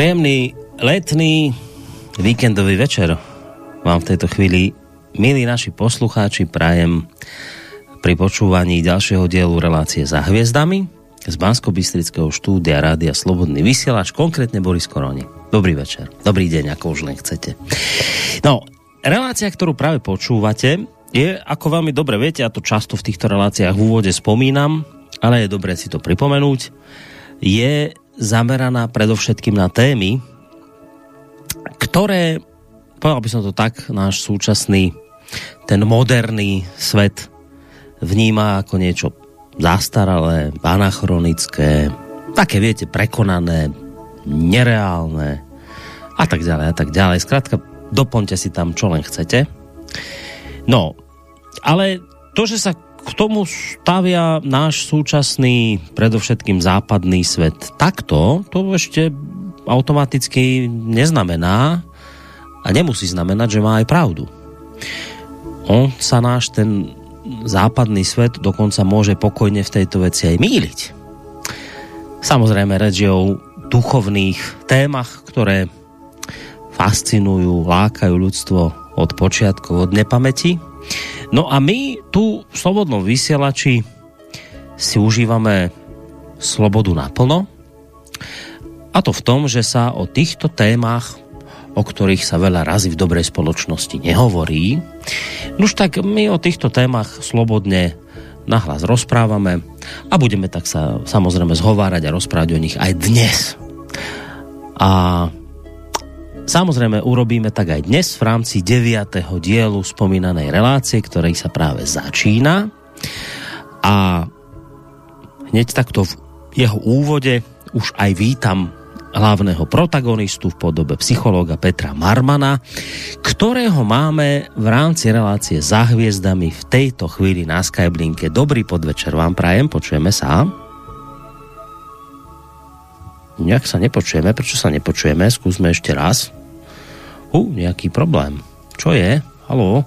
Príjemný letný víkendový večer vám v tejto chvíli, milí naši poslucháči, prajem pri počúvaní ďalšieho dielu relácie za hviezdami z bansko štúdia Rádia Slobodný vysielač, konkrétne Boris Koroni. Dobrý večer, dobrý deň, ako už len chcete. No, relácia, ktorú práve počúvate, je, ako veľmi dobre viete, ja to často v týchto reláciách v úvode spomínam, ale je dobré si to pripomenúť, je zameraná predovšetkým na témy, ktoré, povedal by som to tak, náš súčasný, ten moderný svet vníma ako niečo zastaralé, anachronické, také, viete, prekonané, nereálne a tak ďalej a tak ďalej. Skrátka, doplňte si tam, čo len chcete. No, ale to, že sa k tomu stavia náš súčasný, predovšetkým západný svet takto, to ešte automaticky neznamená a nemusí znamenať, že má aj pravdu. On sa náš ten západný svet dokonca môže pokojne v tejto veci aj míliť. Samozrejme reč je o duchovných témach, ktoré fascinujú, lákajú ľudstvo od počiatkov, od nepamäti No a my tu v Slobodnom vysielači si užívame slobodu naplno. A to v tom, že sa o týchto témach, o ktorých sa veľa razy v dobrej spoločnosti nehovorí, už tak my o týchto témach slobodne nahlas rozprávame a budeme tak sa samozrejme zhovárať a rozprávať o nich aj dnes. A Samozrejme urobíme tak aj dnes v rámci 9. dielu spomínanej relácie, ktorej sa práve začína. A hneď takto v jeho úvode už aj vítam hlavného protagonistu v podobe psychológa Petra Marmana, ktorého máme v rámci relácie za hviezdami v tejto chvíli na Skyblinke. Dobrý podvečer vám prajem, počujeme sa. Nejak sa nepočujeme, prečo sa nepočujeme? Skúsme ešte raz. Uh, nejaký problém. Čo je? Haló?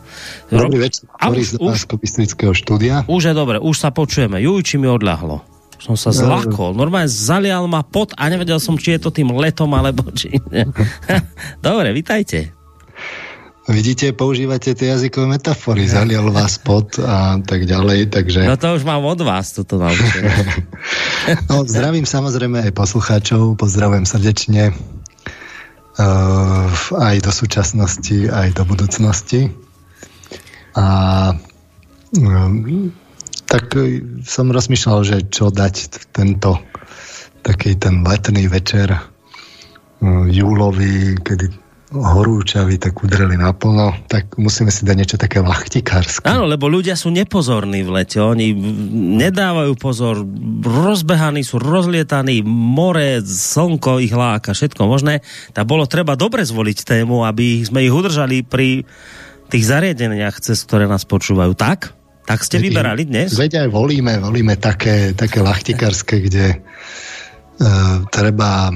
Dobrý večer, Boris už, z štúdia. Už je dobre, už sa počujeme. Juj, či mi odľahlo. Som sa zlakol. Normálne zalial ma pot a nevedel som, či je to tým letom, alebo či... dobre, vitajte. Vidíte, používate tie jazykové metafory, zalial vás pot a tak ďalej, takže... No to už mám od vás, toto naučenie. no, zdravím samozrejme aj poslucháčov, pozdravujem srdečne aj do súčasnosti, aj do budúcnosti. A um, tak som rozmýšľal, že čo dať tento taký ten letný večer uh, júlový, kedy horúčaví tak udreli naplno, tak musíme si dať niečo také lachtikárske. Áno, lebo ľudia sú nepozorní v lete, oni nedávajú pozor, rozbehaní sú, rozlietaní, more, slnko ich láka, všetko možné. Tak bolo treba dobre zvoliť tému, aby sme ich udržali pri tých zariadeniach, cez ktoré nás počúvajú. Tak? Tak ste veď, vyberali dnes? Veď aj volíme, volíme také, také lachtikárske, kde uh, treba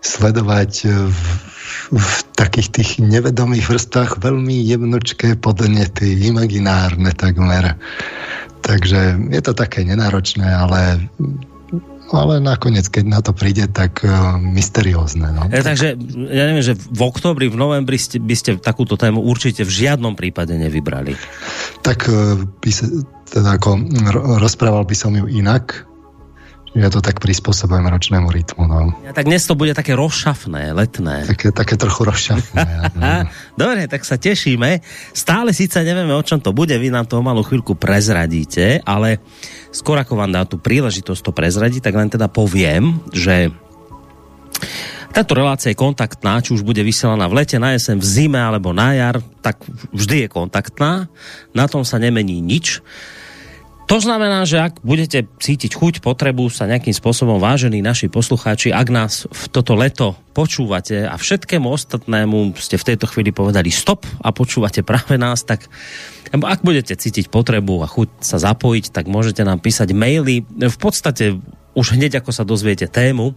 sledovať v v takých tých nevedomých vrstách veľmi jemnočké podnety, imaginárne takmer. Takže je to také nenáročné, ale ale nakoniec, keď na to príde, tak uh, mysteriózne. No. Ja, takže ja neviem, že v oktobri, v novembri ste, by ste takúto tému určite v žiadnom prípade nevybrali. Tak uh, by sa, teda ako, rozprával by som ju inak, ja to tak prispôsobujem ročnému rytmu. No. Ja, tak dnes to bude také rozšafné, letné. Také, také trochu rozšafné. no. Dobre, tak sa tešíme. Stále síce nevieme, o čom to bude, vy nám to malú chvíľku prezradíte, ale skôr ako vám dá tú príležitosť to prezradiť, tak len teda poviem, že táto relácia je kontaktná, či už bude vysielaná v lete, na jesen, v zime alebo na jar, tak vždy je kontaktná. Na tom sa nemení nič. To znamená, že ak budete cítiť chuť, potrebu sa nejakým spôsobom, vážení naši poslucháči, ak nás v toto leto počúvate a všetkému ostatnému ste v tejto chvíli povedali stop a počúvate práve nás, tak ak budete cítiť potrebu a chuť sa zapojiť, tak môžete nám písať maily. V podstate už hneď ako sa dozviete tému,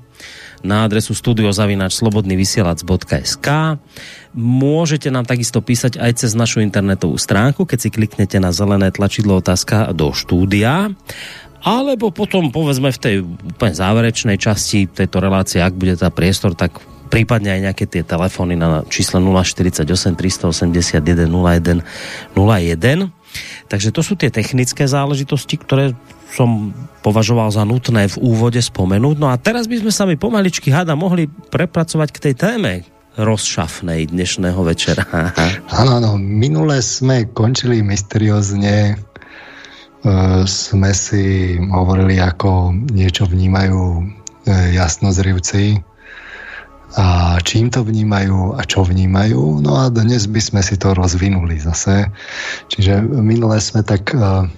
na adresu studiozavinačslobodnyvysielac.sk Môžete nám takisto písať aj cez našu internetovú stránku, keď si kliknete na zelené tlačidlo otázka do štúdia alebo potom povedzme v tej úplne záverečnej časti tejto relácie, ak bude tá priestor, tak prípadne aj nejaké tie telefóny na čísle 048 381 01 01. Takže to sú tie technické záležitosti, ktoré som považoval za nutné v úvode spomenúť. No a teraz by sme sa mi pomaličky hada mohli prepracovať k tej téme rozšafnej dnešného večera. Áno, áno. Minule sme končili mysteriózne. E, sme si hovorili, ako niečo vnímajú e, jasnozrivci a čím to vnímajú a čo vnímajú. No a dnes by sme si to rozvinuli zase. Čiže minule sme tak uh,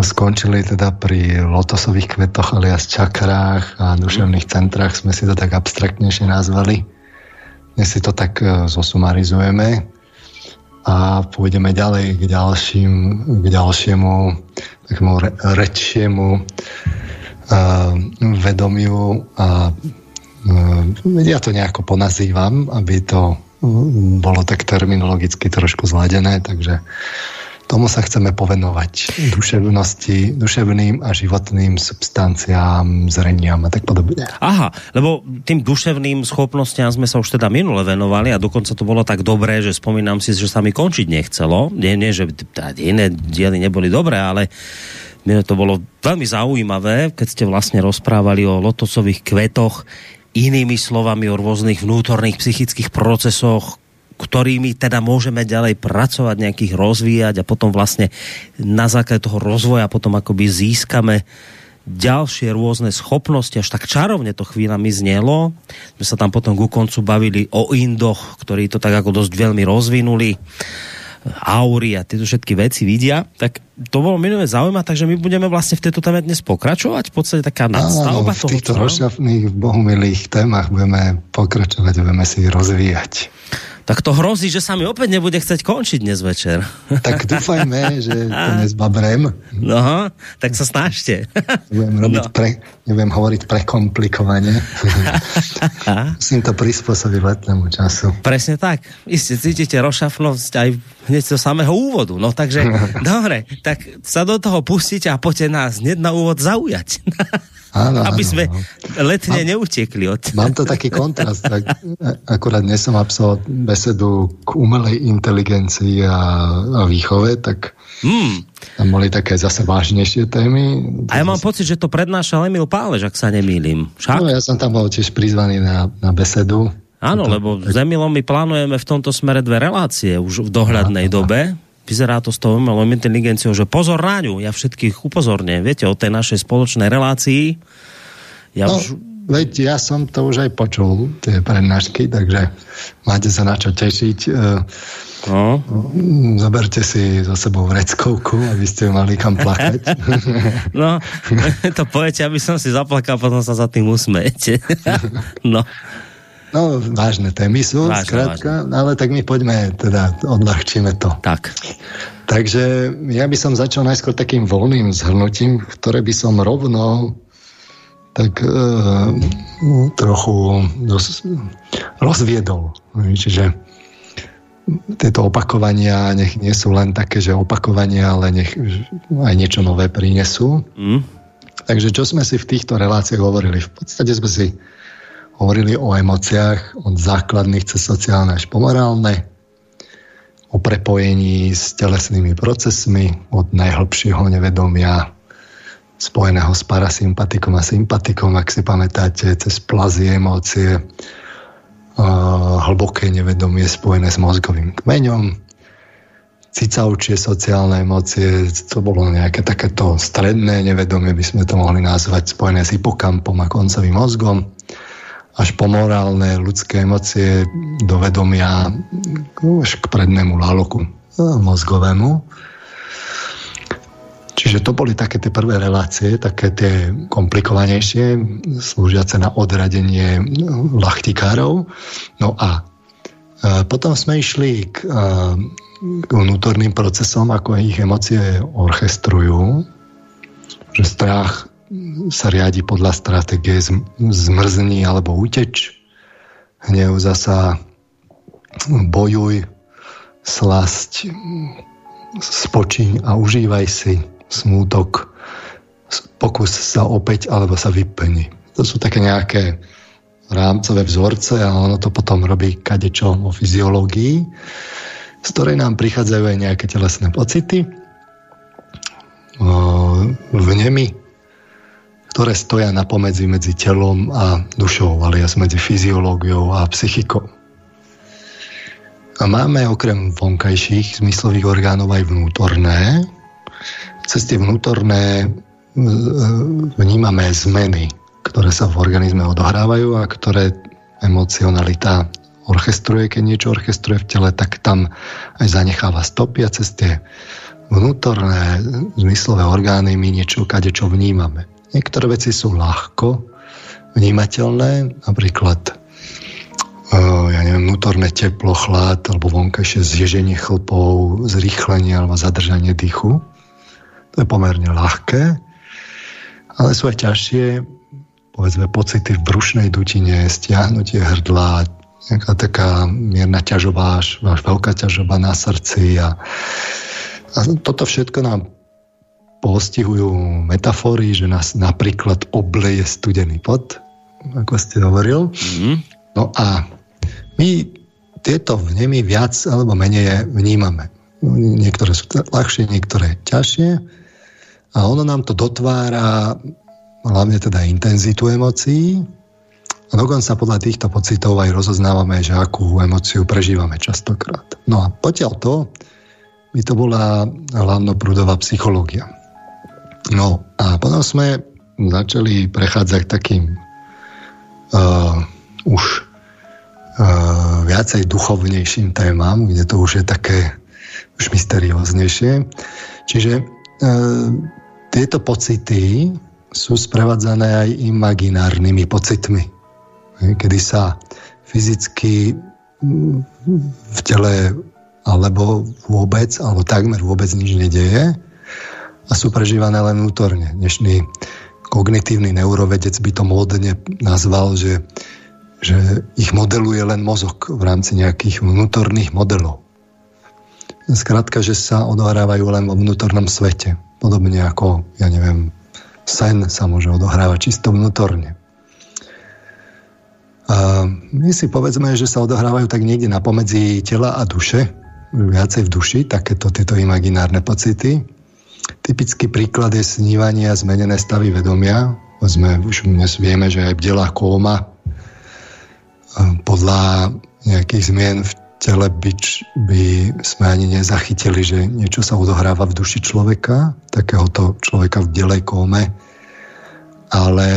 skončili teda pri lotosových kvetoch alias čakrách a duševných centrách sme si to tak abstraktnejšie nazvali. Dnes si to tak uh, zosumarizujeme a pôjdeme ďalej k, ďalším, k ďalšiemu takému re, rečiemu uh, vedomiu a Hm, ja to nejako ponazývam, aby to bolo tak terminologicky trošku zladené, takže tomu sa chceme povenovať. Duševnosti, duševným a životným substanciám, zreniam a tak podobne. Aha, lebo tým duševným schopnostiam sme sa už teda minule venovali a dokonca to bolo tak dobré, že spomínam si, že sa mi končiť nechcelo. Nie, nie, že iné diely neboli dobré, ale mne to bolo veľmi zaujímavé, keď ste vlastne rozprávali o lotosových kvetoch, inými slovami o rôznych vnútorných psychických procesoch, ktorými teda môžeme ďalej pracovať, nejakých rozvíjať a potom vlastne na základe toho rozvoja potom akoby získame ďalšie rôzne schopnosti, až tak čarovne to chvíľami znelo. My sa tam potom ku koncu bavili o Indoch, ktorí to tak ako dosť veľmi rozvinuli. Aury a tieto všetky veci vidia, tak to bolo minulé zaujímavé, takže my budeme vlastne v tejto téme dnes pokračovať, v podstate taká nadstavba toho. v týchto rozšafných bohumilých témach budeme pokračovať, budeme si rozvíjať tak to hrozí, že sa mi opäť nebude chcieť končiť dnes večer. Tak dúfajme, že to nezbabrem. No, tak sa snažte. Nebudem, robiť no. pre, nebudem hovoriť prekomplikovane. Musím to prispôsobiť letnému času. Presne tak. Isté cítite rozšafnosť aj hneď zo samého úvodu. No takže, dobre, tak sa do toho pustíte a poďte nás hneď na úvod zaujať. Áno, aby sme áno. letne mám, neutekli od... Mám to taký kontrast. Tak, akurát dnes som absolvoval besedu k umelej inteligencii a, a výchove, tak hmm. tam boli také zase vážnejšie témy. A ja mám pocit, že to prednášal Emil Pálež, ak sa nemýlim. Však? No, ja som tam bol tiež prizvaný na, na besedu. Áno, lebo s Emilom my plánujeme v tomto smere dve relácie už v dohľadnej Aha. dobe vyzerá to s tou umelou inteligenciou, že pozor na ňu, ja všetkých upozorňujem, viete, o tej našej spoločnej relácii. Ja no, už... veď ja som to už aj počul, tie prednášky, takže máte sa na čo tešiť. E, no. Zoberte si za sebou vreckovku, aby ste mali kam plakať. no, to poviete, aby som si zaplakal, potom sa za tým usmejete. no. No, vážne témy sú, vážne, skrátka, vážne. ale tak my poďme, teda odľahčíme to. Tak. Takže ja by som začal najskôr takým voľným zhrnutím, ktoré by som rovno tak e, trochu dos, rozviedol. Čiže tieto opakovania nech nie sú len také, že opakovania, ale nech aj niečo nové prinesú. Mm. Takže čo sme si v týchto reláciách hovorili? V podstate sme si hovorili o emóciách od základných cez sociálne až po morálne, o prepojení s telesnými procesmi od najhlbšieho nevedomia spojeného s parasympatikom a sympatikom, ak si pamätáte, cez plazy emócie, hlboké nevedomie spojené s mozgovým kmeňom, cicavčie sociálne emócie, to bolo nejaké takéto stredné nevedomie, by sme to mohli nazvať, spojené s hipokampom a koncovým mozgom až po morálne ľudské emócie do vedomia až k prednému laloku mozgovému. Čiže to boli také tie prvé relácie, také tie komplikovanejšie, slúžiace na odradenie lachtikárov. No a e, potom sme išli k, e, k vnútorným procesom, ako ich emócie orchestrujú, že strach sa riadi podľa stratégie zmrzní alebo uteč. Hnev zasa bojuj, slasť, spočiň a užívaj si smútok, pokus sa opäť alebo sa vyplní. To sú také nejaké rámcové vzorce a ono to potom robí kadečo o fyziológii, z ktorej nám prichádzajú aj nejaké telesné pocity, vnemy, ktoré stoja na pomedzi medzi telom a dušou, alias medzi fyziológiou a psychikou. A máme okrem vonkajších zmyslových orgánov aj vnútorné. Cez tie vnútorné vnímame zmeny, ktoré sa v organizme odohrávajú a ktoré emocionalita orchestruje, keď niečo orchestruje v tele, tak tam aj zanecháva stopy a cez tie vnútorné zmyslové orgány my niečo kadečo vnímame. Niektoré veci sú ľahko vnímateľné, napríklad ja neviem, vnútorné teplo, chlad alebo vonkajšie zježenie chlpov, zrýchlenie alebo zadržanie dýchu. To je pomerne ľahké, ale sú aj ťažšie, povedzme, pocity v brušnej dutine, stiahnutie hrdla, nejaká taká mierna ťažoba, až, až veľká ťažoba na srdci a, a toto všetko nám postihujú metafory, že nás napríklad obleje studený pot, ako ste hovoril. Mm-hmm. No a my tieto vnemy viac alebo menej vnímame. Niektoré sú ľahšie, niektoré ťažšie. A ono nám to dotvára hlavne teda intenzitu emócií. A dokonca podľa týchto pocitov aj rozoznávame, že akú emóciu prežívame častokrát. No a potiaľ to, by to bola hlavnoprúdová psychológia. No a potom sme začali prechádzať takým uh, už uh, viacej duchovnejším témam, kde to už je také už mysterióznejšie. Čiže uh, tieto pocity sú sprevádzané aj imaginárnymi pocitmi, kedy sa fyzicky v tele alebo vôbec, alebo takmer vôbec nič nedeje, a sú prežívané len vnútorne. Dnešný kognitívny neurovedec by to módne nazval, že, že ich modeluje len mozog v rámci nejakých vnútorných modelov. Skrátka, že sa odohrávajú len vo vnútornom svete. Podobne ako, ja neviem, sen sa môže odohrávať čisto vnútorne. A my si povedzme, že sa odohrávajú tak niekde na pomedzi tela a duše, viacej v duši, takéto tieto imaginárne pocity. Typický príklad je snívanie a zmenené stavy vedomia. Sme, už dnes vieme, že aj bdelá kóma podľa nejakých zmien v tele byč by sme ani nezachytili, že niečo sa odohráva v duši človeka, takéhoto človeka v bdelej kóme, ale,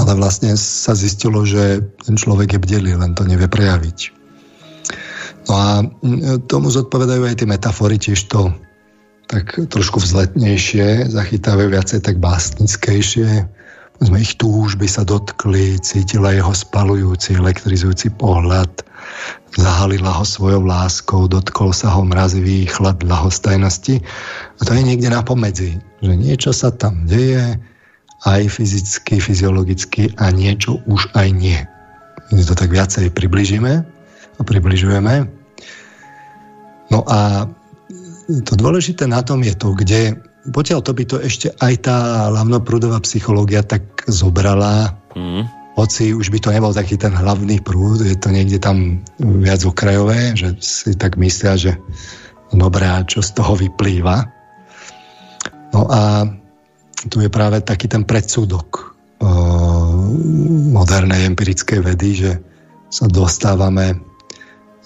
ale vlastne sa zistilo, že ten človek je bdelý, len to nevie prejaviť. No a tomu zodpovedajú aj tie metafory, tiež to tak trošku vzletnejšie, zachytávajú viacej tak básnickejšie. Sme ich túžby sa dotkli, cítila jeho spalujúci, elektrizujúci pohľad, zahalila ho svojou láskou, dotkol sa ho mrazivý chlad lahostajnosti. A to je niekde na pomedzi, že niečo sa tam deje, aj fyzicky, fyziologicky a niečo už aj nie. My to tak viacej približíme a približujeme. No a to dôležité na tom je to, kde potiaľ to by to ešte aj tá hlavnoprúdová psychológia tak zobrala, mm. hoci už by to nebol taký ten hlavný prúd, je to niekde tam viac okrajové, že si tak myslia, že dobré, čo z toho vyplýva. No a tu je práve taký ten predsudok o, modernej empirickej vedy, že sa dostávame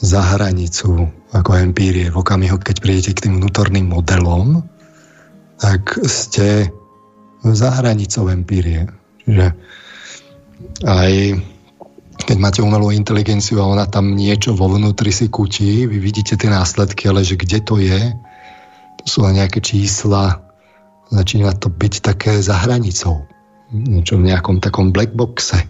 za hranicu ako empírie. V okamihu, keď prídete k tým vnútorným modelom, tak ste za hranicou empírie. Čiže aj keď máte umelú inteligenciu a ona tam niečo vo vnútri si kutí, vy vidíte tie následky, ale že kde to je, to sú len nejaké čísla, začína to byť také za hranicou. Niečo v nejakom takom black boxe.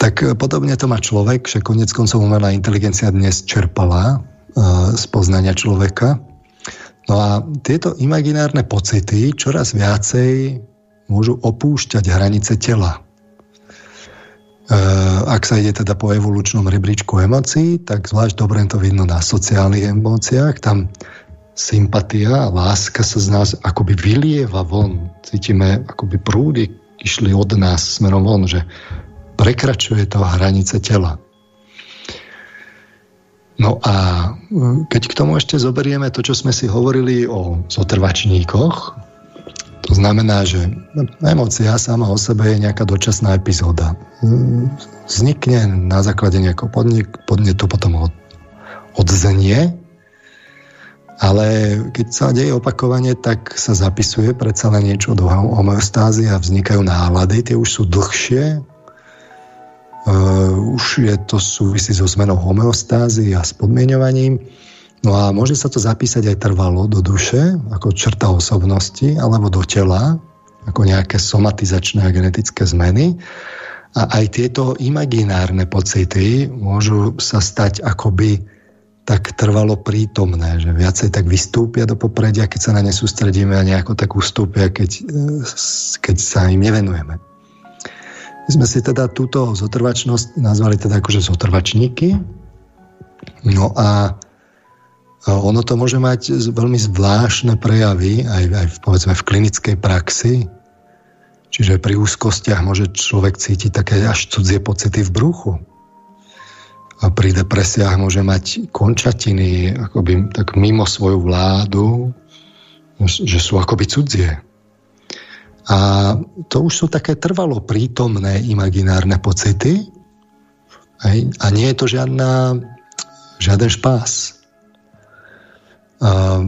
Tak e, podobne to má človek, že konec koncov umelá inteligencia dnes čerpala uh, z poznania človeka. No a tieto imaginárne pocity čoraz viacej môžu opúšťať hranice tela. Uh, ak sa ide teda po evolučnom rebríčku emócií, tak zvlášť dobre to vidno na sociálnych emóciách. Tam sympatia a láska sa z nás akoby vylieva von. Cítime, akoby prúdy išli od nás smerom von, že prekračuje to hranice tela. No a keď k tomu ešte zoberieme to, čo sme si hovorili o zotrvačníkoch, to znamená, že emócia sama o sebe je nejaká dočasná epizóda. Vznikne na základe nejakého podnetu, potom od, odzenie ale keď sa deje opakovanie, tak sa zapisuje predsa len niečo do homeostázy a vznikajú nálady, tie už sú dlhšie, už je to súvisí so zmenou homeostázy a s podmienovaním. No a môže sa to zapísať aj trvalo do duše, ako črta osobnosti, alebo do tela, ako nejaké somatizačné a genetické zmeny. A aj tieto imaginárne pocity môžu sa stať akoby tak trvalo prítomné, že viacej tak vystúpia do popredia, keď sa na ne sústredíme a nejako tak ustúpia, keď, keď sa im nevenujeme. My sme si teda túto zotrvačnosť nazvali teda akože zotrvačníky. No a ono to môže mať veľmi zvláštne prejavy aj, aj v, povedzme v klinickej praxi. Čiže pri úzkostiach môže človek cítiť také až cudzie pocity v bruchu a pri depresiách môže mať končatiny akoby tak mimo svoju vládu, že sú akoby cudzie. A to už sú také trvalo prítomné imaginárne pocity hej? a nie je to žiadna, žiaden špás. A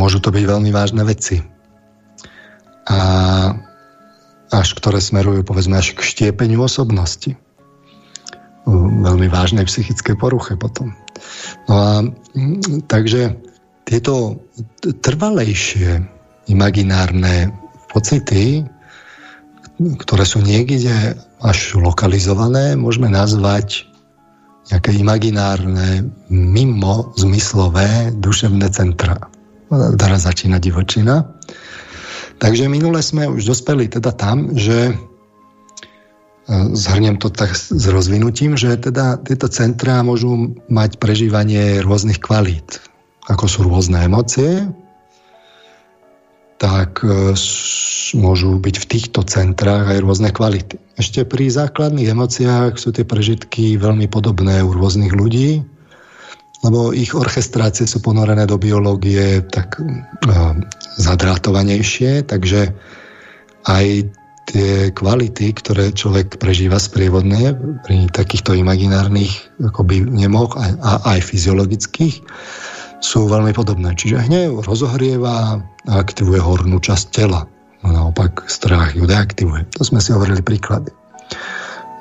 môžu to byť veľmi vážne veci. A až ktoré smerujú povedzme až k štiepeniu osobnosti veľmi vážnej psychickej poruche potom. No a takže tieto trvalejšie imaginárne pocity, ktoré sú niekde až lokalizované, môžeme nazvať nejaké imaginárne, mimo zmyslové duševné centra. Teraz začína divočina. Takže minule sme už dospeli teda tam, že zhrnem to tak s rozvinutím, že teda tieto centrá môžu mať prežívanie rôznych kvalít. Ako sú rôzne emócie, tak e, môžu byť v týchto centrách aj rôzne kvality. Ešte pri základných emóciách sú tie prežitky veľmi podobné u rôznych ľudí, lebo ich orchestrácie sú ponorené do biológie tak uh, zadrátovanejšie, takže aj tie kvality, ktoré človek prežíva sprievodné pri takýchto imaginárnych akoby nemoch a, a aj fyziologických, sú veľmi podobné. Čiže hnev rozohrieva a aktivuje hornú časť tela. A naopak strach ju deaktivuje. To sme si hovorili príklady.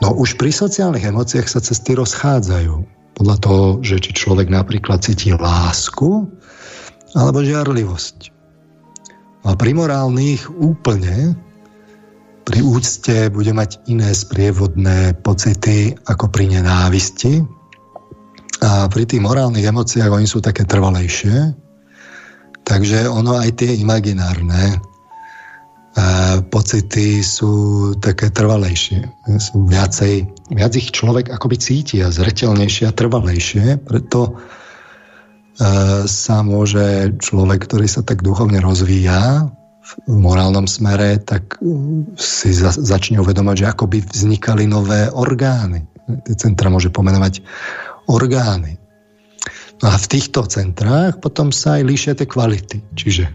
No už pri sociálnych emóciách sa cesty rozchádzajú. Podľa toho, že či človek napríklad cíti lásku alebo žiarlivosť. A pri morálnych úplne pri úcte bude mať iné sprievodné pocity ako pri nenávisti. A pri tých morálnych emóciách oni sú také trvalejšie. Takže ono aj tie imaginárne pocity sú také trvalejšie. Sú viacej, viac ich človek akoby cíti a zretelnejšie a trvalejšie. Preto sa môže človek, ktorý sa tak duchovne rozvíja, v morálnom smere, tak si za, začne uvedomať, že ako by vznikali nové orgány. Centra môže pomenovať orgány. No a v týchto centrách potom sa aj líšia tie kvality. Čiže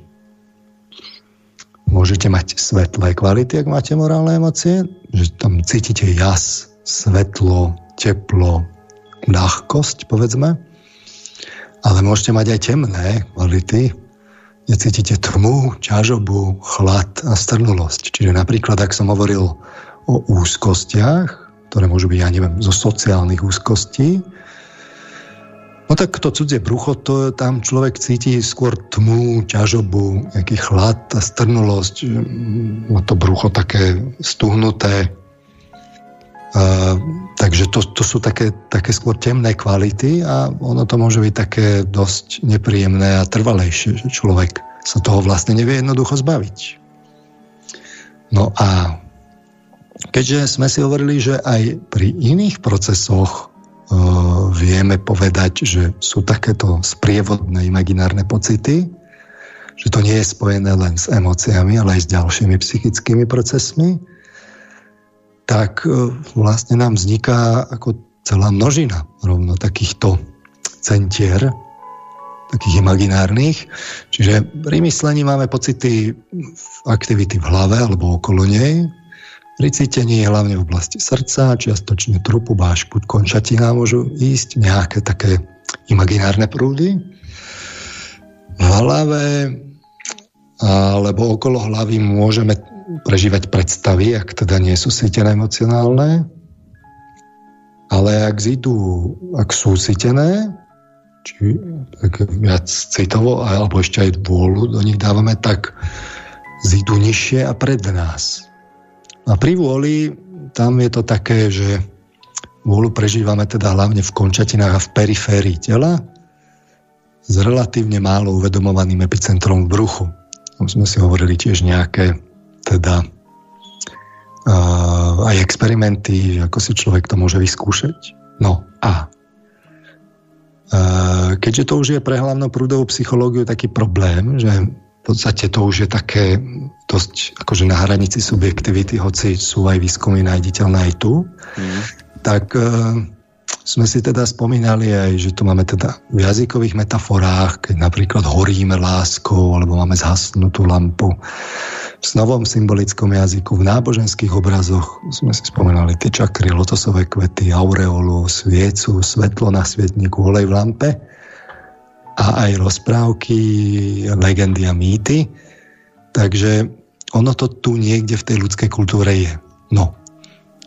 môžete mať svetlé kvality, ak máte morálne emócie, že tam cítite jas, svetlo, teplo, ľahkosť, povedzme. Ale môžete mať aj temné kvality, necítite tmu, ťažobu, chlad a strnulosť. Čiže napríklad, ak som hovoril o úzkostiach, ktoré môžu byť, ja neviem, zo sociálnych úzkostí, no tak to cudzie brucho, to tam človek cíti skôr tmu, ťažobu, nejaký chlad a strnulosť, má to brucho také stuhnuté, Uh, takže to, to sú také, také skôr temné kvality a ono to môže byť také dosť nepríjemné a trvalejšie, že človek sa toho vlastne nevie jednoducho zbaviť. No a keďže sme si hovorili, že aj pri iných procesoch vieme povedať, že sú takéto sprievodné imaginárne pocity, že to nie je spojené len s emóciami, ale aj s ďalšími psychickými procesmi, tak e, vlastne nám vzniká ako celá množina rovno takýchto centier, takých imaginárnych. Čiže pri myslení máme pocity aktivity v hlave alebo okolo nej. Pri cítení hlavne v oblasti srdca, čiastočne trupu, bášku, končatina môžu ísť nejaké také imaginárne prúdy. V hlave alebo okolo hlavy môžeme prežívať predstavy, ak teda nie sú sítené emocionálne. Ale ak, zídu, ak sú sítené, či tak viac citovo, alebo ešte aj vôľu do nich dávame, tak zídu nižšie a pred nás. A pri vôli tam je to také, že vôľu prežívame teda hlavne v končatinách a v periférii tela s relatívne málo uvedomovaným epicentrom v bruchu. Tam sme si hovorili tiež nejaké teda uh, aj experimenty, ako si človek to môže vyskúšať. No a keďže to už je pre hlavnou prúdovú psychológiu taký problém, že v podstate to už je také dosť akože na hranici subjektivity, hoci sú aj výskumy nájditeľné aj tu, mm. tak uh, sme si teda spomínali aj, že tu máme teda v jazykových metaforách, keď napríklad horíme láskou, alebo máme zhasnutú lampu, v novom symbolickom jazyku, v náboženských obrazoch sme si spomenali tie čakry, lotosové kvety, aureolu, sviecu, svetlo na svietniku, olej v lampe a aj rozprávky, legendy a mýty. Takže ono to tu niekde v tej ľudskej kultúre je. No.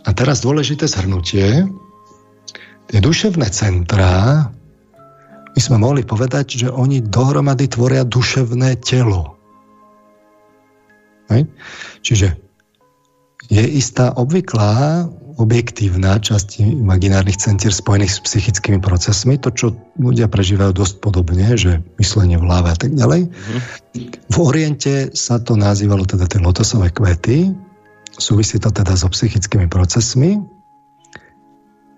A teraz dôležité zhrnutie. Tie duševné centrá, my sme mohli povedať, že oni dohromady tvoria duševné telo. Hej? Čiže je istá obvyklá objektívna časť imaginárnych centier spojených s psychickými procesmi, to, čo ľudia prežívajú dosť podobne, že myslenie v hlave a tak ďalej. Mm-hmm. V Oriente sa to nazývalo teda tie lotosové kvety, súvisí to teda so psychickými procesmi.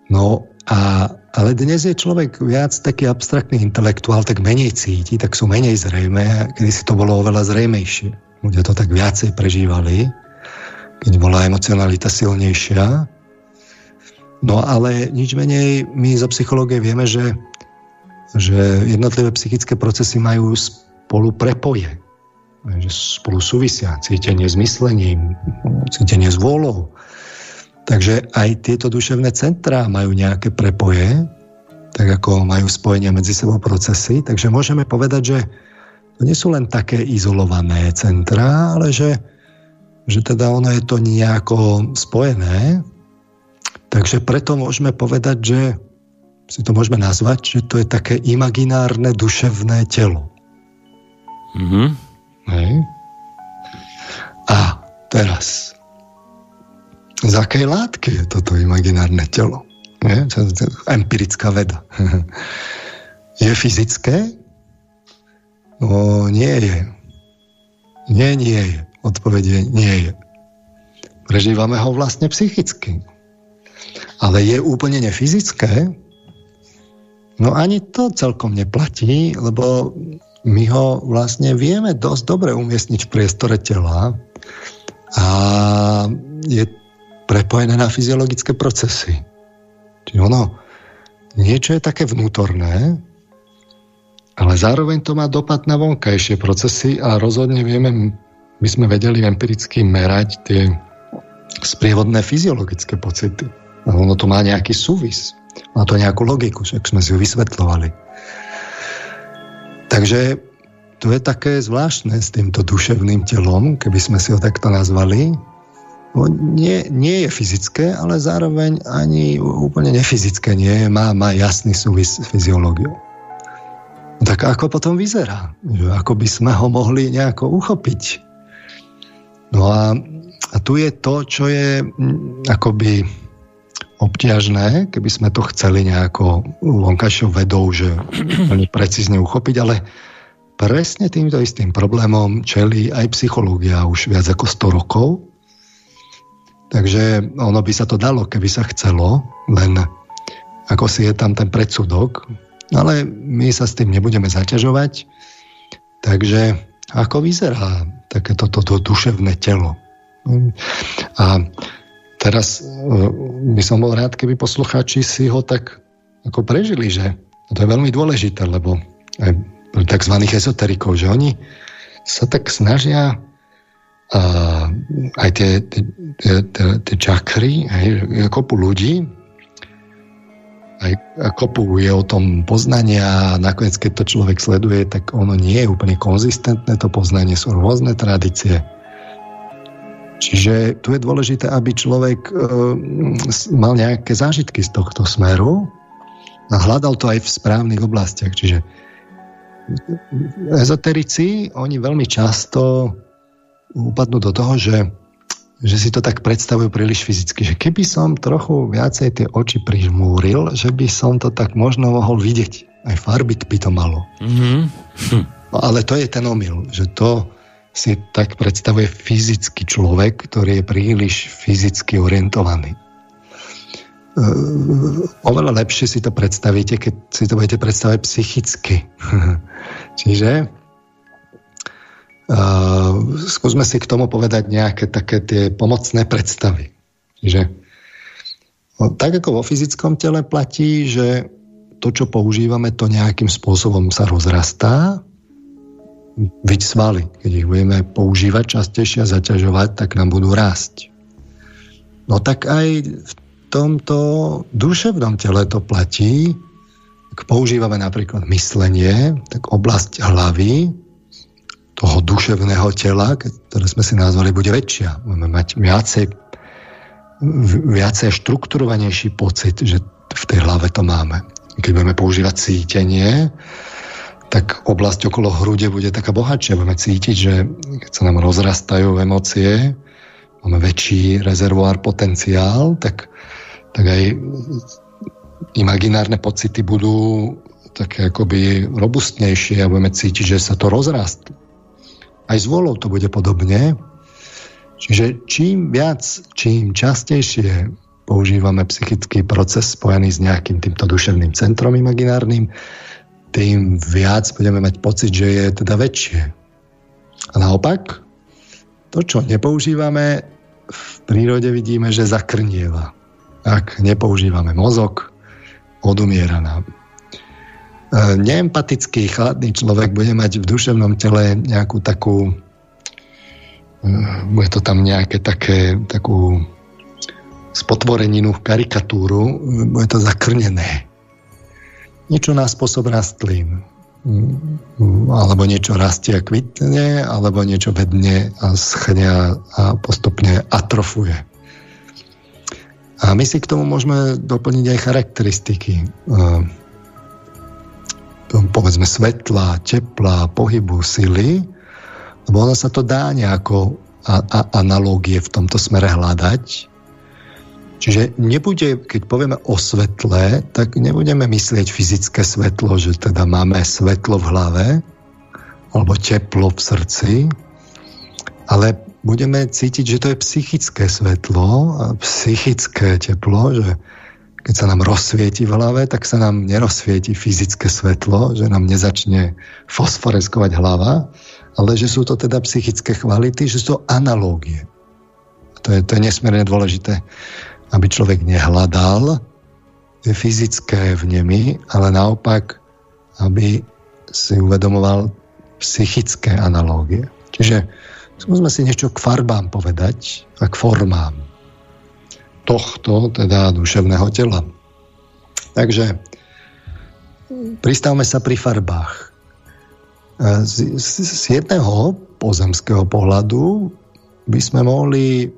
No a, ale dnes je človek viac taký abstraktný intelektuál, tak menej cíti, tak sú menej zrejme, kedy si to bolo oveľa zrejmejšie ľudia to tak viacej prežívali, keď bola emocionalita silnejšia. No ale nič menej, my zo psychológie vieme, že, že jednotlivé psychické procesy majú spolu prepoje. Že spolu súvisia. Cítenie s myslením, cítenie s vôľou. Takže aj tieto duševné centrá majú nejaké prepoje, tak ako majú spojenia medzi sebou procesy. Takže môžeme povedať, že to nie sú len také izolované centrá, ale že, že teda ono je to nejako spojené. Takže preto môžeme povedať, že si to môžeme nazvať, že to je také imaginárne duševné telo. Mm-hmm. Hej. A teraz, z akej látky je toto imaginárne telo? Nie? Empirická veda. je fyzické? No, nie je. Nie, nie je. Odpovedie nie je. Prežívame ho vlastne psychicky. Ale je úplne nefyzické? No ani to celkom neplatí, lebo my ho vlastne vieme dosť dobre umiestniť v priestore tela a je prepojené na fyziologické procesy. Čiže ono, niečo je také vnútorné, ale zároveň to má dopad na vonkajšie procesy a rozhodne vieme, by sme vedeli empiricky merať tie sprievodné fyziologické pocity. Ono to má nejaký súvis. Má to nejakú logiku, však sme si ju vysvetľovali. Takže to je také zvláštne s týmto duševným telom, keby sme si ho takto nazvali. No, nie, nie je fyzické, ale zároveň ani úplne nefyzické nie je, má, má jasný súvis s fyziológiou. Tak ako potom vyzerá? Ako by sme ho mohli nejako uchopiť? No a, a tu je to, čo je akoby obťažné, keby sme to chceli nejako vonkajšou vedou, že veľmi precízne uchopiť, ale presne týmto istým problémom čelí aj psychológia už viac ako 100 rokov. Takže ono by sa to dalo, keby sa chcelo, len ako si je tam ten predsudok, ale my sa s tým nebudeme zaťažovať. Takže ako vyzerá takéto toto duševné telo? A teraz e, by som bol rád, keby poslucháči si ho tak ako prežili, že to je veľmi dôležité, lebo aj tzv. ezoterikov, že oni sa tak snažia a aj tie, tie, tie, tie čakry, aj kopu ľudí, aj kopu je o tom poznania a nakoniec, keď to človek sleduje, tak ono nie je úplne konzistentné, to poznanie sú rôzne tradície. Čiže tu je dôležité, aby človek e, mal nejaké zážitky z tohto smeru a hľadal to aj v správnych oblastiach. Čiže ezoterici, oni veľmi často upadnú do toho, že, že si to tak predstavujú príliš fyzicky, že keby som trochu viacej tie oči prižmúril, že by som to tak možno mohol vidieť. Aj farby by to malo. Mm-hmm. No, ale to je ten omyl, že to si tak predstavuje fyzický človek, ktorý je príliš fyzicky orientovaný. Oveľa lepšie si to predstavíte, keď si to budete predstavať psychicky. Čiže Uh, skúsme si k tomu povedať nejaké také tie pomocné predstavy. Čiže no, tak ako vo fyzickom tele platí, že to, čo používame, to nejakým spôsobom sa rozrastá, byť svaly. Keď ich budeme používať častejšie a zaťažovať, tak nám budú rásť. No tak aj v tomto duševnom tele to platí. Ak používame napríklad myslenie, tak oblasť hlavy toho duševného tela, ktoré sme si nazvali, bude väčšia. Budeme mať viacej, viacej štrukturovanejší pocit, že v tej hlave to máme. Keď budeme používať cítenie, tak oblasť okolo hrude bude taká bohatšia. Budeme cítiť, že keď sa nám rozrastajú emócie, máme väčší rezervoár potenciál, tak, tak aj imaginárne pocity budú také akoby robustnejšie a budeme cítiť, že sa to rozrastlo. Aj s volou to bude podobne. Čiže čím viac, čím častejšie používame psychický proces spojený s nejakým týmto duševným centrom imaginárnym, tým viac budeme mať pocit, že je teda väčšie. A naopak, to, čo nepoužívame, v prírode vidíme, že zakrnieva. Ak nepoužívame mozog, odumiera nám. E, neempatický, chladný človek bude mať v duševnom tele nejakú takú e, bude to tam nejaké také, takú spotvoreninu, karikatúru, bude to zakrnené. Niečo na spôsob rastlín. Alebo niečo rastie a kvitne, alebo niečo vedne a schne a postupne atrofuje. A my si k tomu môžeme doplniť aj charakteristiky povedzme svetla, tepla, pohybu, sily, lebo ono sa to dá nejako a, a, analogie v tomto smere hľadať. Čiže nebude, keď povieme o svetle, tak nebudeme myslieť fyzické svetlo, že teda máme svetlo v hlave alebo teplo v srdci, ale budeme cítiť, že to je psychické svetlo, psychické teplo, že keď sa nám rozsvieti v hlave, tak sa nám nerozsvieti fyzické svetlo, že nám nezačne fosforeskovať hlava, ale že sú to teda psychické kvality, že sú to analógie. To je, to je nesmierne dôležité, aby človek nehľadal fyzické vnemy, ale naopak, aby si uvedomoval psychické analógie. Čiže skúsme si niečo k farbám povedať a k formám tohto, teda duševného tela. Takže pristavme sa pri farbách. Z, z, z jedného pozemského pohľadu by sme mohli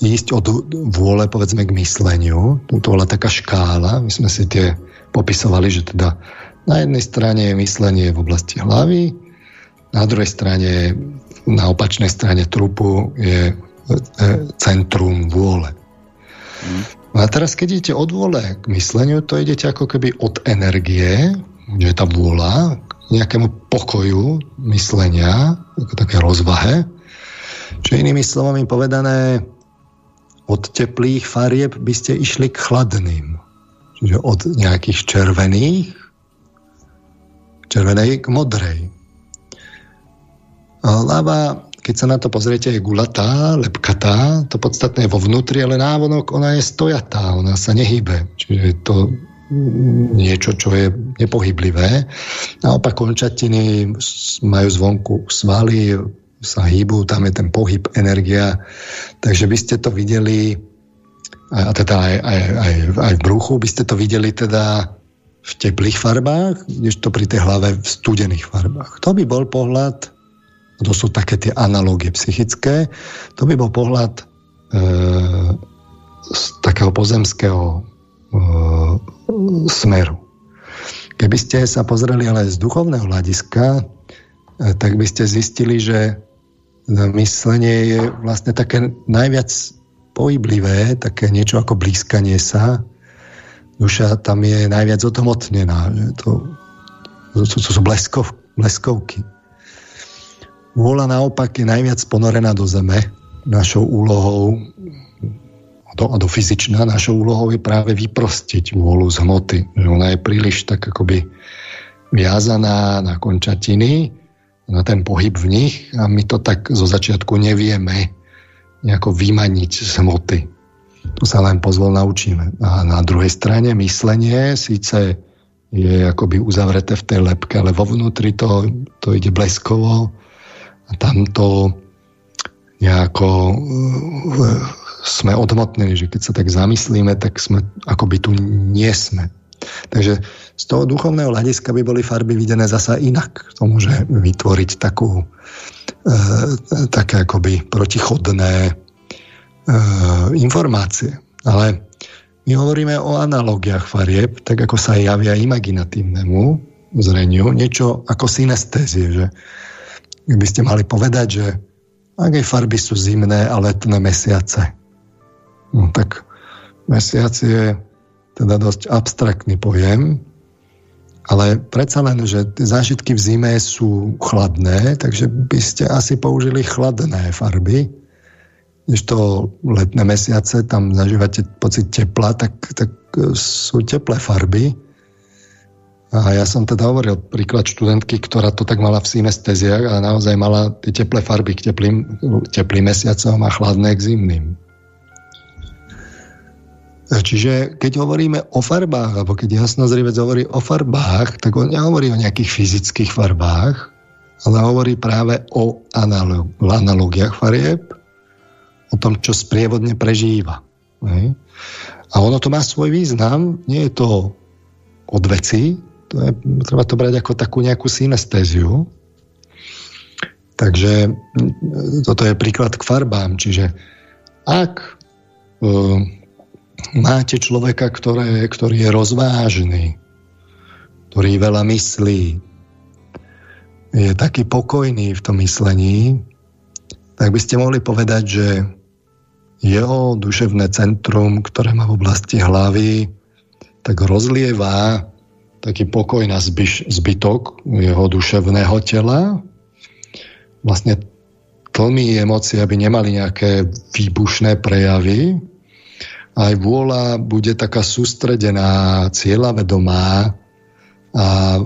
ísť od vôle, povedzme, k mysleniu. To bola taká škála. My sme si tie popisovali, že teda na jednej strane je myslenie v oblasti hlavy, na druhej strane, na opačnej strane trupu je E, centrum vôle. No a teraz, keď idete od vôle k mysleniu, to idete ako keby od energie, že je tá vôľa, k nejakému pokoju myslenia, také rozvahe. Čo inými slovami povedané, od teplých farieb by ste išli k chladným. Čiže od nejakých červených, červenej k modrej. A ľava, keď sa na to pozriete, je gulatá, lepkatá, to podstatné je vo vnútri, ale návonok ona je stojatá, ona sa nehybe. Čiže je to niečo, čo je nepohyblivé. Naopak končatiny majú zvonku svaly, sa hýbu, tam je ten pohyb, energia. Takže by ste to videli, a teda aj, aj, aj, aj v bruchu, by ste to videli teda v teplých farbách, než to pri tej hlave v studených farbách. To by bol pohľad, to sú také tie analógie psychické, to by bol pohľad e, z takého pozemského e, smeru. Keby ste sa pozreli ale z duchovného hľadiska, e, tak by ste zistili, že myslenie je vlastne také najviac pohyblivé, také niečo ako blízkanie sa. Duša tam je najviac otomotnená. To, to, to sú bleskov, bleskovky. Vôľa naopak je najviac ponorená do zeme. Našou úlohou to, a do fyzičná, našou úlohou je práve vyprostiť vôľu z hmoty. Ona je príliš tak akoby viazaná na končatiny, na ten pohyb v nich a my to tak zo začiatku nevieme nejako vymaniť z hmoty. Tu sa len pozvol naučíme. A na druhej strane myslenie síce je akoby uzavreté v tej lepke, ale vo vnútri to, to ide bleskovo a tam to nejako sme odmotnení, že keď sa tak zamyslíme, tak sme akoby tu nie sme. Takže z toho duchovného hľadiska by boli farby videné zasa inak. To môže vytvoriť takú, e, také akoby protichodné e, informácie. Ale my hovoríme o analogiách farieb, tak ako sa javia imaginatívnemu zreniu, niečo ako synestézie, že by ste mali povedať, že aké farby sú zimné a letné mesiace. No, tak mesiac je teda dosť abstraktný pojem, ale predsa len, že zážitky v zime sú chladné, takže by ste asi použili chladné farby. Když to letné mesiace, tam zažívate pocit tepla, tak, tak sú teplé farby. A ja som teda hovoril príklad študentky, ktorá to tak mala v synestéziách a naozaj mala tie teplé farby k teplým, teplým mesiacom a chladné k zimným. Čiže keď hovoríme o farbách, alebo keď jasnozrivec hovorí o farbách, tak on nehovorí o nejakých fyzických farbách, ale hovorí práve o analog, analogiách farieb, o tom, čo sprievodne prežíva. A ono to má svoj význam, nie je to od veci, to je, treba to brať ako takú nejakú synestéziu. Takže toto je príklad k farbám, čiže ak uh, máte človeka, ktoré, ktorý je rozvážny, ktorý veľa myslí, je taký pokojný v tom myslení, tak by ste mohli povedať, že jeho duševné centrum, ktoré má v oblasti hlavy, tak rozlieva taký pokoj na zbyš, zbytok jeho duševného tela. Vlastne tlmí emócie, aby nemali nejaké výbušné prejavy, aj vôľa bude taká sústredená, cieľavedomá a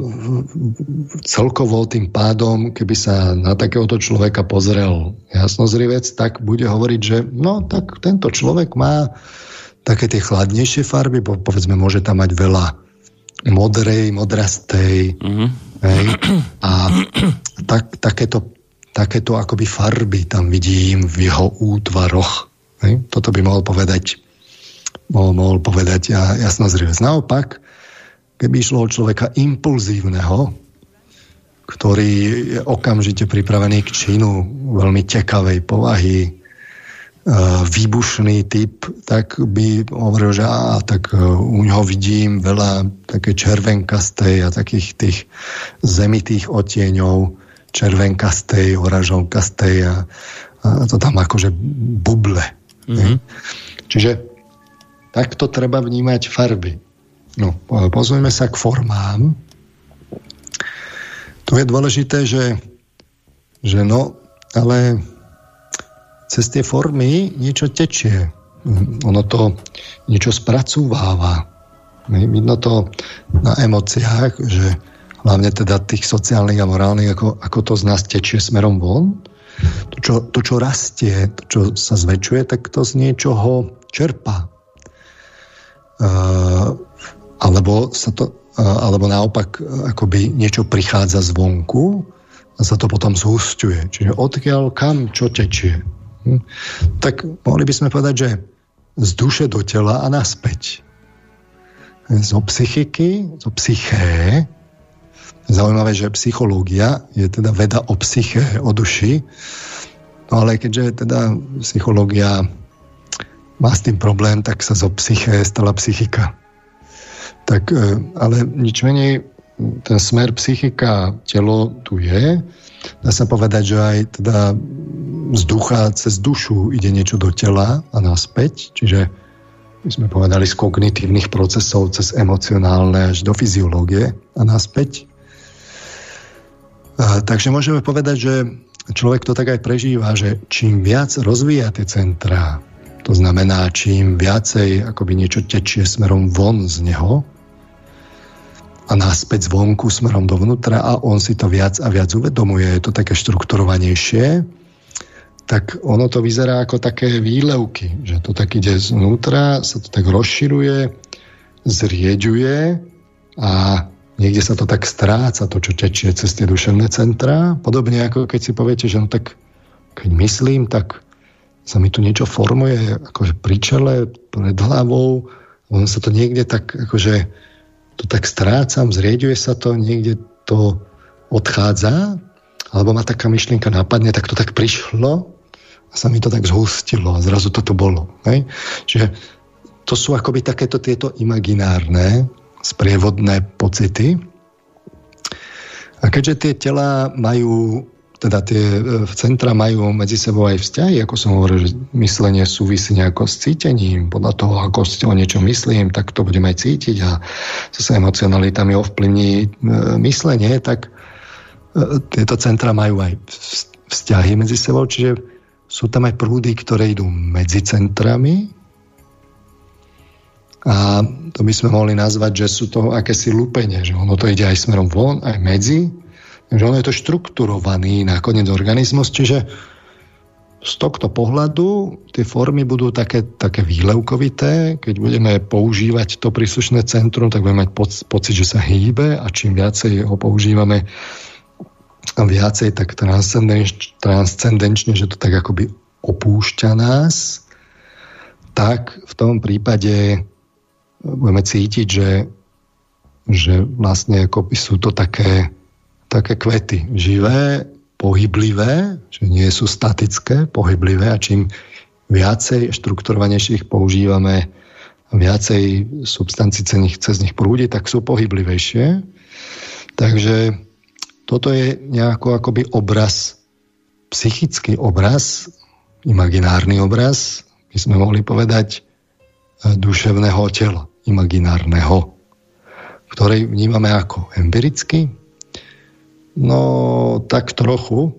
celkovo tým pádom, keby sa na takéhoto človeka pozrel jasnozrivec, tak bude hovoriť, že no tak tento človek má také tie chladnejšie farby, povedzme môže tam mať veľa modrej, modrastej mm-hmm. hej, a tak, takéto, takéto akoby farby tam vidím v jeho útvaroch. Hej. Toto by mohol povedať mohol, mohol povedať ja, jasnozrivec. Naopak, keby išlo o človeka impulzívneho, ktorý je okamžite pripravený k činu, veľmi tekavej povahy, e, výbušný typ, tak by hovoril, že á, tak e, u ňoho vidím veľa také červenkastej a takých tých zemitých otieňov, červenkastej, oražovkastej a, a to tam akože buble. Mm-hmm. Čiže Takto treba vnímať farby. No, pozrieme sa k formám. Tu je dôležité, že, že no, ale cez tie formy niečo tečie. Ono to niečo spracúváva. Vidno to na emóciách, že hlavne teda tých sociálnych a morálnych, ako, ako to z nás tečie smerom von. To čo, to, čo rastie, to, čo sa zväčšuje, tak to z niečoho čerpá. Uh, alebo, sa to, uh, alebo naopak akoby niečo prichádza zvonku a sa to potom zhusťuje. Čiže odkiaľ kam čo tečie. Hm? Tak mohli by sme povedať, že z duše do tela a naspäť zo psychiky, zo psyché. Zaujímavé, že psychológia je teda veda o psyché, o duši, no ale keďže teda psychológia má s tým problém, tak sa zo psyché stala psychika. Tak, e, ale nič ten smer psychika, telo tu je. Dá sa povedať, že aj teda z ducha cez dušu ide niečo do tela a naspäť, čiže my sme povedali, z kognitívnych procesov cez emocionálne až do fyziológie a naspäť. A, takže môžeme povedať, že človek to tak aj prežíva, že čím viac rozvíja tie centrá, to znamená, čím viacej akoby niečo tečie smerom von z neho a náspäť zvonku smerom dovnútra a on si to viac a viac uvedomuje, je to také štrukturovanejšie, tak ono to vyzerá ako také výlevky, že to tak ide znútra, sa to tak rozširuje, zrieďuje a niekde sa to tak stráca, to, čo tečie cez tie duševné centra. Podobne ako keď si poviete, že no tak keď myslím, tak sa mi tu niečo formuje akože pri čele, pred hlavou, ono sa to niekde tak akože to tak strácam, zrieďuje sa to, niekde to odchádza, alebo ma taká myšlienka napadne, tak to tak prišlo a sa mi to tak zhustilo a zrazu toto bolo. Hej? Čiže to sú akoby takéto tieto imaginárne sprievodné pocity. A keďže tie tela majú, teda tie e, centra majú medzi sebou aj vzťahy, ako som hovoril, že myslenie súvisí nejako s cítením, podľa toho, ako o niečo myslím, tak to budeme aj cítiť a zase emocionalita mi ovplyvní e, myslenie, tak e, tieto centra majú aj vzťahy medzi sebou, čiže sú tam aj prúdy, ktoré idú medzi centrami. A to by sme mohli nazvať, že sú to akési lupenie, že ono to ide aj smerom von, aj medzi, že ono je to štrukturovaný nakoniec organizmus, čiže z tohto pohľadu tie formy budú také, také výlevkovité. Keď budeme používať to príslušné centrum, tak budeme mať pocit, že sa hýbe a čím viacej ho používame, viacej tak transcendenčne, že to tak akoby opúšťa nás, tak v tom prípade budeme cítiť, že, že vlastne akoby sú to také, také kvety živé, pohyblivé, že nie sú statické, pohyblivé a čím viacej štrukturovanejších používame viacej substancií cez nich prúdi, tak sú pohyblivejšie. Takže toto je nejako akoby obraz, psychický obraz, imaginárny obraz, by sme mohli povedať, e, duševného tela, imaginárneho, ktorý vnímame ako empiricky? No, tak trochu,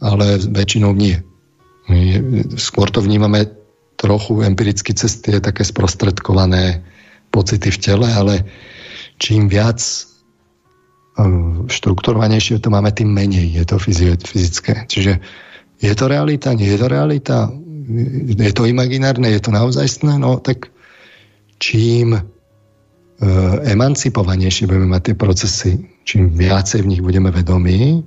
ale väčšinou nie. Skôr to vnímame trochu empiricky cez tie také sprostredkované pocity v tele, ale čím viac štrukturovanejšie to máme, tým menej je to fyzické. Čiže je to realita, nie je to realita, je to imaginárne, je to naozajstné, no tak čím e, emancipovanejšie budeme mať tie procesy, čím viacej v nich budeme vedomí,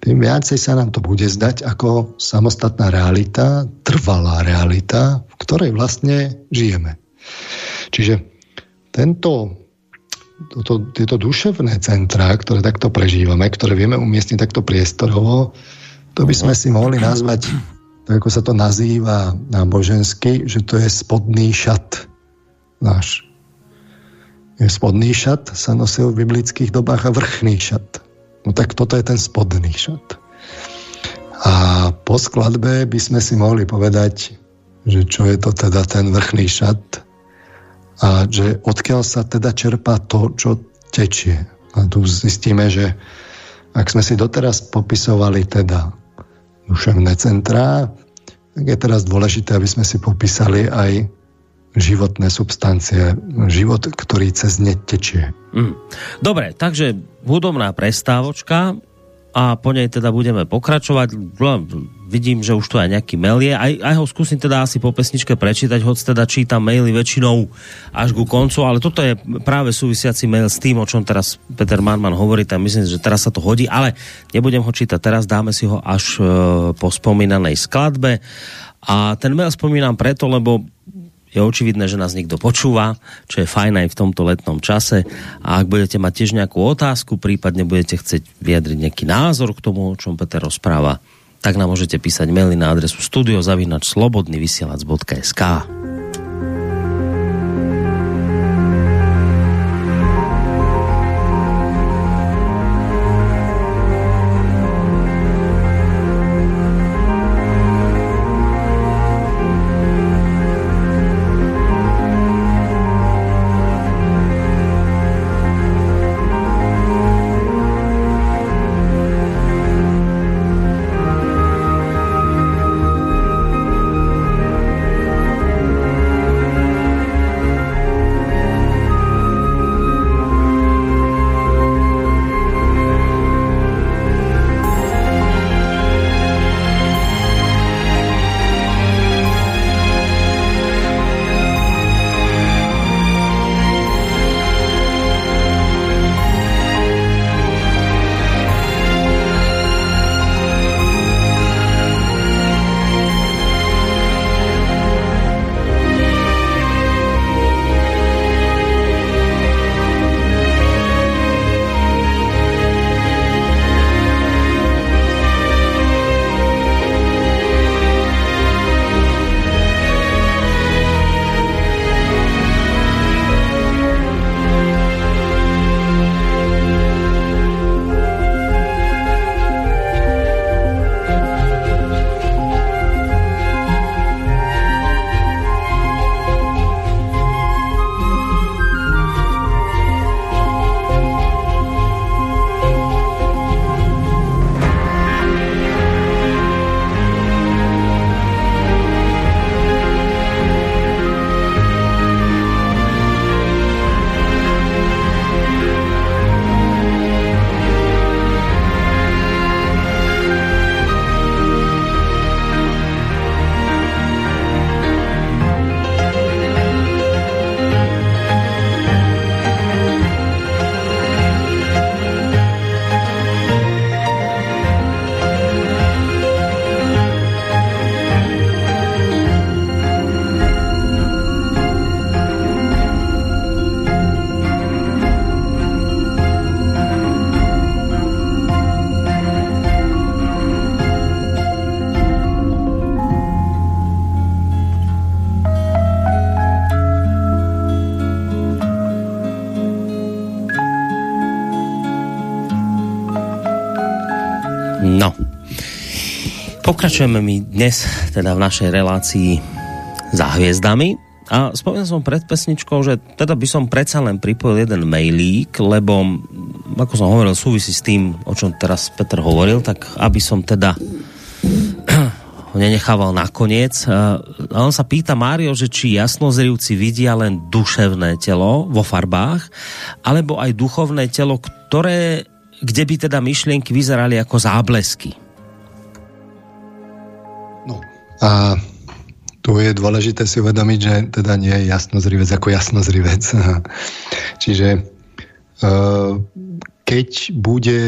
tým viacej sa nám to bude zdať ako samostatná realita, trvalá realita, v ktorej vlastne žijeme. Čiže tento toto, tieto duševné centrá, ktoré takto prežívame, ktoré vieme umiestniť takto priestorovo, to by sme si mohli nazvať, tak ako sa to nazýva nábožensky, že to je spodný šat náš. Spodný šat sa nosil v biblických dobách a vrchný šat. No tak toto je ten spodný šat. A po skladbe by sme si mohli povedať, že čo je to teda ten vrchný šat, a že odkiaľ sa teda čerpá to, čo tečie. A tu zistíme, že ak sme si doteraz popisovali teda duševné centrá, tak je teraz dôležité, aby sme si popísali aj životné substancie, život, ktorý cez ne tečie. Mm. Dobre, takže hudobná prestávočka a po nej teda budeme pokračovať. Vidím, že už tu aj nejaký mail je. Aj, aj ho skúsim teda asi po pesničke prečítať, hoď teda čítam maily väčšinou až ku koncu, ale toto je práve súvisiaci mail s tým, o čom teraz Peter Marman hovorí, tam myslím, že teraz sa to hodí, ale nebudem ho čítať teraz, dáme si ho až e, po spomínanej skladbe. A ten mail spomínam preto, lebo je očividné, že nás niekto počúva, čo je fajn aj v tomto letnom čase. A ak budete mať tiež nejakú otázku, prípadne budete chcieť vyjadriť nejaký názor k tomu, o čom Peter rozpráva, tak nám môžete písať maily na adresu studiozavinačslobodnyvysielac.sk. Pokračujeme my dnes teda v našej relácii za hviezdami a spomínal som pred pesničkou, že teda by som predsa len pripojil jeden mailík, lebo ako som hovoril, súvisí s tým, o čom teraz Peter hovoril, tak aby som teda ho nenechával nakoniec. A on sa pýta Mário, že či jasnozrivci vidia len duševné telo vo farbách, alebo aj duchovné telo, ktoré, kde by teda myšlienky vyzerali ako záblesky. A tu je dôležité si uvedomiť, že teda nie je jasnozrivec ako jasnozrivec. Čiže e, keď bude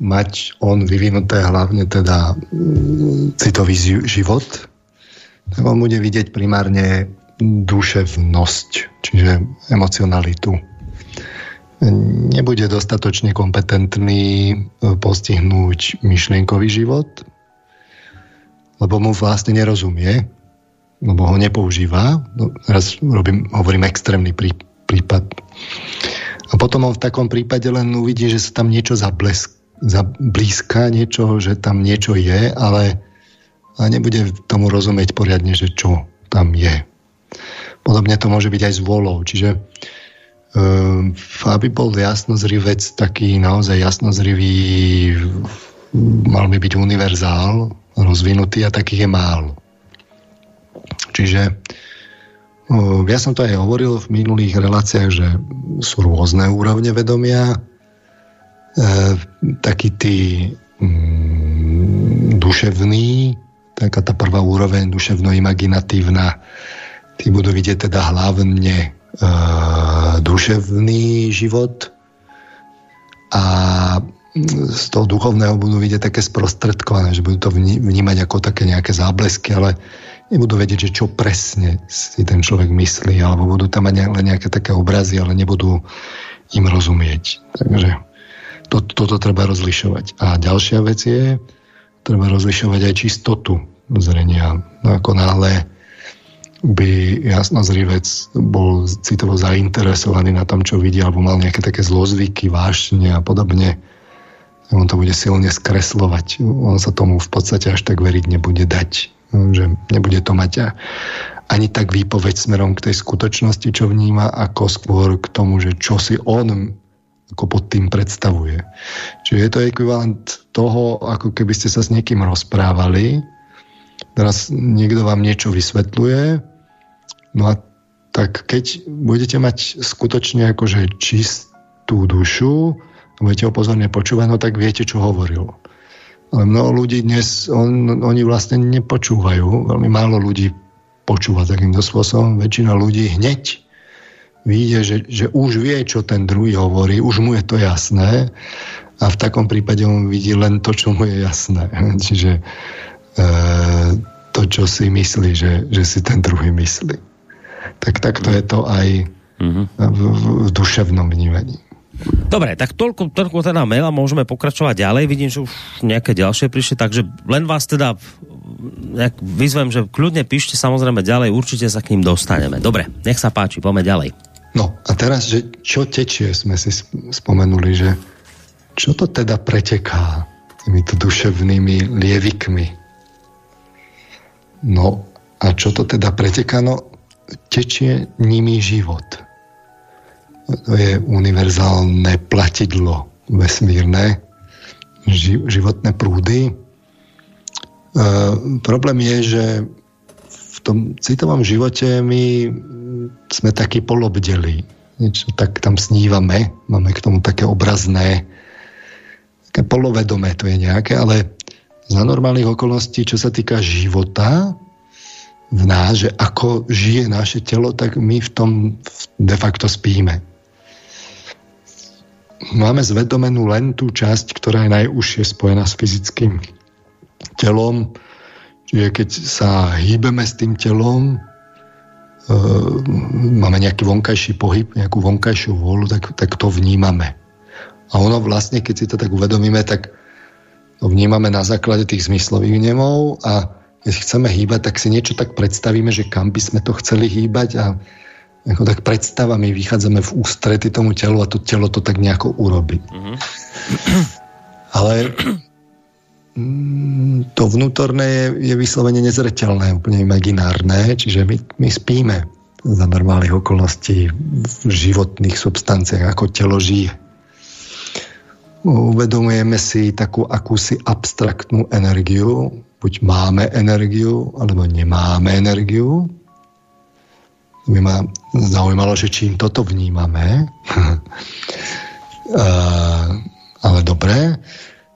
mať on vyvinuté hlavne teda mm, citový život, tak on bude vidieť primárne duševnosť, čiže emocionalitu. Nebude dostatočne kompetentný e, postihnúť myšlienkový život, lebo mu vlastne nerozumie, lebo ho nepoužíva. No, raz robím, hovorím extrémny prí, prípad. A potom on v takom prípade len uvidí, že sa tam niečo zablesk, zablízka, niečo, že tam niečo je, ale, ale nebude tomu rozumieť poriadne, že čo tam je. Podobne to môže byť aj s volou. Čiže um, aby bol jasnozrivec taký naozaj jasnozrivý, mal by byť univerzál, rozvinutý a takých je málo. Čiže ja som to aj hovoril v minulých reláciách, že sú rôzne úrovne vedomia. E, taký tí mm, duševný, taká tá prvá úroveň duševno-imaginatívna, tí budú vidieť teda hlavne e, duševný život a z toho duchovného budú vidieť také sprostredkované, že budú to vnímať ako také nejaké záblesky, ale nebudú vedieť, že čo presne si ten človek myslí, alebo budú tam mať len nejaké také obrazy, ale nebudú im rozumieť. Takže to, toto treba rozlišovať. A ďalšia vec je, treba rozlišovať aj čistotu zrenia. No ako náhle by jasnozrivec bol citovo zainteresovaný na tom, čo vidí, alebo mal nejaké také zlozvyky, vášne a podobne, on to bude silne skreslovať. On sa tomu v podstate až tak veriť nebude dať. Že nebude to mať ani tak výpoveď smerom k tej skutočnosti, čo vníma, ako skôr k tomu, že čo si on ako pod tým predstavuje. Čiže je to ekvivalent toho, ako keby ste sa s niekým rozprávali, teraz niekto vám niečo vysvetľuje, no a tak keď budete mať skutočne akože čistú dušu, budete ho pozorne počúvať, no tak viete, čo hovoril. Ale mnoho ľudí dnes, on, oni vlastne nepočúvajú, veľmi málo ľudí počúva takýmto spôsobom, väčšina ľudí hneď vidie, že, že už vie, čo ten druhý hovorí, už mu je to jasné a v takom prípade on vidí len to, čo mu je jasné. Čiže e, to, čo si myslí, že, že si ten druhý myslí. Tak takto je to aj mhm. v, v, v duševnom vnímaní. Dobre, tak toľko, toľko teda maila, môžeme pokračovať ďalej. Vidím, že už nejaké ďalšie prišli, takže len vás teda nejak vyzvem, že kľudne píšte samozrejme ďalej, určite sa k ním dostaneme. Dobre, nech sa páči, poďme ďalej. No a teraz, že čo tečie, sme si spomenuli, že čo to teda preteká týmito duševnými lievikmi. No a čo to teda preteká? No tečie nimi život to je univerzálne platidlo vesmírne, životné prúdy. E, problém je, že v tom citovom živote my sme takí polobdeli. Niečo tak tam snívame, máme k tomu také obrazné, také polovedomé to je nejaké, ale za normálnych okolností, čo sa týka života v nás, že ako žije naše telo, tak my v tom de facto spíme máme zvedomenú len tú časť, ktorá je najúžšie spojená s fyzickým telom. Čiže keď sa hýbeme s tým telom, e, máme nejaký vonkajší pohyb, nejakú vonkajšiu vôľu, tak, tak to vnímame. A ono vlastne, keď si to tak uvedomíme, tak to vnímame na základe tých zmyslových vnemov a keď chceme hýbať, tak si niečo tak predstavíme, že kam by sme to chceli hýbať a ako tak predstavami vychádzame v ústrety tomu telu a to telo to tak nejako urobí. Mm-hmm. Ale mm, to vnútorné je, je vyslovene nezreteľné, úplne imaginárne, čiže my, my spíme za normálnych okolností v životných substanciách, ako telo žije. Uvedomujeme si takú akúsi abstraktnú energiu, buď máme energiu, alebo nemáme energiu, by ma zaujímalo, že čím toto vnímame. ale dobré.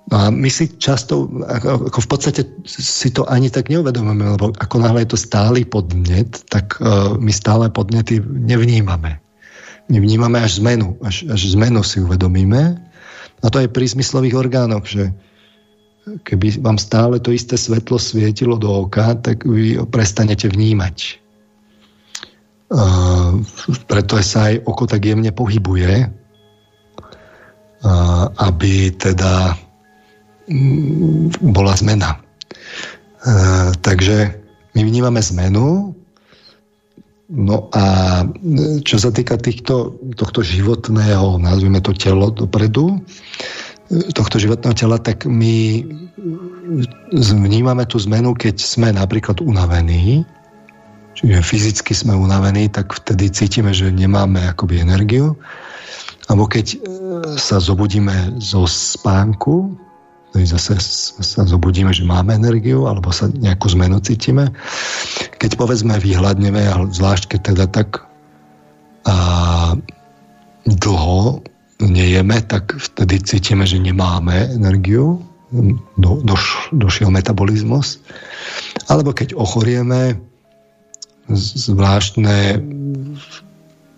A my si často, ako, v podstate si to ani tak neuvedomujeme, lebo ako náhle je to stály podnet, tak uh, my stále podnety nevnímame. Nevnímame až zmenu. Až, až zmenu si uvedomíme. A to je pri zmyslových orgánoch, že keby vám stále to isté svetlo svietilo do oka, tak vy prestanete vnímať preto sa aj oko tak jemne pohybuje, uh, aby teda um, bola zmena. Uh, takže my vnímame zmenu, no a čo sa týka týchto, tohto životného, nazvime to telo dopredu, tohto životného tela, tak my vnímame tú zmenu, keď sme napríklad unavení, čiže fyzicky sme unavení, tak vtedy cítime, že nemáme akoby energiu. Alebo keď e, sa zobudíme zo spánku, zase sa zobudíme, že máme energiu, alebo sa nejakú zmenu cítime. Keď povedzme vyhľadneme, zvlášť keď teda tak a, dlho nejeme, tak vtedy cítime, že nemáme energiu, do, doš, došiel metabolizmus. Alebo keď ochorieme, zvláštne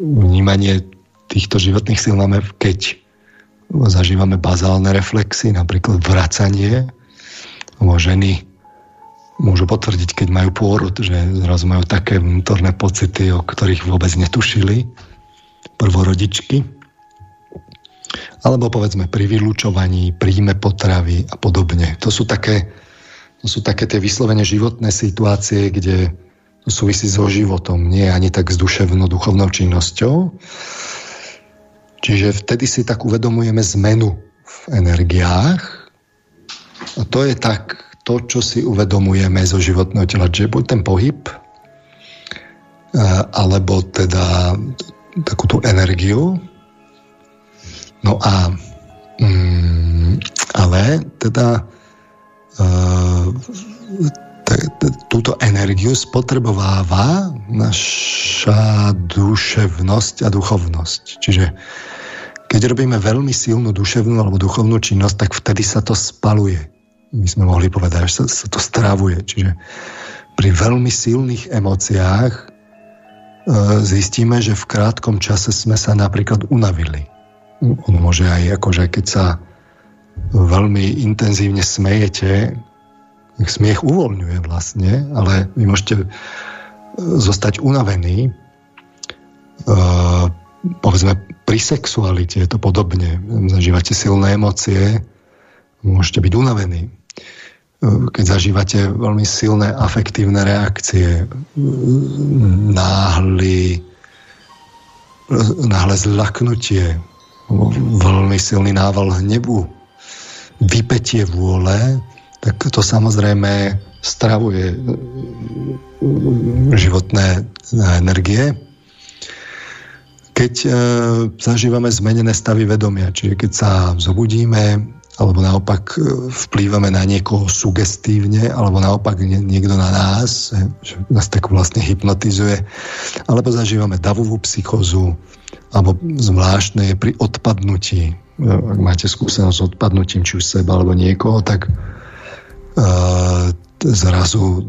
vnímanie týchto životných síl máme, keď zažívame bazálne reflexy, napríklad vracanie, ženy môžu potvrdiť, keď majú pôrod, že zrazu majú také vnútorné pocity, o ktorých vôbec netušili prvorodičky. Alebo povedzme pri vylúčovaní, príjme potravy a podobne. To sú také, to sú také tie vyslovene životné situácie, kde súvisí so životom, nie ani tak s duševno-duchovnou činnosťou. Čiže vtedy si tak uvedomujeme zmenu v energiách. A to je tak to, čo si uvedomujeme zo životného tela, že buď ten pohyb, e, alebo teda takú tú energiu. No a mm, ale teda uh, túto energiu spotrebováva naša duševnosť a duchovnosť. Čiže keď robíme veľmi silnú duševnú alebo duchovnú činnosť, tak vtedy sa to spaluje. My sme mohli povedať, že sa, sa to stravuje. Čiže pri veľmi silných emóciách e, zistíme, že v krátkom čase sme sa napríklad unavili. On môže aj, akože keď sa veľmi intenzívne smejete, smiech uvoľňuje vlastne, ale vy môžete e, zostať unavení. E, povedzme, pri sexualite je to podobne. Zažívate silné emócie, môžete byť unavení. E, keď zažívate veľmi silné afektívne reakcie, náhly, náhle zlaknutie, veľmi silný nával hnebu, vypetie vôle, tak to samozrejme stravuje životné energie. Keď e, zažívame zmenené stavy vedomia, čiže keď sa zobudíme, alebo naopak e, vplývame na niekoho sugestívne, alebo naopak nie, niekto na nás, e, že nás tak vlastne hypnotizuje, alebo zažívame davovú psychozu, alebo zvláštne je pri odpadnutí. Ak máte skúsenosť s odpadnutím, či už seba alebo niekoho, tak zrazu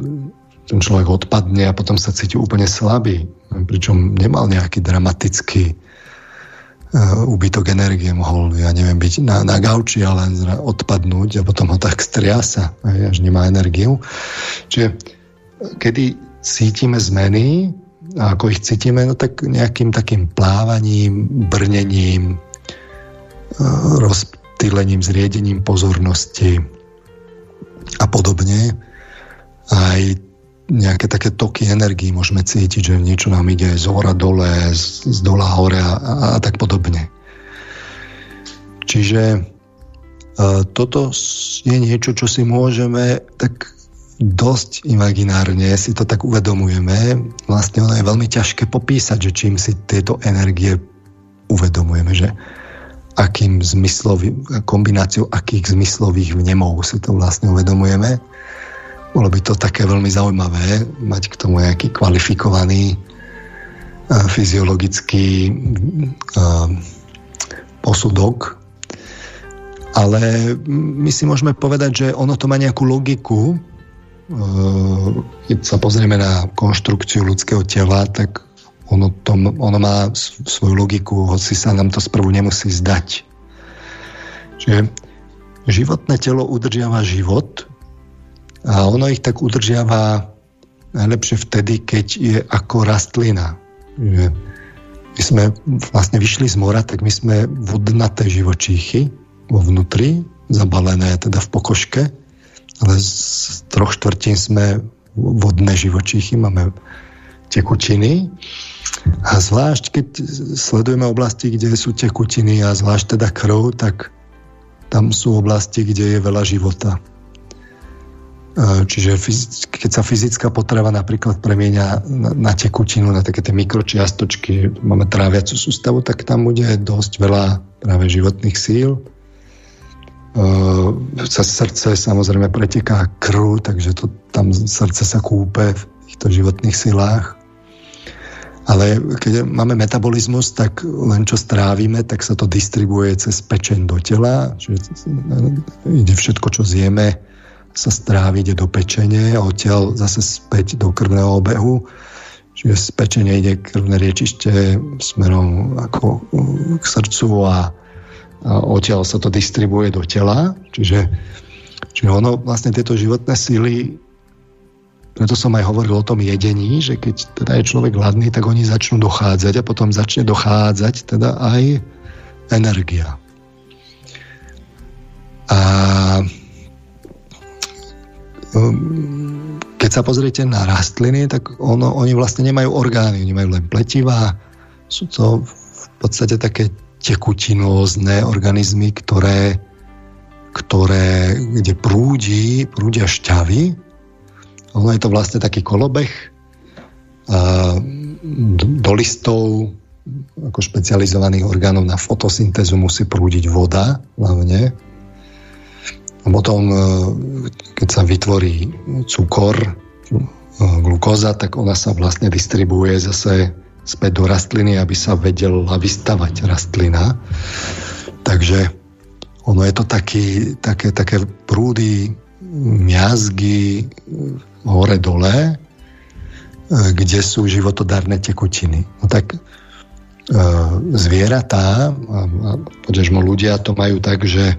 ten človek odpadne a potom sa cíti úplne slabý, pričom nemal nejaký dramatický úbytok energie, mohol, ja neviem, byť na, na gauči a len odpadnúť a potom ho tak striasa, až nemá energiu. Čiže kedy cítime zmeny, a ako ich cítime, no tak nejakým takým plávaním, brnením, rozptýlením, zriedením pozornosti, a podobne. Aj nejaké také toky energii môžeme cítiť, že niečo nám ide z hora dole, z, z dola hore a, a, tak podobne. Čiže uh, toto je niečo, čo si môžeme tak dosť imaginárne si to tak uvedomujeme. Vlastne ono je veľmi ťažké popísať, že čím si tieto energie uvedomujeme, že akým zmyslovým, kombináciou akých zmyslových vnemov si to vlastne uvedomujeme. Bolo by to také veľmi zaujímavé mať k tomu nejaký kvalifikovaný fyziologický posudok. Ale my si môžeme povedať, že ono to má nejakú logiku. Keď sa pozrieme na konštrukciu ľudského tela, tak ono, to, ono má svoju logiku, hoci sa nám to sprvu nemusí zdať. Čiže životné telo udržiava život a ono ich tak udržiava najlepšie vtedy, keď je ako rastlina. Že my sme vlastne vyšli z mora, tak my sme vodnaté živočíchy vo vnútri, zabalené teda v pokožke, ale z troch štvrtín sme vodné živočíchy, máme tekutiny a zvlášť, keď sledujeme oblasti, kde sú tekutiny a zvlášť teda krv, tak tam sú oblasti, kde je veľa života. Čiže keď sa fyzická potrava napríklad premieňa na, tekutinu, na také tie mikročiastočky, máme tráviacu sústavu, tak tam bude dosť veľa práve životných síl. cez srdce samozrejme preteká krv, takže to, tam srdce sa kúpe v týchto životných silách. Ale keď máme metabolizmus, tak len čo strávime, tak sa to distribuje cez pečeň do tela. Čiže všetko, čo zjeme, sa strávi, ide do pečenie odtiaľ zase späť do krvného obehu. Čiže z pečenia ide krvné riečište smerom ako k srdcu a, a odtiaľ sa to distribuje do tela. Čiže, čiže ono vlastne tieto životné síly preto som aj hovoril o tom jedení, že keď teda je človek hladný, tak oni začnú dochádzať a potom začne dochádzať teda aj energia. A um, keď sa pozriete na rastliny, tak ono, oni vlastne nemajú orgány, oni majú len pletivá. Sú to v podstate také tekutinózne organizmy, ktoré, ktoré kde prúdi, prúdia šťavy ono je to vlastne taký kolobeh. Do listov ako špecializovaných orgánov na fotosyntézu musí prúdiť voda hlavne. A potom, e, keď sa vytvorí cukor, e, glukóza, tak ona sa vlastne distribuje zase späť do rastliny, aby sa vedela vystavať rastlina. Takže ono je to taký, také, také prúdy, miazgy, hore-dole, e, kde sú životodárne tekutiny. No tak e, zvieratá, a poďažmo ľudia to majú tak, že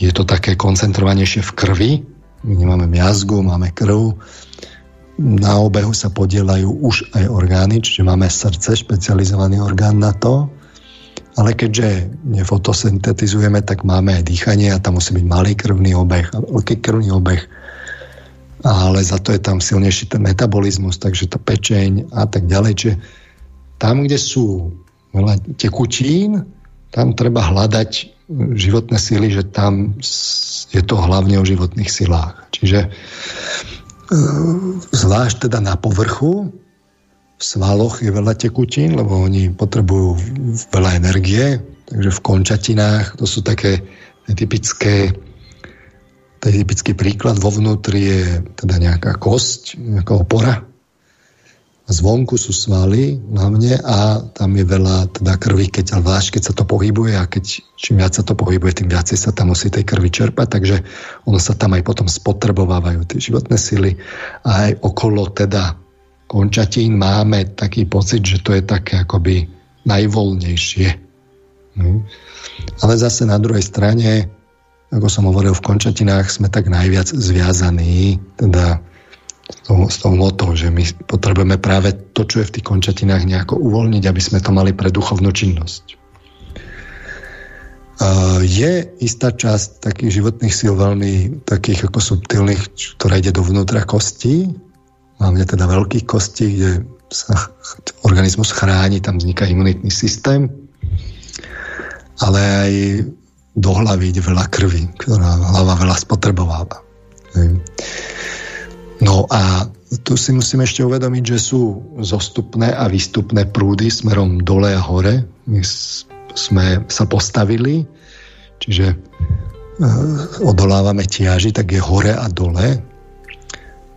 je to také koncentrovanejšie v krvi. My nemáme miazgu, máme krv. Na obehu sa podielajú už aj orgány, čiže máme srdce, špecializovaný orgán na to. Ale keďže nefotosyntetizujeme, tak máme aj dýchanie a tam musí byť malý krvný obeh. Veľký krvný obeh ale za to je tam silnejší ten metabolizmus, takže to pečeň a tak ďalej. Čiže tam, kde sú veľa tekutín, tam treba hľadať životné síly, že tam je to hlavne o životných silách. Čiže e, zvlášť teda na povrchu v svaloch je veľa tekutín, lebo oni potrebujú veľa energie, takže v končatinách to sú také typické to je typický príklad. Vo vnútri je teda nejaká kosť, nejaká opora. A zvonku sú svaly hlavne a tam je veľa teda krvi, keď, ale keď sa to pohybuje a keď čím viac sa to pohybuje, tým viacej sa tam musí tej krvi čerpať, takže ono sa tam aj potom spotrebovávajú tie životné sily a aj okolo teda končatín máme taký pocit, že to je také akoby najvoľnejšie. No. Ale zase na druhej strane ako som hovoril, v končatinách sme tak najviac zviazaní, teda s tou, s tou motou, že my potrebujeme práve to, čo je v tých končatinách nejako uvoľniť, aby sme to mali pre duchovnú činnosť. Je istá časť takých životných síl veľmi takých ako subtilných, ktorá ide dovnútra kostí, hlavne teda veľkých kostí, kde sa organizmus chráni, tam vzniká imunitný systém, ale aj do veľa krvi, ktorá hlava veľa spotrebováva. No a tu si musíme ešte uvedomiť, že sú zostupné a výstupné prúdy smerom dole a hore. My sme sa postavili, čiže e, odolávame tiaži, tak je hore a dole.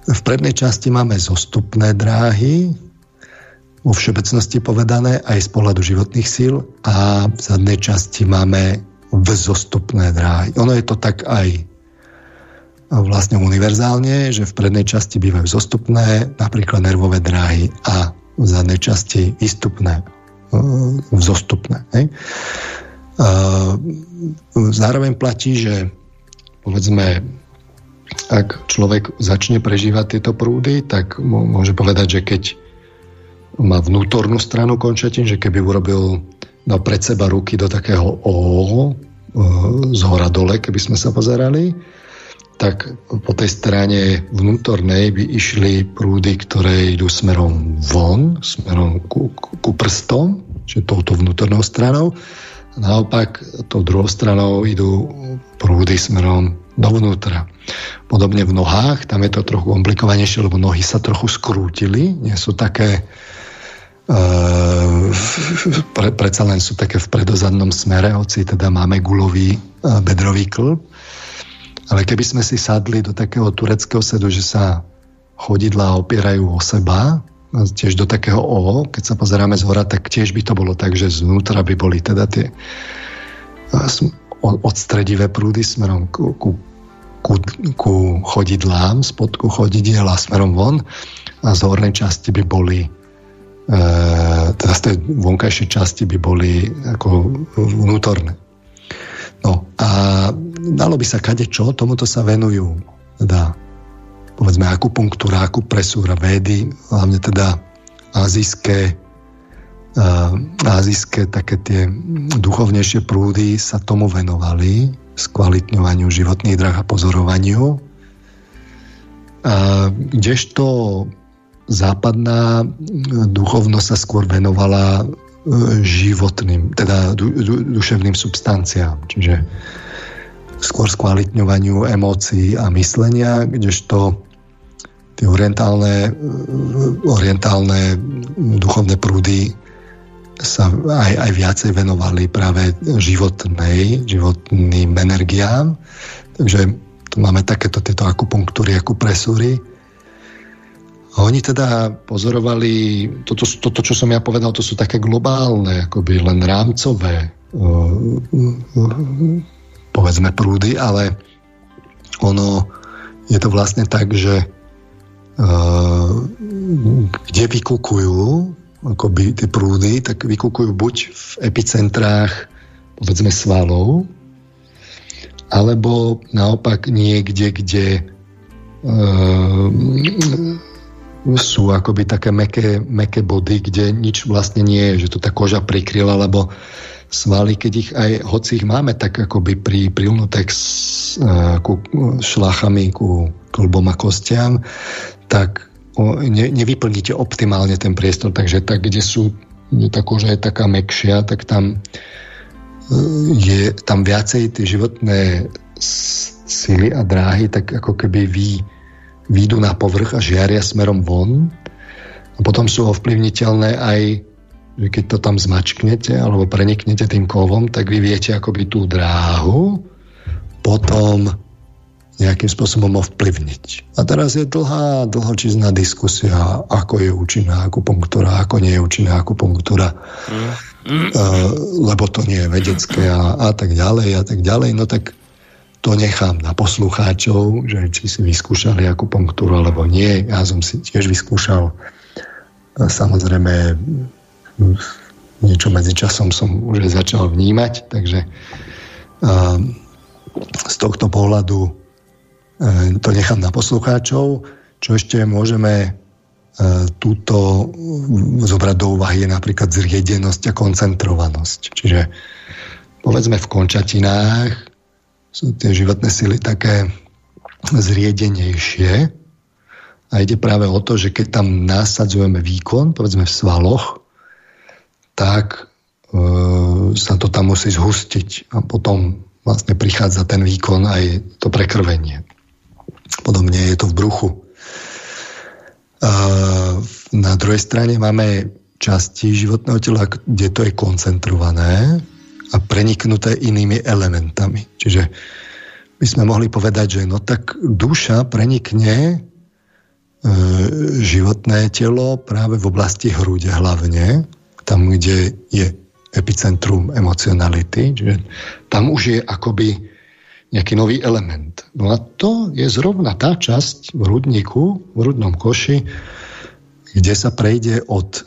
V prednej časti máme zostupné dráhy, vo všeobecnosti povedané aj z pohľadu životných síl a v zadnej časti máme vzostupné dráhy. Ono je to tak aj vlastne univerzálne, že v prednej časti bývajú zostupné, napríklad nervové dráhy a v zadnej časti výstupné, e, vzostupné. Hej. Zároveň platí, že povedzme, ak človek začne prežívať tieto prúdy, tak môže povedať, že keď má vnútornú stranu končatín, že keby urobil dal pred seba ruky do takého O, e, z hora dole, keby sme sa pozerali, tak po tej strane vnútornej by išli prúdy, ktoré idú smerom von, smerom ku, ku, prstom, čiže touto vnútornou stranou. A naopak, tou druhou stranou idú prúdy smerom dovnútra. Podobne v nohách, tam je to trochu komplikovanejšie, lebo nohy sa trochu skrútili, nie sú také pre, predsa len sú také v predozadnom smere, hoci teda máme gulový bedrový klb. Ale keby sme si sadli do takého tureckého sedu, že sa chodidlá opierajú o seba, tiež do takého O, keď sa pozeráme z hora, tak tiež by to bolo tak, že znútra by boli teda tie odstredivé prúdy smerom ku, ku, ku, ku chodidlám, spodku chodidiel a smerom von a z hornej časti by boli e, teda z tej vonkajšej časti by boli ako vnútorné. No a dalo by sa kade čo, tomuto sa venujú teda povedzme akupunktúra, akupresúra, védy, hlavne teda azijské uh, azijské také tie duchovnejšie prúdy sa tomu venovali, skvalitňovaniu životných drah a pozorovaniu. Uh, kdežto západná duchovnosť sa skôr venovala životným, teda du, du, duševným substanciám, čiže skôr skvalitňovaniu emócií a myslenia, kdežto tie orientálne, orientálne duchovné prúdy sa aj, aj viacej venovali práve životnej, životným energiám. Takže tu máme takéto tieto akupunktúry, akupresúry. Oni teda pozorovali, toto, toto, čo som ja povedal, to sú také globálne, akoby len rámcové povedzme prúdy, ale ono je to vlastne tak, že uh, kde vykukujú akoby tie prúdy, tak vykukujú buď v epicentrách povedzme svalov, alebo naopak niekde, kde uh, sú akoby také meké, meké body, kde nič vlastne nie je, že to tá koža prikryla, lebo svaly, keď ich aj, hoci ich máme tak akoby pri, prilnuté uh, ku šlachami, ku klbom a kostiam, tak o, ne, nevyplníte optimálne ten priestor, takže tak, kde sú, kde tá koža je taká mekšia, tak tam uh, je tam viacej tie životné sily a dráhy, tak ako keby vy, výjdu na povrch a žiaria smerom von. A potom sú ovplyvniteľné aj že keď to tam zmačknete alebo preniknete tým kovom, tak vy viete akoby tú dráhu potom nejakým spôsobom ovplyvniť. A teraz je dlhá, dlhočízná diskusia, ako je účinná akupunktúra, ako nie je účinná akupunktúra, mm. uh, lebo to nie je vedecké a, a tak ďalej a tak ďalej. No tak to nechám na poslucháčov, že či si vyskúšali akupunktúru alebo nie. Ja som si tiež vyskúšal samozrejme niečo medzi časom som už začal vnímať, takže z tohto pohľadu e, to nechám na poslucháčov. Čo ešte môžeme e, túto zobrať do úvahy je napríklad zriedenosť a koncentrovanosť. Čiže povedzme v končatinách sú tie životné sily také zriedenejšie a ide práve o to, že keď tam nasadzujeme výkon, povedzme v svaloch, tak e, sa to tam musí zhustiť a potom vlastne prichádza ten výkon aj to prekrvenie. Podobne je to v bruchu. E, na druhej strane máme časti životného tela, kde to je koncentrované a preniknuté inými elementami. Čiže by sme mohli povedať, že no tak duša prenikne e, životné telo práve v oblasti hrude hlavne, tam, kde je epicentrum emocionality, že tam už je akoby nejaký nový element. No a to je zrovna tá časť v hrudníku, v hrudnom koši, kde sa prejde od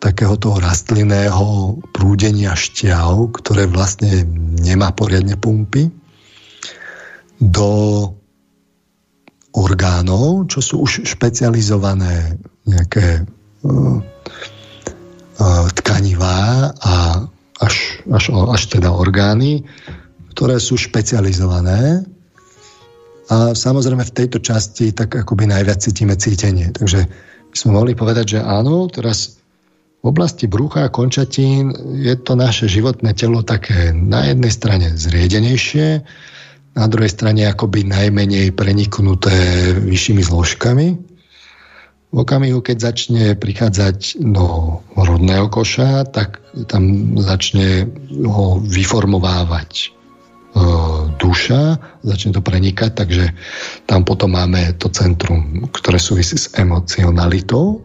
takého toho rastlinného prúdenia šťav, ktoré vlastne nemá poriadne pumpy, do orgánov, čo sú už špecializované nejaké uh, tkanivá a až, až, až teda orgány, ktoré sú špecializované a samozrejme v tejto časti tak akoby najviac cítime cítenie. Takže by sme mohli povedať, že áno, teraz v oblasti brucha a končatín je to naše životné telo také na jednej strane zriedenejšie, na druhej strane akoby najmenej preniknuté vyššími zložkami v okamihu, keď začne prichádzať do rodného koša, tak tam začne ho vyformovávať e, duša, začne to prenikať, takže tam potom máme to centrum, ktoré súvisí s emocionalitou.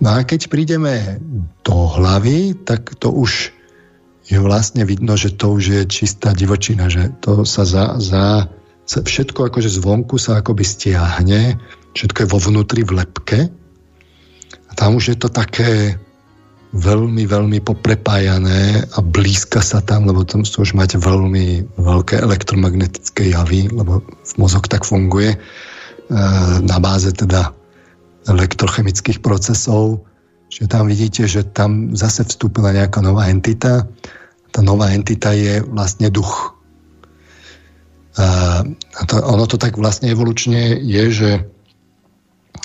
No a keď prídeme do hlavy, tak to už je vlastne vidno, že to už je čistá divočina, že to sa za, za všetko akože zvonku sa akoby stiahne, všetko je vo vnútri v lepke. A tam už je to také veľmi, veľmi poprepájané a blízka sa tam, lebo tam už máte veľmi veľké elektromagnetické javy, lebo mozog tak funguje. E, na báze teda elektrochemických procesov, že tam vidíte, že tam zase vstúpila nejaká nová entita. Tá nová entita je vlastne duch. A to, ono to tak vlastne evolučne je, že,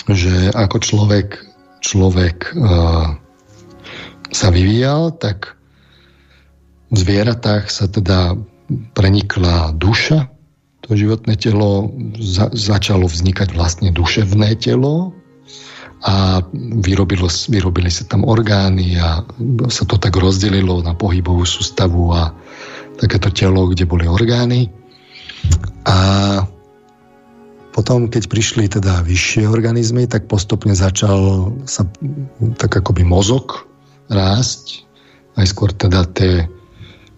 že ako človek, človek uh, sa vyvíjal, tak v zvieratách sa teda prenikla duša, to životné telo za, začalo vznikať vlastne duševné telo a vyrobilo, vyrobili sa tam orgány a sa to tak rozdelilo na pohybovú sústavu a takéto telo, kde boli orgány. A potom, keď prišli teda vyššie organizmy, tak postupne začal sa tak akoby mozog rásť, aj skôr teda tie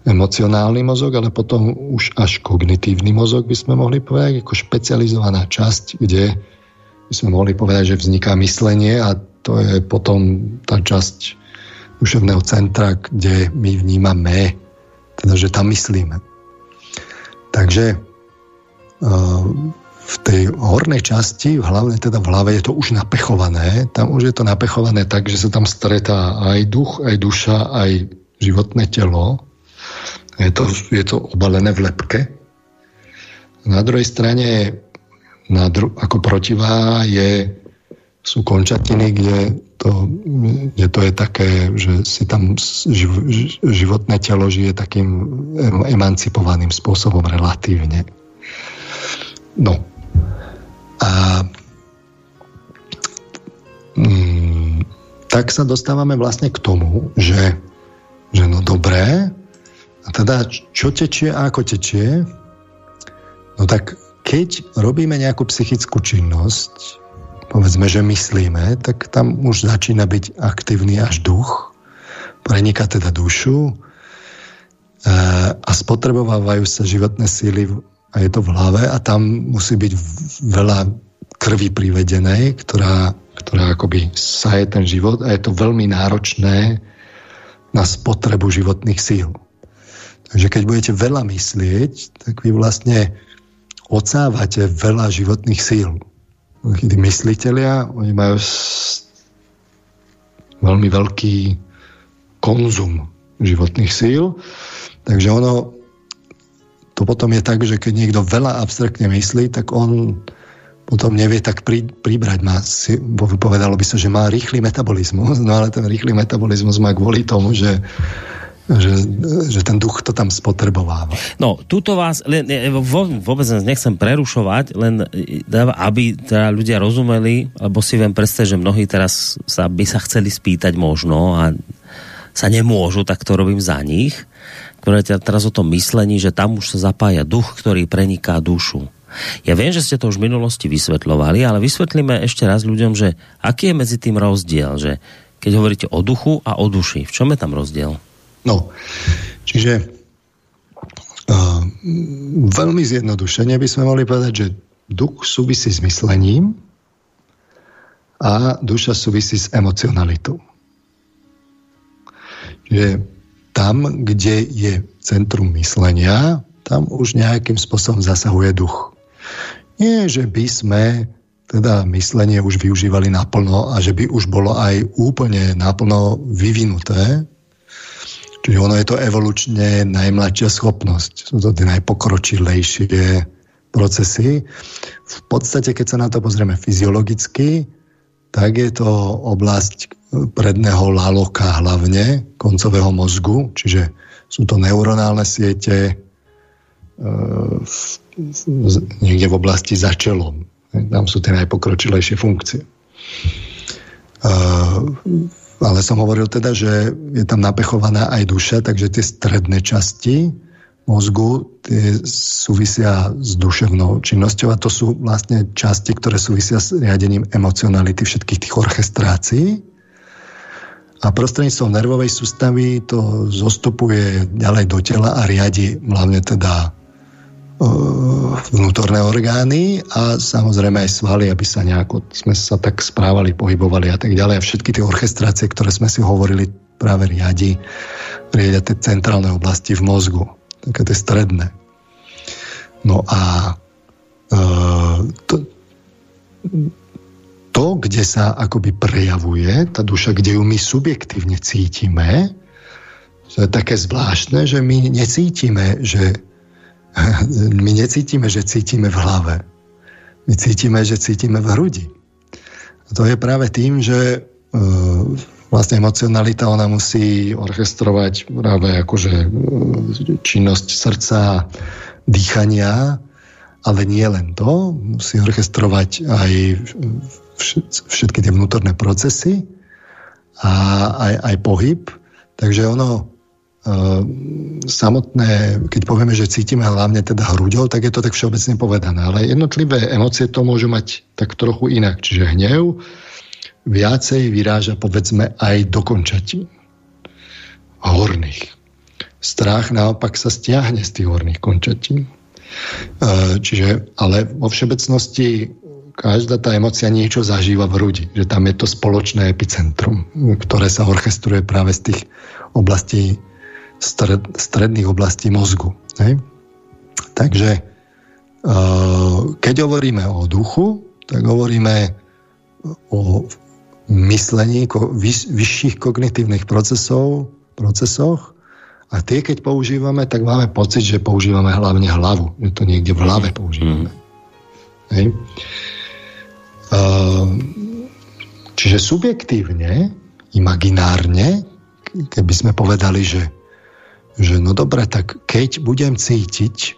emocionálny mozog, ale potom už až kognitívny mozog by sme mohli povedať, ako špecializovaná časť, kde by sme mohli povedať, že vzniká myslenie a to je potom tá časť duševného centra, kde my vnímame, teda že tam myslíme. Takže uh, v tej hornej časti, hlavne teda v hlave, je to už napechované. Tam už je to napechované tak, že sa tam stretá aj duch, aj duša, aj životné telo. Je to, je to obalené v lepke. Na druhej strane, na dru- ako protivá je, sú končatiny, kde to, kde to je také, že si tam živ- životné telo žije takým emancipovaným spôsobom relatívne. No, a mm, tak sa dostávame vlastne k tomu, že, že no dobré, a teda čo tečie a ako tečie, no tak keď robíme nejakú psychickú činnosť, povedzme, že myslíme, tak tam už začína byť aktívny až duch, preniká teda dušu e, a spotrebovávajú sa životné síly a je to v hlave a tam musí byť veľa krvi privedenej, ktorá, ktorá akoby saje ten život a je to veľmi náročné na spotrebu životných síl. Takže keď budete veľa myslieť, tak vy vlastne odsávate veľa životných síl. Tí mysliteľia, oni majú veľmi veľký konzum životných síl, takže ono to potom je tak, že keď niekto veľa abstraktne myslí, tak on potom nevie tak pri, pribrať. Má, si, povedalo by sa, že má rýchly metabolizmus, no ale ten rýchly metabolizmus má kvôli tomu, že že, že ten duch to tam spotrebováva. No, tuto vás, len, vôbec nechcem prerušovať, len aby teda ľudia rozumeli, lebo si viem predstaviť, že mnohí teraz sa, by sa chceli spýtať možno a sa nemôžu, tak to robím za nich ktoré teraz o tom myslení, že tam už sa zapája duch, ktorý preniká dušu. Ja viem, že ste to už v minulosti vysvetľovali, ale vysvetlíme ešte raz ľuďom, že aký je medzi tým rozdiel, že keď hovoríte o duchu a o duši, v čom je tam rozdiel? No, čiže uh, veľmi zjednodušene by sme mohli povedať, že duch súvisí s myslením a duša súvisí s emocionalitou. Čiže tam, kde je centrum myslenia, tam už nejakým spôsobom zasahuje duch. Nie, že by sme teda myslenie už využívali naplno a že by už bolo aj úplne naplno vyvinuté. Čiže ono je to evolučne najmladšia schopnosť. Sú to tie najpokročilejšie procesy. V podstate, keď sa na to pozrieme fyziologicky, tak je to oblasť predného laloka hlavne, koncového mozgu, čiže sú to neuronálne siete e, v, niekde v oblasti za čelom. Tam sú tie najpokročilejšie funkcie. E, ale som hovoril teda, že je tam napechovaná aj duša, takže tie stredné časti mozgu tie súvisia s duševnou činnosťou a to sú vlastne časti, ktoré súvisia s riadením emocionality všetkých tých orchestrácií. A prostredníctvom nervovej sústavy to zostupuje ďalej do tela a riadi hlavne teda vnútorné orgány a samozrejme aj svaly, aby sa nejako sme sa tak správali, pohybovali a tak ďalej. A všetky tie orchestrácie, ktoré sme si hovorili, práve riadi, riadia tie centrálne oblasti v mozgu, také tie stredné. No a e, to, to, kde sa akoby prejavuje tá duša, kde ju my subjektívne cítime, to je také zvláštne, že my necítime, že my necítime, že cítime v hlave. My cítime, že cítime v hrudi. A to je práve tým, že e, vlastne emocionalita ona musí orchestrovať práve akože e, činnosť srdca, dýchania, ale nie len to, musí orchestrovať aj všetky tie vnútorné procesy a aj, aj pohyb. Takže ono samotné, keď povieme, že cítime hlavne teda hruďou, tak je to tak všeobecne povedané. Ale jednotlivé emócie to môžu mať tak trochu inak. Čiže hnev viacej vyráža povedzme aj do končatí horných. Strach naopak sa stiahne z tých horných končatí. Ehm, čiže, ale vo všeobecnosti každá tá emocia niečo zažíva v hrudi. Že tam je to spoločné epicentrum, ktoré sa orchestruje práve z tých oblastí stred, stredných oblastí mozgu. Hej? Takže e, keď hovoríme o duchu, tak hovoríme o myslení, vyš, vyšších kognitívnych procesov, procesoch a tie, keď používame, tak máme pocit, že používame hlavne hlavu. Že to niekde v hlave používame. Mm. Hej? E, čiže subjektívne, imaginárne, keby sme povedali, že že no dobre, tak keď budem cítiť,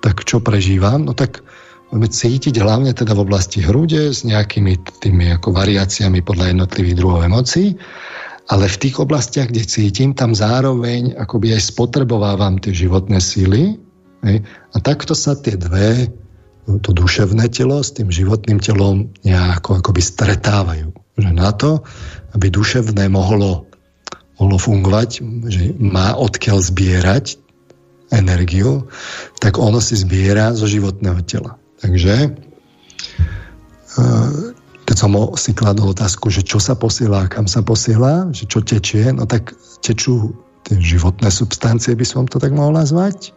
tak čo prežívam? No tak budeme cítiť hlavne teda v oblasti hrude s nejakými tými ako variáciami podľa jednotlivých druhov emócií, ale v tých oblastiach, kde cítim, tam zároveň akoby aj spotrebovávam tie životné síly a takto sa tie dve to duševné telo s tým životným telom nejako akoby stretávajú. Že na to, aby duševné mohlo mohlo fungovať, že má odkiaľ zbierať energiu, tak ono si zbiera zo životného tela. Takže e, keď som si kladol otázku, že čo sa posiela, kam sa posiela, že čo tečie, no tak tečú tie životné substancie, by som to tak mohol nazvať.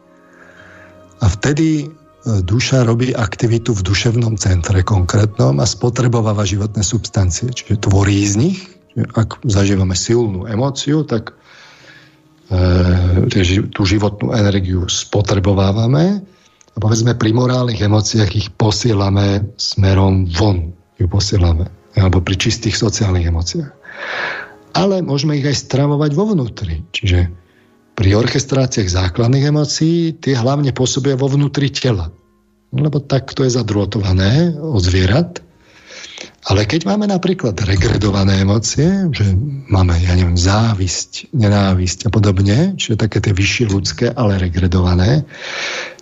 A vtedy e, duša robí aktivitu v duševnom centre konkrétnom a spotrebováva životné substancie, čiže tvorí z nich ak zažívame silnú emóciu, tak e, tú životnú energiu spotrebovávame a povedzme pri morálnych emóciách ich posielame smerom von. Ju posielame. Alebo pri čistých sociálnych emóciách. Ale môžeme ich aj stravovať vo vnútri. Čiže pri orchestráciách základných emócií tie hlavne pôsobia vo vnútri tela. Lebo tak to je zadrôtované od zvierat ale keď máme napríklad regredované emócie, že máme, ja neviem, závisť, nenávisť a podobne, čiže také tie vyššie ľudské, ale regredované,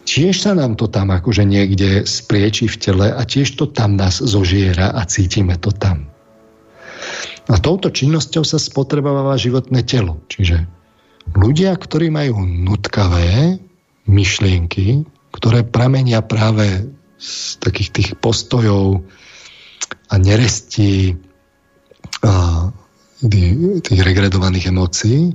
tiež sa nám to tam akože niekde spriečí v tele a tiež to tam nás zožiera a cítime to tam. A touto činnosťou sa spotrebováva životné telo. Čiže ľudia, ktorí majú nutkavé myšlienky, ktoré pramenia práve z takých tých postojov, a nerestí a, tých regredovaných emócií,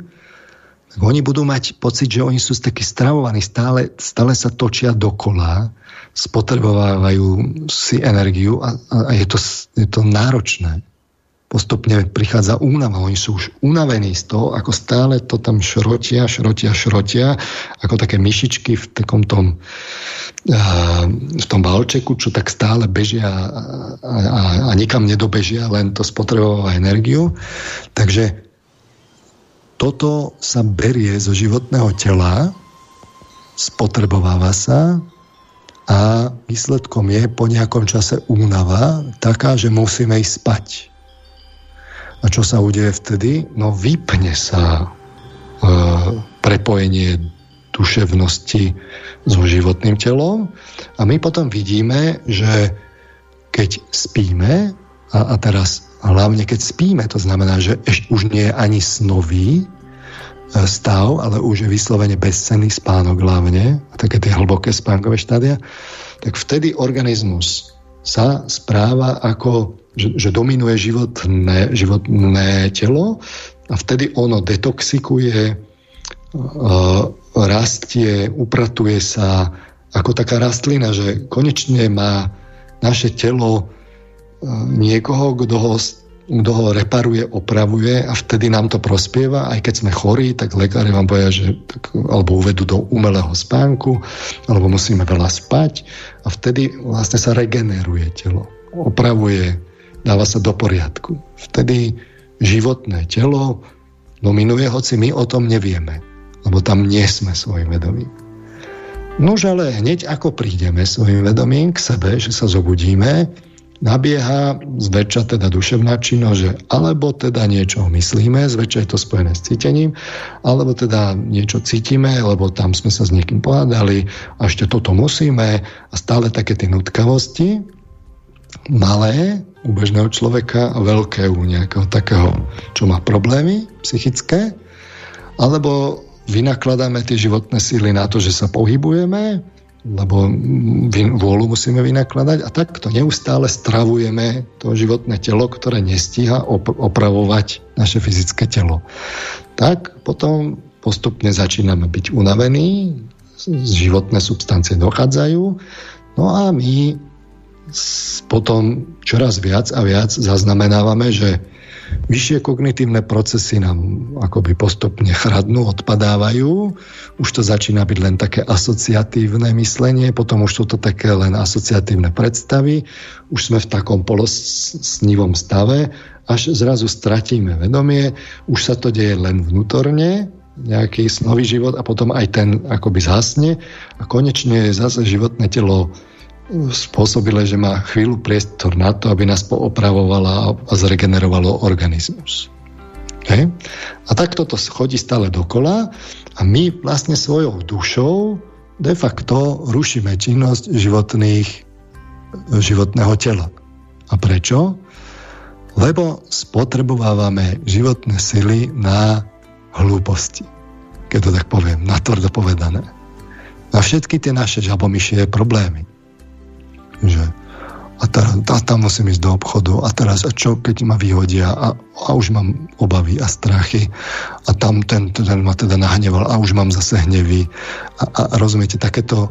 tak oni budú mať pocit, že oni sú takí stravovaní, stále, stále sa točia dokola, spotrebovávajú si energiu a, a je, to, je to náročné postupne prichádza únava. Oni sú už unavení z toho, ako stále to tam šrotia, šrotia, šrotia, ako také myšičky v takom tom, v tom balčeku, čo tak stále bežia a, a, a nikam nedobežia, len to spotrebová energiu. Takže toto sa berie zo životného tela, spotrebováva sa a výsledkom je po nejakom čase únava taká, že musíme ísť spať a čo sa udeje vtedy? No vypne sa e, prepojenie duševnosti so životným telom. A my potom vidíme, že keď spíme, a, a teraz hlavne keď spíme, to znamená, že ešte už nie je ani snový e, stav, ale už je vyslovene bezcenný spánok hlavne, a také tie hlboké spánkové štádia, tak vtedy organizmus sa správa ako, že, že dominuje životné, životné telo a vtedy ono detoxikuje, uh, rastie, upratuje sa ako taká rastlina, že konečne má naše telo uh, niekoho, kto ho kto ho reparuje, opravuje a vtedy nám to prospieva, aj keď sme chorí, tak lekári vám povedia, že tak, alebo uvedú do umelého spánku, alebo musíme veľa spať. A vtedy vlastne sa regeneruje telo, opravuje, dáva sa do poriadku. Vtedy životné telo dominuje, hoci my o tom nevieme, lebo tam nie sme svojim vedomím. Nož ale hneď ako prídeme svojim vedomím k sebe, že sa zobudíme, nabieha zväčša teda duševná činnosť, že alebo teda niečo myslíme, zväčša je to spojené s cítením, alebo teda niečo cítime, lebo tam sme sa s niekým pohádali a ešte toto musíme a stále také tie nutkavosti, malé u bežného človeka a veľké u nejakého takého, čo má problémy psychické, alebo vynakladáme tie životné síly na to, že sa pohybujeme, lebo vôľu musíme vynakladať a takto neustále stravujeme to životné telo, ktoré nestíha op- opravovať naše fyzické telo. Tak potom postupne začíname byť unavení, životné substancie dochádzajú, no a my potom čoraz viac a viac zaznamenávame, že vyššie kognitívne procesy nám akoby postupne chradnú, odpadávajú. Už to začína byť len také asociatívne myslenie, potom už sú to také len asociatívne predstavy. Už sme v takom polosnivom stave, až zrazu stratíme vedomie. Už sa to deje len vnútorne, nejaký snový život a potom aj ten akoby zhasne a konečne zase životné telo spôsobile, že má chvíľu priestor na to, aby nás poopravovala a zregenerovalo organizmus. Hej? A takto to chodí stále dokola a my vlastne svojou dušou de facto rušíme činnosť životných, životného tela. A prečo? Lebo spotrebovávame životné sily na hlúposti. Keď to tak poviem, natvrdo povedané. Na všetky tie naše žabomyšie problémy že a, teraz, a tam musím ísť do obchodu a teraz a čo keď ma vyhodia a, a už mám obavy a strachy a tam ten, ten ma teda nahneval a už mám zase hnevy a, a rozumiete, takéto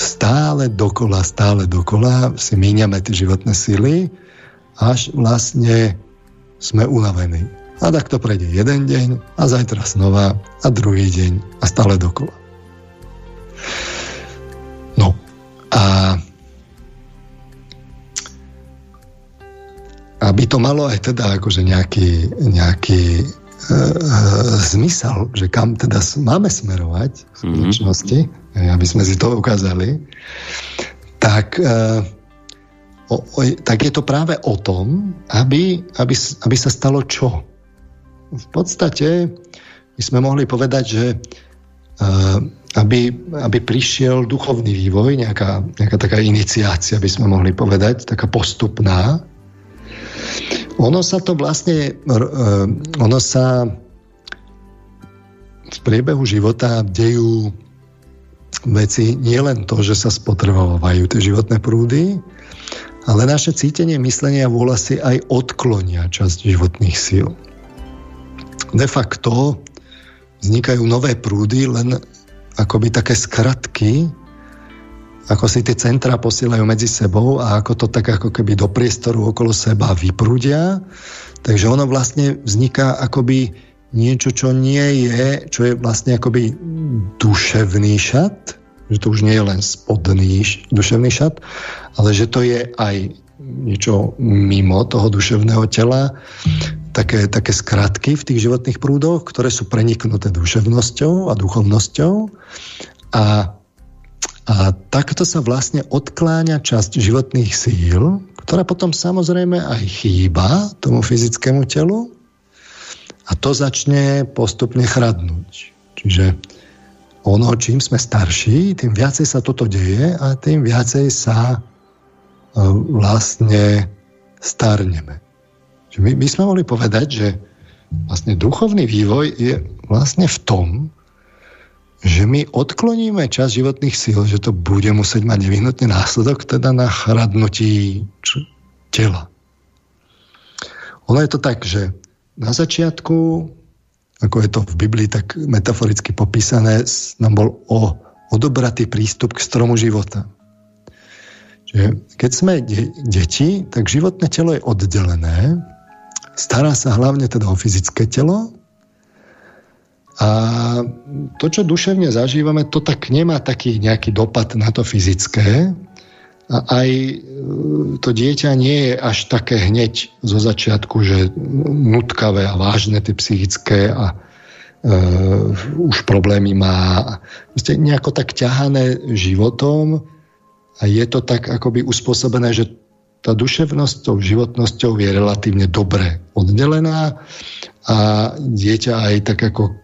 stále dokola, stále dokola si míňame tie životné sily až vlastne sme unavení. A tak to prejde jeden deň a zajtra znova a druhý deň a stále dokola. No a aby to malo aj teda akože nejaký, nejaký e, zmysel, že kam teda máme smerovať v mhm. skutočnosti, mm-hmm. aby sme si to ukázali, tak, e, o, o, tak je to práve o tom, aby, aby, aby sa stalo čo? V podstate by sme mohli povedať, že e, aby, aby prišiel duchovný vývoj, nejaká, nejaká taká iniciácia, by sme mohli povedať, taká postupná, ono sa to vlastne, e, ono sa v priebehu života dejú veci, nie len to, že sa spotrebovajú tie životné prúdy, ale naše cítenie, myslenie a vôľa si aj odklonia časť životných síl. De facto vznikajú nové prúdy, len akoby také skratky, ako si tie centra posielajú medzi sebou a ako to tak ako keby do priestoru okolo seba vyprúdia. Takže ono vlastne vzniká akoby niečo, čo nie je, čo je vlastne akoby duševný šat, že to už nie je len spodný duševný šat, ale že to je aj niečo mimo toho duševného tela, také, také skratky v tých životných prúdoch, ktoré sú preniknuté duševnosťou a duchovnosťou a a takto sa vlastne odkláňa časť životných síl, ktorá potom samozrejme aj chýba tomu fyzickému telu a to začne postupne chradnúť. Čiže ono, čím sme starší, tým viacej sa toto deje a tým viacej sa uh, vlastne starneme. My, my sme mohli povedať, že vlastne duchovný vývoj je vlastne v tom, že my odkloníme čas životných síl, že to bude musieť mať nevyhnutný následok teda na chradnutí tela. Ono je to tak, že na začiatku, ako je to v Biblii tak metaforicky popísané, nám bol o, odobratý prístup k stromu života. Čiže keď sme de- deti, tak životné telo je oddelené, stará sa hlavne teda o fyzické telo, a to, čo duševne zažívame, to tak nemá taký nejaký dopad na to fyzické. A aj e, to dieťa nie je až také hneď zo začiatku, že nutkavé a vážne tie psychické a uh, už problémy má. Ste nejako tak ťahané životom a je to tak akoby uspôsobené, že tá duševnosť tou životnosťou je relatívne dobre oddelená a dieťa aj tak ako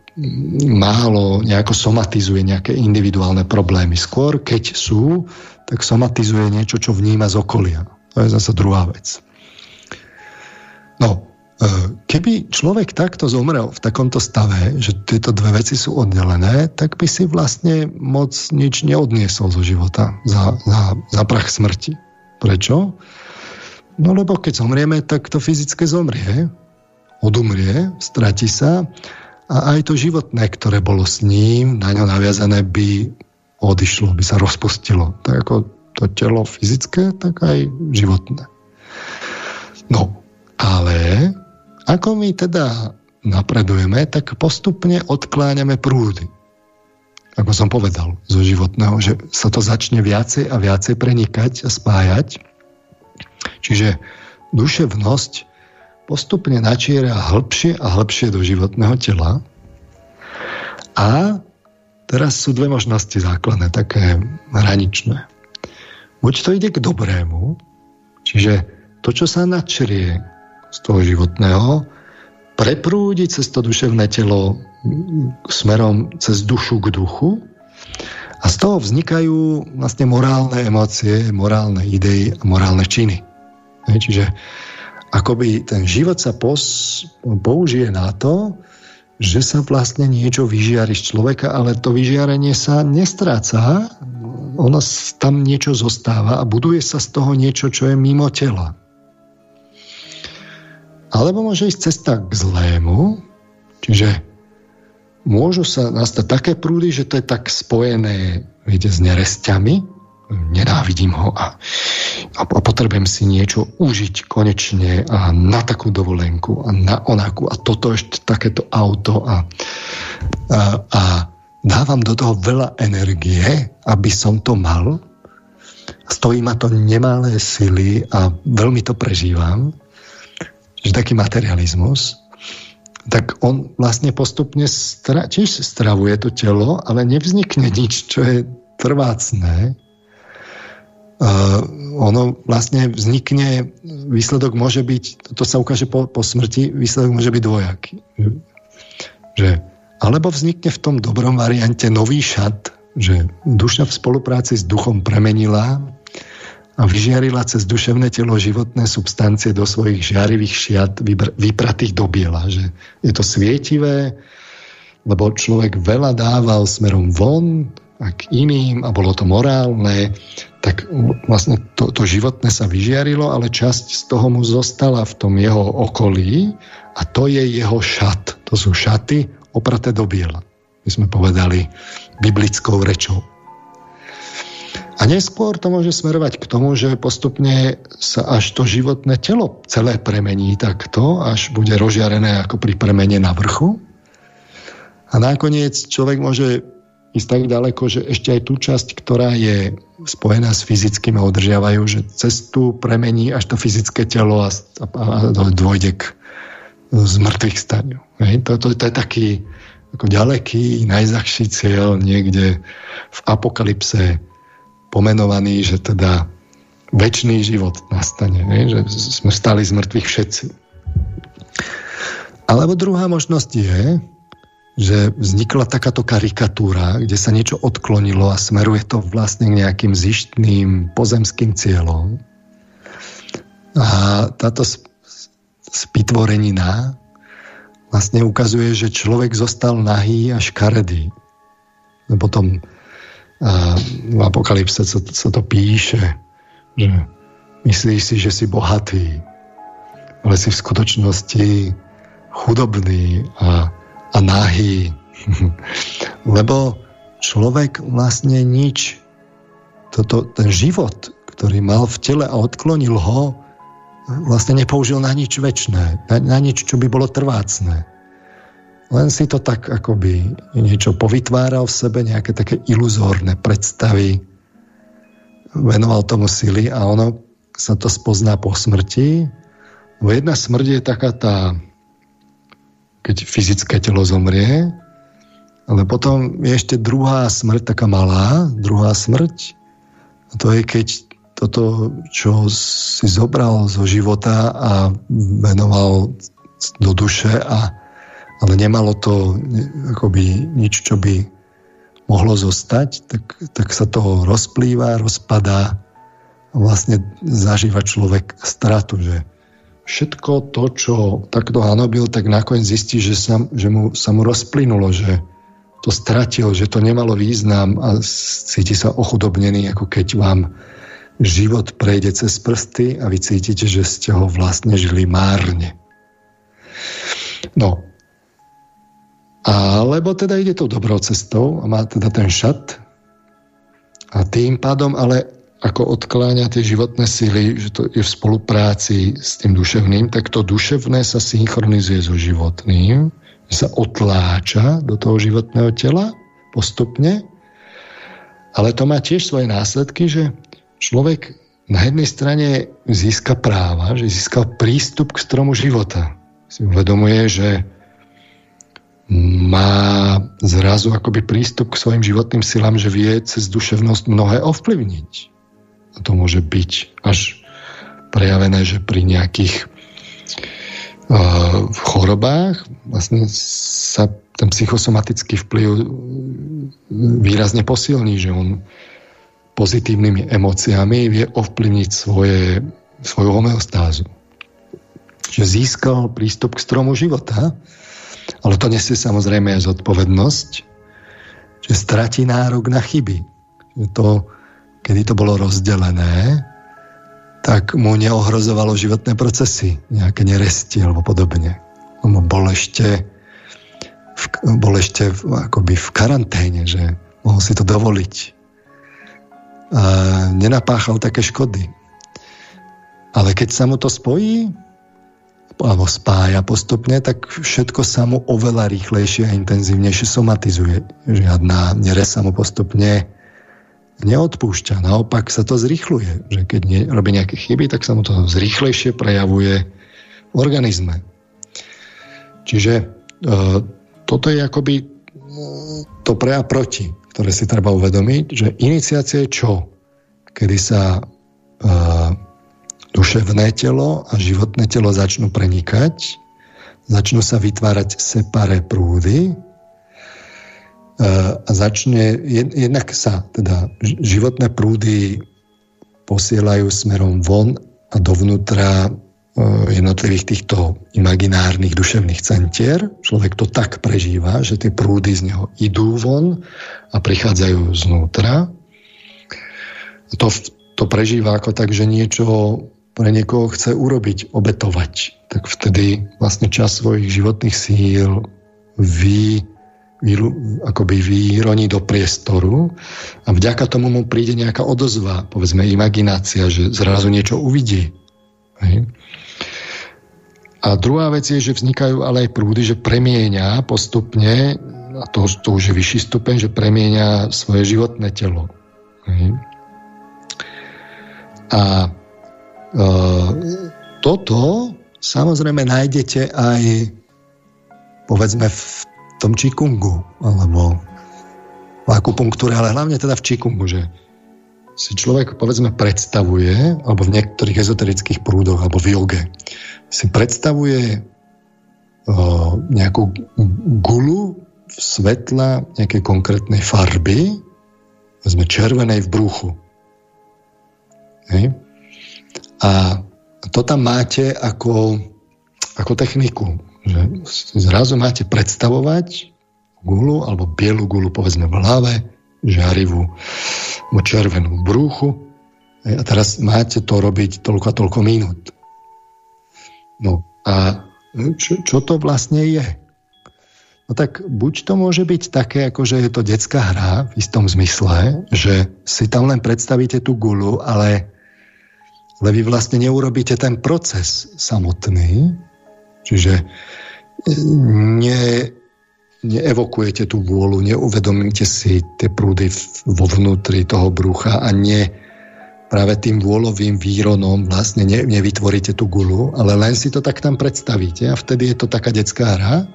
málo nejako somatizuje nejaké individuálne problémy. Skôr, keď sú, tak somatizuje niečo, čo vníma z okolia. To je zase druhá vec. No, e, keby človek takto zomrel v takomto stave, že tieto dve veci sú oddelené, tak by si vlastne moc nič neodniesol zo života za, za, za prach smrti. Prečo? No lebo keď zomrieme, tak to fyzické zomrie, odumrie, strati sa a aj to životné, ktoré bolo s ním, na ňo naviazané by odišlo, by sa rozpustilo. Tak ako to telo fyzické, tak aj životné. No, ale ako my teda napredujeme, tak postupne odkláňame prúdy. Ako som povedal, zo životného, že sa to začne viacej a viacej prenikať a spájať. Čiže duševnosť postupne načíra hĺbšie a hĺbšie do životného tela. A teraz sú dve možnosti základné, také hraničné. Buď to ide k dobrému, čiže to, čo sa načrie z toho životného, preprúdi cez to duševné telo smerom cez dušu k duchu a z toho vznikajú vlastne morálne emócie, morálne idei a morálne činy. Čiže akoby ten život sa pos, použije na to, že sa vlastne niečo vyžiari z človeka, ale to vyžiarenie sa nestráca, ono tam niečo zostáva a buduje sa z toho niečo, čo je mimo tela. Alebo môže ísť cesta k zlému, čiže môžu sa nastať také prúdy, že to je tak spojené viete, s neresťami, nenávidím ho a, a potrebujem si niečo užiť konečne a na takú dovolenku a na onakú a toto ešte takéto auto a, a, a dávam do toho veľa energie, aby som to mal. Stojí ma to nemalé sily a veľmi to prežívam. Čiže taký materializmus tak on vlastne postupne stra, tiež stravuje to telo, ale nevznikne nič, čo je trvácné, ono vlastne vznikne, výsledok môže byť, to sa ukáže po, po smrti, výsledok môže byť dvojaký. Že, alebo vznikne v tom dobrom variante nový šat, že duša v spolupráci s duchom premenila a vyžiarila cez duševné telo životné substancie do svojich žiarivých šiat vypratých do biela. Že je to svietivé, lebo človek veľa dával smerom von, a k iným a bolo to morálne, tak vlastne to, to životné sa vyžiarilo, ale časť z toho mu zostala v tom jeho okolí a to je jeho šat. To sú šaty opraté do biela. My sme povedali biblickou rečou. A neskôr to môže smerovať k tomu, že postupne sa až to životné telo celé premení takto, až bude rozžiarené ako pri premene na vrchu. A nakoniec človek môže ísť tak ďaleko, že ešte aj tú časť, ktorá je spojená s fyzickým a udržiavajú, že cestu premení až to fyzické telo a, a, a dôjde k zmrtvých staniu. Hej? To, to, to je taký ako ďaleký, najzahší cieľ niekde v apokalypse pomenovaný, že teda väčší život nastane, hej? že sme stali z mŕtvych všetci. Alebo druhá možnosť je, že vznikla takáto karikatúra, kde sa niečo odklonilo a smeruje to vlastne k nejakým zištným pozemským cieľom. A táto spitvorenina vlastne ukazuje, že človek zostal nahý a škaredý. Potom v Apokalypse sa, sa to píše, že myslíš si, že si bohatý, ale si v skutočnosti chudobný a, a nahý. Lebo človek vlastne nič, toto, ten život, ktorý mal v tele a odklonil ho, vlastne nepoužil na nič väčšné, na, na nič, čo by bolo trvácne. Len si to tak akoby niečo povytváral v sebe, nejaké také iluzórne predstavy, venoval tomu sily a ono sa to spozná po smrti. Lebo jedna smrť je taká tá, keď fyzické telo zomrie, ale potom je ešte druhá smrť, taká malá, druhá smrť. A to je, keď toto, čo si zobral zo života a venoval do duše, a, ale nemalo to akoby nič, čo by mohlo zostať, tak, tak sa to rozplýva, rozpadá a vlastne zažíva človek stratu, že všetko to, čo takto hanobil, tak nakoniec zistí, že sa, že mu, sa mu rozplynulo, že to stratil, že to nemalo význam a cíti sa ochudobnený, ako keď vám život prejde cez prsty a vy cítite, že ste ho vlastne žili márne. No. Alebo teda ide tou dobrou cestou a má teda ten šat a tým pádom ale ako odkláňa tie životné sily, že to je v spolupráci s tým duševným, tak to duševné sa synchronizuje so životným, sa otláča do toho životného tela postupne, ale to má tiež svoje následky, že človek na jednej strane získa práva, že získal prístup k stromu života. Si uvedomuje, že má zrazu akoby prístup k svojim životným silám, že vie cez duševnosť mnohé ovplyvniť. A to môže byť až prejavené, že pri nejakých uh, chorobách vlastne sa ten psychosomatický vplyv výrazne posilní, že on pozitívnymi emóciami vie ovplyvniť svoje, svoju homeostázu. Že získal prístup k stromu života, ale to nesie samozrejme aj zodpovednosť, že stratí nárok na chyby. Že to, kedy to bolo rozdelené, tak mu neohrozovalo životné procesy, nejaké neresti alebo podobne. On bol ešte, v, bol ešte v, akoby v karanténe, že mohol si to dovoliť nenapáchal také škody. Ale keď sa mu to spojí, alebo spája postupne, tak všetko sa mu oveľa rýchlejšie a intenzívnejšie somatizuje. Žiadna neres sa mu postupne neodpúšťa. Naopak sa to zrýchluje. Že keď ne, robí nejaké chyby, tak sa mu to zrýchlejšie prejavuje v organizme. Čiže e, toto je akoby e, to pre a proti ktoré si treba uvedomiť, že iniciácia je čo? Kedy sa uh, duševné telo a životné telo začnú prenikať, začnú sa vytvárať separé prúdy začne, jednak sa teda životné prúdy posielajú smerom von a dovnútra Eh, jednotlivých týchto imaginárnych duševných centier. Človek to tak prežíva, že tie prúdy z neho idú von a prichádzajú znútra. To, to prežíva ako tak, že niečo pre niekoho chce urobiť, obetovať. Tak vtedy vlastne čas svojich životných síl vy, akoby vyroní do priestoru a vďaka tomu mu príde nejaká odozva, povedzme imaginácia, že zrazu niečo uvidí. Hej. A druhá vec je, že vznikajú ale aj prúdy, že premieňa postupne, a to, to už je vyšší stupeň, že premieňa svoje životné telo. Hej. A e, toto samozrejme nájdete aj povedzme v tom čikungu, alebo v akupunktúre, ale hlavne teda v čikungu, že si človek povedzme predstavuje, alebo v niektorých ezoterických prúdoch, alebo v joge, si predstavuje o, nejakú gulu svetla nejakej konkrétnej farby, sme červenej v bruchu. Hej. A to tam máte ako, ako techniku. Že zrazu máte predstavovať gulu alebo bielu gulu povedzme v hlave, žiarivú červenú v bruchu a teraz máte to robiť toľko a toľko minút. No a čo, čo to vlastne je? No tak buď to môže byť také, ako že je to detská hra v istom zmysle, že si tam len predstavíte tú gulu, ale, ale vy vlastne neurobíte ten proces samotný, čiže ne, neevokujete tú vôľu, neuvedomíte si tie prúdy vo vnútri toho brucha a ne práve tým vôľovým výronom vlastne ne, nevytvoríte tú gulu, ale len si to tak tam predstavíte a vtedy je to taká detská hra?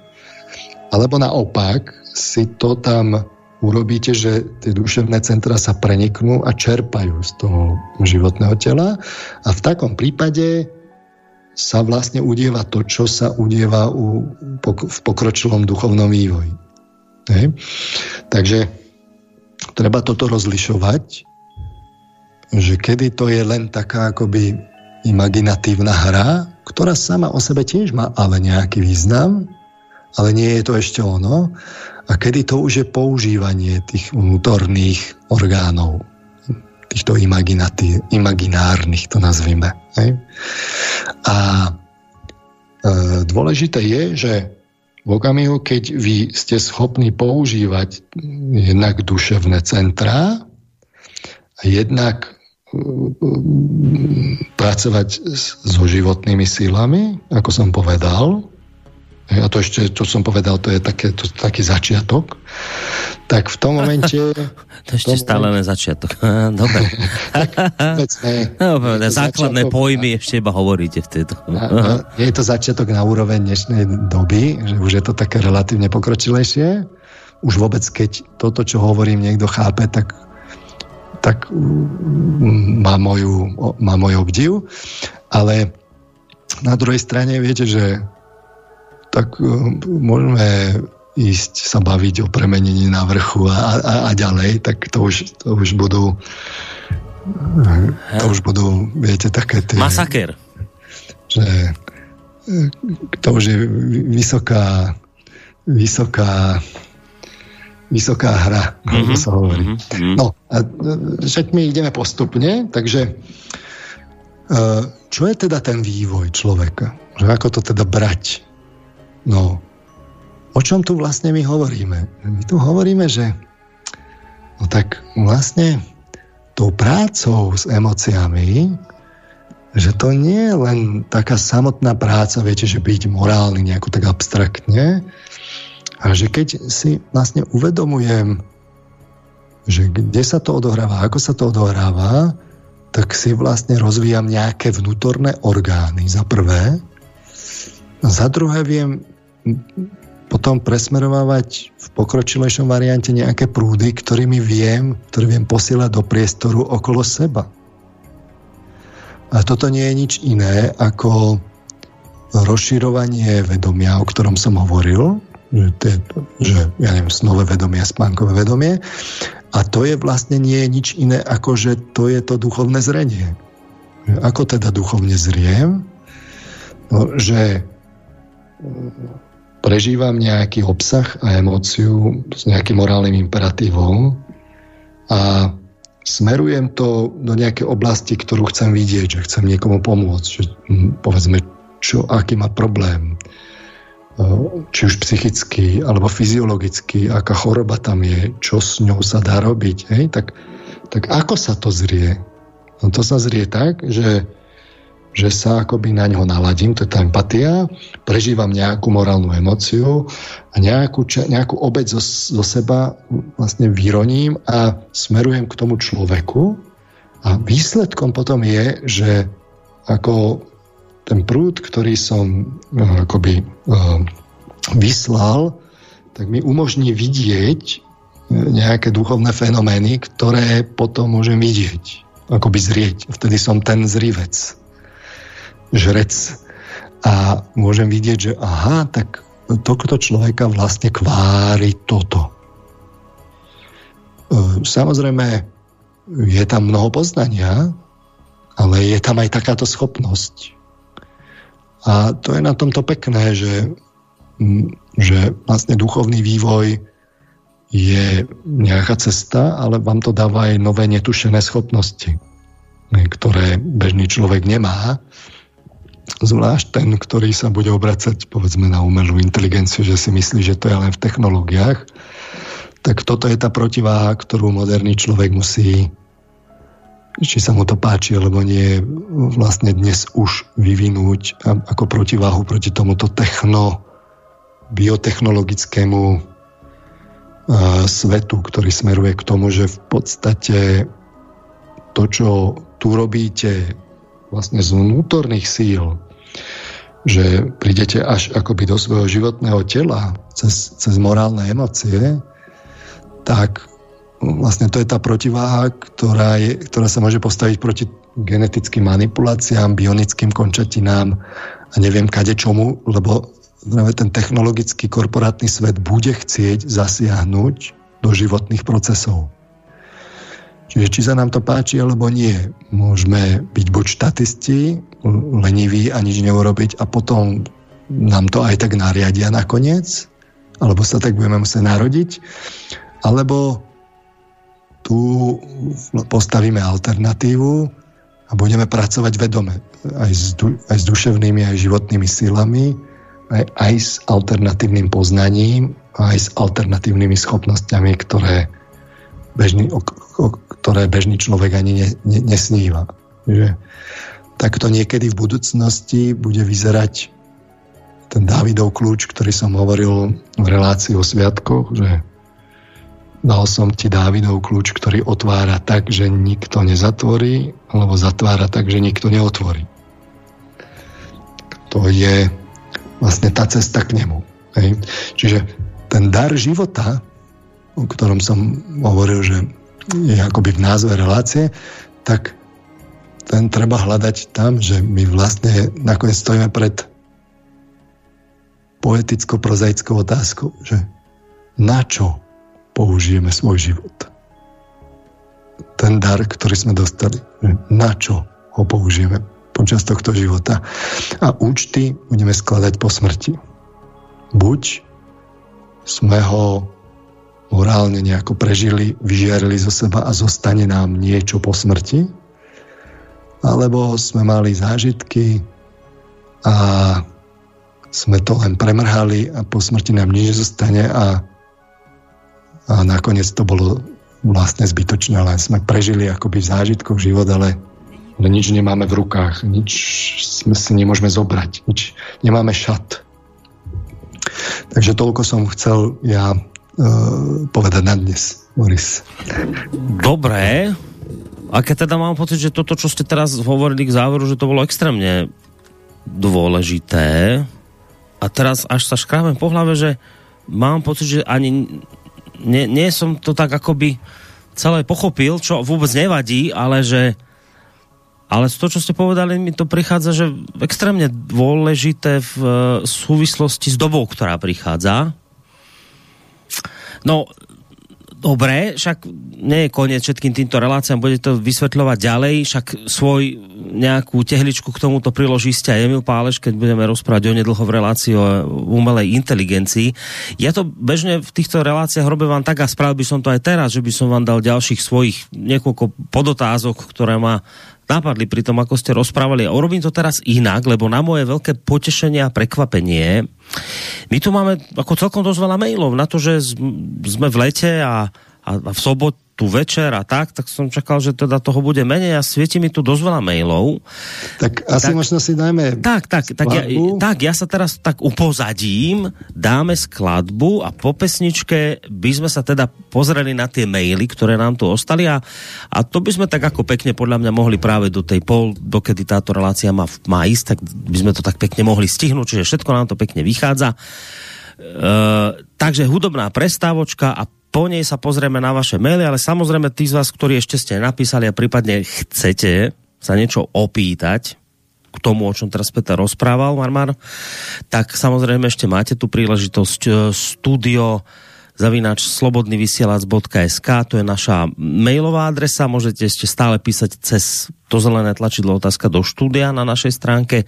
Alebo naopak si to tam urobíte, že tie duševné centra sa preniknú a čerpajú z toho životného tela a v takom prípade sa vlastne udieva to, čo sa udieva u, v pokročilom duchovnom vývoji. Hej. Takže treba toto rozlišovať, že kedy to je len taká akoby imaginatívna hra, ktorá sama o sebe tiež má ale nejaký význam, ale nie je to ešte ono. A kedy to už je používanie tých vnútorných orgánov, týchto imaginárnych, to nazvime. Hej? A e, dôležité je, že v okamihu, keď vy ste schopní používať jednak duševné centrá a jednak e, pracovať so životnými sílami, ako som povedal, a to ešte, čo som povedal, to je také, to, taký začiatok, tak v tom momente... to ešte stále len začiatok. Dobre. no, základné začiatok, pojmy a, ešte iba hovoríte v tejto. a, je to začiatok na úroveň dnešnej doby, že už je to také relatívne pokročilejšie. Už vôbec, keď toto, čo hovorím, niekto chápe, tak tak mm, má, moju, má môj obdiv. Ale na druhej strane viete, že tak e, môžeme ísť sa baviť o premenení na vrchu a, a, a ďalej, tak to už, to už budú to už budú, viete, také tie... Masaker. Že e, to už je vysoká vysoká vysoká hra, mm-hmm. sa hovorí. Mm-hmm. No, a však my ideme postupne, takže čo je teda ten vývoj človeka? Že ako to teda brať? No, o čom tu vlastne my hovoríme? My tu hovoríme, že no tak vlastne tou prácou s emóciami, že to nie je len taká samotná práca, viete, že byť morálny nejako tak abstraktne, a že keď si vlastne uvedomujem, že kde sa to odohráva, ako sa to odohráva, tak si vlastne rozvíjam nejaké vnútorné orgány za prvé. A za druhé viem potom presmerovávať v pokročilejšom variante nejaké prúdy, ktorými viem, ktoré viem posielať do priestoru okolo seba. A toto nie je nič iné ako rozširovanie vedomia, o ktorom som hovoril, že, to je, že ja neviem, snové vedomie, spánkové vedomie. A to je vlastne nie je nič iné, ako že to je to duchovné zrenie. Ako teda duchovne zriem? No, že prežívam nejaký obsah a emóciu s nejakým morálnym imperatívom a smerujem to do nejakej oblasti, ktorú chcem vidieť, že chcem niekomu pomôcť, že hm, povedzme, čo, aký má problém, či už psychicky, alebo fyziologicky, aká choroba tam je, čo s ňou sa dá robiť, hej? Tak, tak ako sa to zrie? No to sa zrie tak, že že sa akoby na ňo naladím, to je tá empatia, prežívam nejakú morálnu emociu a nejakú, nejakú obec zo, zo seba vlastne vyroním a smerujem k tomu človeku a výsledkom potom je, že ako ten prúd, ktorý som uh, akoby uh, vyslal, tak mi umožní vidieť uh, nejaké duchovné fenomény, ktoré potom môžem vidieť, akoby zrieť. Vtedy som ten zrivec žrec a môžem vidieť, že aha, tak tohto človeka vlastne kvári toto. E, samozrejme, je tam mnoho poznania, ale je tam aj takáto schopnosť. A to je na tomto pekné, že, že vlastne duchovný vývoj je nejaká cesta, ale vám to dáva aj nové netušené schopnosti, ktoré bežný človek nemá. Zvlášť ten, ktorý sa bude obracať povedzme na umelú inteligenciu, že si myslí, že to je len v technológiách, tak toto je tá protiváha, ktorú moderný človek musí či sa mu to páči, alebo nie, vlastne dnes už vyvinúť ako protiváhu proti tomuto techno, biotechnologickému svetu, ktorý smeruje k tomu, že v podstate to, čo tu robíte vlastne z vnútorných síl, že prídete až akoby do svojho životného tela cez, cez morálne emócie, tak vlastne to je tá protiváha, ktorá, je, ktorá sa môže postaviť proti genetickým manipuláciám, bionickým končatinám a neviem kade čomu, lebo ten technologický korporátny svet bude chcieť zasiahnuť do životných procesov. Čiže či sa nám to páči alebo nie, môžeme byť buď štatisti, leniví a nič neurobiť a potom nám to aj tak nariadia nakoniec, alebo sa tak budeme musieť narodiť, alebo tu postavíme alternatívu a budeme pracovať vedome aj s, du, aj s duševnými, aj životnými silami, aj, aj s alternatívnym poznaním, aj s alternatívnymi schopnosťami, ktoré bežný, o, o, ktoré bežný človek ani ne, ne, nesníva. Že takto niekedy v budúcnosti bude vyzerať ten Dávidov kľúč, ktorý som hovoril v relácii o sviatkoch, že Dal som ti Dávidov kľúč, ktorý otvára tak, že nikto nezatvorí, alebo zatvára tak, že nikto neotvorí. To je vlastne tá cesta k nemu. Hej. Čiže ten dar života, o ktorom som hovoril, že je akoby v názve relácie, tak ten treba hľadať tam, že my vlastne nakoniec stojíme pred poeticko-prozaickou otázkou, že na čo použijeme svoj život. Ten dar, ktorý sme dostali, na čo ho použijeme počas tohto života. A účty budeme skladať po smrti. Buď sme ho morálne nejako prežili, vyžiarili zo seba a zostane nám niečo po smrti, alebo sme mali zážitky a sme to len premrhali a po smrti nám nič zostane a a nakoniec to bolo vlastne zbytočné, len sme prežili akoby zážitkov život, ale, ale nič nemáme v rukách, nič sme si nemôžeme zobrať, nič. Nemáme šat. Takže toľko som chcel ja povedať na dnes, Boris. Dobré. A keď teda mám pocit, že toto, čo ste teraz hovorili k záveru, že to bolo extrémne dôležité a teraz až sa škrábem po hlave, že mám pocit, že ani nie, nie som to tak akoby celé pochopil, čo vôbec nevadí, ale že ale to, čo ste povedali, mi to prichádza, že extrémne dôležité v e, súvislosti s dobou, ktorá prichádza. No, Dobre, však nie je koniec všetkým týmto reláciám, bude to vysvetľovať ďalej, však svoj nejakú tehličku k tomuto priloží ste aj Emil Páleš, keď budeme rozprávať o nedlho v relácii o umelej inteligencii. Ja to bežne v týchto reláciách robím vám tak a spravil by som to aj teraz, že by som vám dal ďalších svojich niekoľko podotázok, ktoré ma napadli pri tom, ako ste rozprávali. A urobím to teraz inak, lebo na moje veľké potešenie a prekvapenie my tu máme ako celkom dosť veľa mailov na to, že sme v lete a, a, v sobotu večer a tak, tak som čakal, že teda toho bude menej a svieti mi tu dosť veľa mailov. Tak asi tak, možno si dajme Tak, tak, tak ja, tak ja sa teraz tak upozadím, dáme skladbu a po pesničke by sme sa teda pozreli na tie maily, ktoré nám tu ostali a, a to by sme tak ako pekne podľa mňa mohli práve do tej pol, dokedy táto relácia má, má ísť, tak by sme to tak pekne mohli stihnúť, čiže všetko nám to pekne vychádza. Uh, takže hudobná prestávočka a po nej sa pozrieme na vaše maily, ale samozrejme tí z vás, ktorí ešte ste napísali a prípadne chcete sa niečo opýtať, k tomu, o čom teraz Peter rozprával, Marmar, tak samozrejme ešte máte tu príležitosť e, studio zavinač slobodnyvysielac.sk, to je naša mailová adresa, môžete ešte stále písať cez to zelené tlačidlo otázka do štúdia na našej stránke,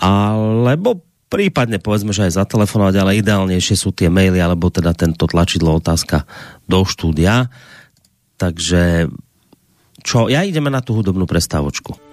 alebo prípadne povedzme, že aj zatelefonovať, ale ideálnejšie sú tie maily, alebo teda tento tlačidlo otázka do štúdia. Takže čo, ja ideme na tú hudobnú prestávočku.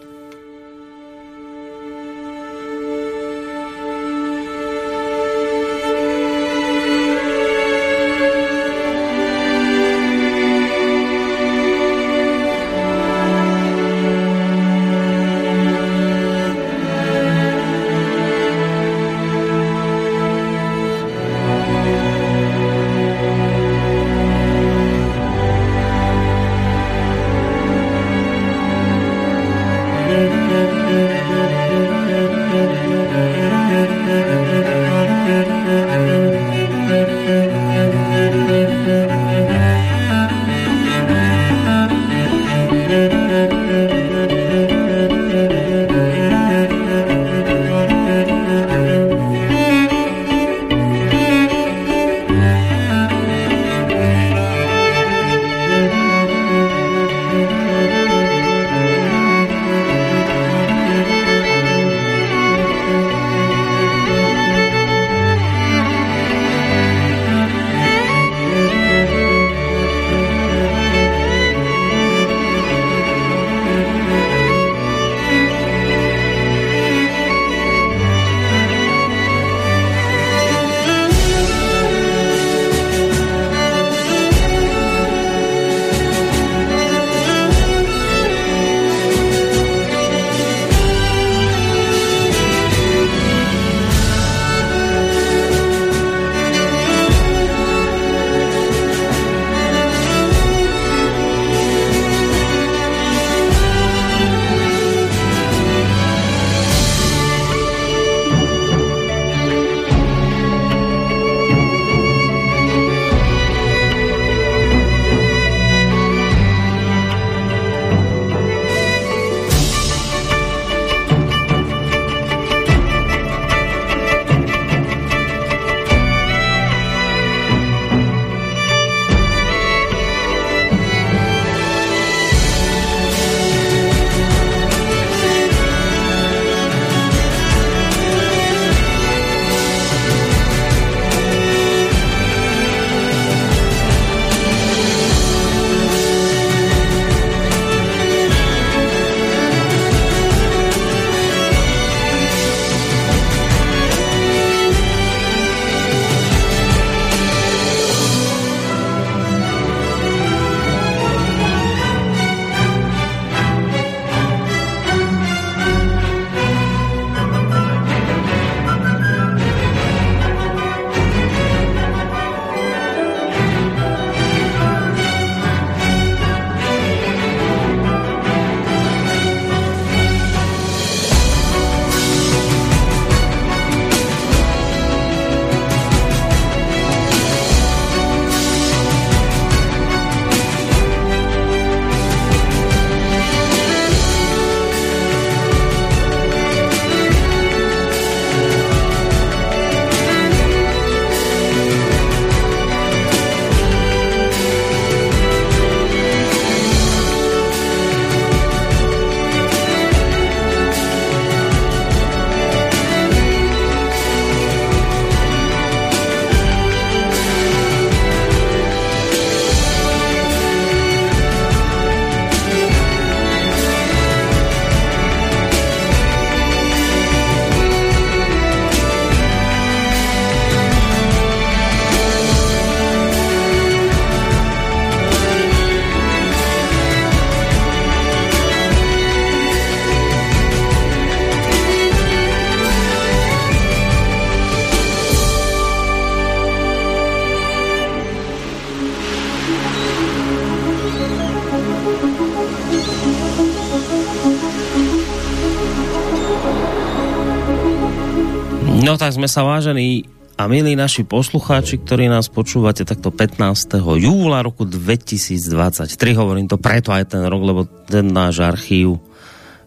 Sme sa vážení a milí naši poslucháči, ktorí nás počúvate takto 15. júla roku 2023, hovorím to preto aj ten rok, lebo ten náš archív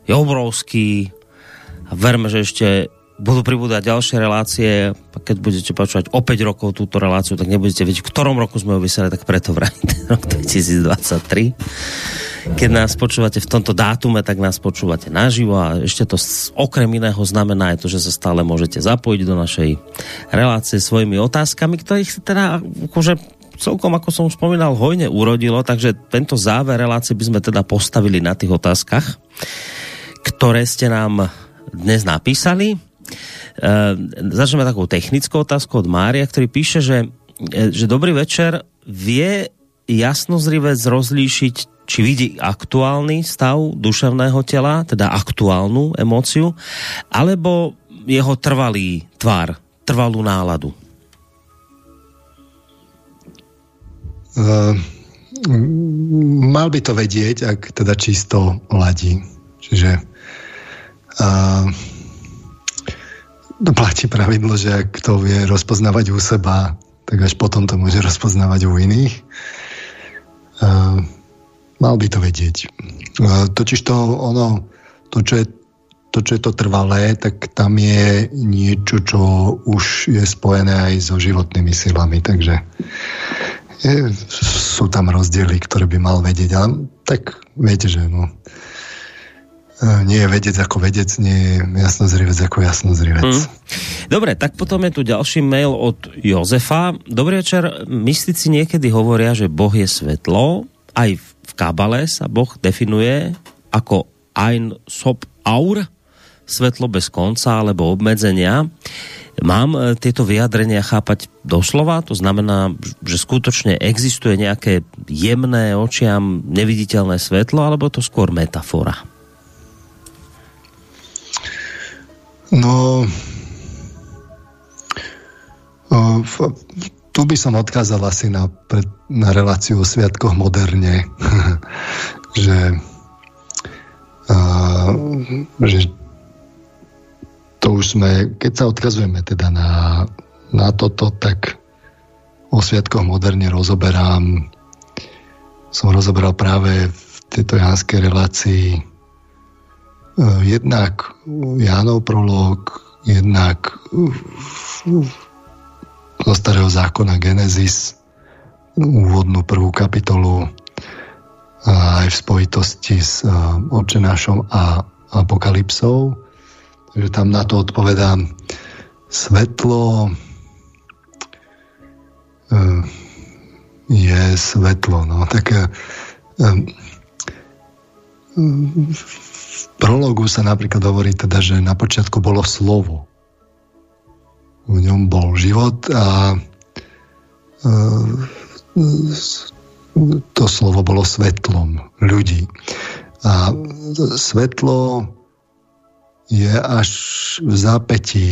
je obrovský a verme, že ešte budú pribúdať ďalšie relácie keď budete počúvať o 5 rokov túto reláciu, tak nebudete vedieť, v ktorom roku sme ho vysielali, tak preto vraj rok 2023. Keď nás počúvate v tomto dátume, tak nás počúvate naživo a ešte to okrem iného znamená aj to, že sa stále môžete zapojiť do našej relácie svojimi otázkami, ktorých teda akože celkom, ako som už spomínal, hojne urodilo, takže tento záver relácie by sme teda postavili na tých otázkach, ktoré ste nám dnes napísali. Uh, začneme takou technickou otázkou od Mária, ktorý píše, že, e, že dobrý večer, vie jasnozrivec rozlíšiť, či vidí aktuálny stav duševného tela, teda aktuálnu emóciu, alebo jeho trvalý tvar, trvalú náladu? Uh, mal by to vedieť, ak teda čisto ladí. Čiže uh, platí pravidlo, že ak to vie rozpoznávať u seba, tak až potom to môže rozpoznávať u iných. Uh, mal by to vedieť. Uh, totiž to ono, to čo, je, to, čo je to trvalé, tak tam je niečo, čo už je spojené aj so životnými silami, takže je, sú tam rozdiely, ktoré by mal vedieť, ale tak viete, že no, nie je vedec ako vedec, nie je jasnozrivec ako jasnozrivec. Mm. Dobre, tak potom je tu ďalší mail od Jozefa. Dobrý večer, mystici niekedy hovoria, že Boh je svetlo, aj v Kabale sa Boh definuje ako ein sop aur, svetlo bez konca alebo obmedzenia. Mám e, tieto vyjadrenia chápať doslova? To znamená, že skutočne existuje nejaké jemné očiam neviditeľné svetlo, alebo to skôr metafora? No, tu by som odkázal asi na, na reláciu o sviatkoch moderne, že, že to už sme, keď sa odkazujeme teda na, na toto, tak o sviatkoch moderne rozoberám som rozoberal práve v tejto janskej relácii jednak Jánov prolog, jednak zo starého zákona Genesis, úvodnú prvú kapitolu aj v spojitosti s eh, očenášom a apokalypsou. Takže tam na to odpovedám svetlo eh, je svetlo. No. Tak prologu sa napríklad hovorí teda, že na počiatku bolo slovo. V ňom bol život a e, to slovo bolo svetlom ľudí. A svetlo je až v zápetí,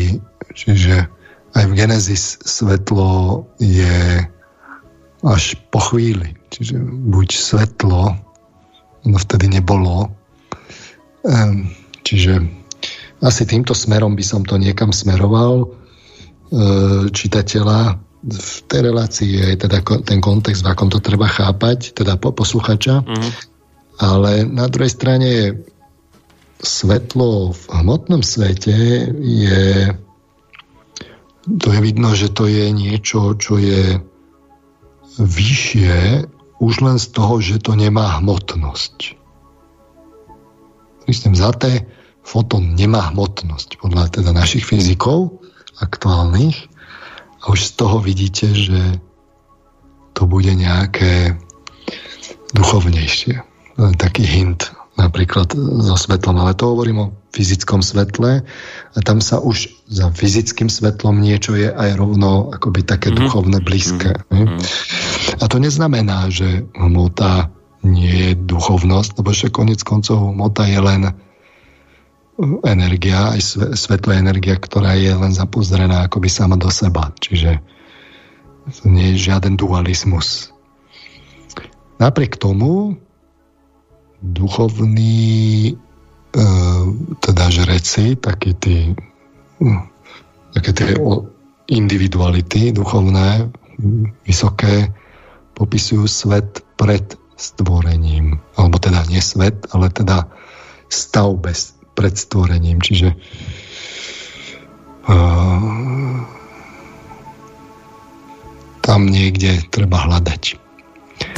čiže aj v Genesis svetlo je až po chvíli. Čiže buď svetlo, no vtedy nebolo, čiže asi týmto smerom by som to niekam smeroval ehm, čitateľa. V tej relácii je teda ten kontext, v akom to treba chápať, teda posluchača. Mm. Ale na druhej strane svetlo v hmotnom svete je to je vidno, že to je niečo, čo je vyššie už len z toho, že to nemá hmotnosť myslím, zlaté fotón nemá hmotnosť podľa teda našich fyzikov aktuálnych a už z toho vidíte, že to bude nejaké duchovnejšie. Taký hint napríklad so svetlom, ale to hovorím o fyzickom svetle a tam sa už za fyzickým svetlom niečo je aj rovno akoby také mm-hmm. duchovné blízke. Mm-hmm. A to neznamená, že hmota nie je duchovnosť, lebo však konec koncov mota je len energia, aj svetlá energia, ktorá je len zapozrená akoby sama do seba. Čiže to nie je žiaden dualizmus. Napriek tomu duchovní e, teda žreci, takí tí, hm, také tie individuality duchovné, vysoké, popisujú svet pred stvorením. Alebo teda nie svet, ale teda stav bez, pred stvorením. Čiže uh, tam niekde treba hľadať.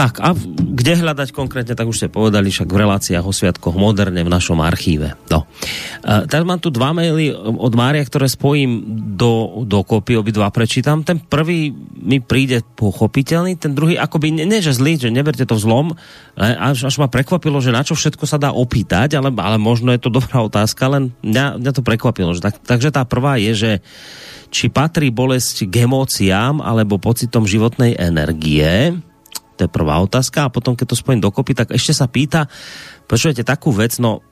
Tak a kde hľadať konkrétne, tak už ste povedali, však v reláciách o sviatkoch moderne v našom archíve. No. E, teraz mám tu dva maily od Mária, ktoré spojím do, do kopy, obidva prečítam. Ten prvý mi príde pochopiteľný, ten druhý akoby, nie, nie že zlý, že neberte to vzlom, až, až ma prekvapilo, že na čo všetko sa dá opýtať, ale, ale možno je to dobrá otázka, len mňa, mňa to prekvapilo. Že tak, takže tá prvá je, že či patrí bolesť k emóciám alebo pocitom životnej energie, to je prvá otázka. A potom, keď to spojím dokopy, tak ešte sa pýta, počujete takú vec, no,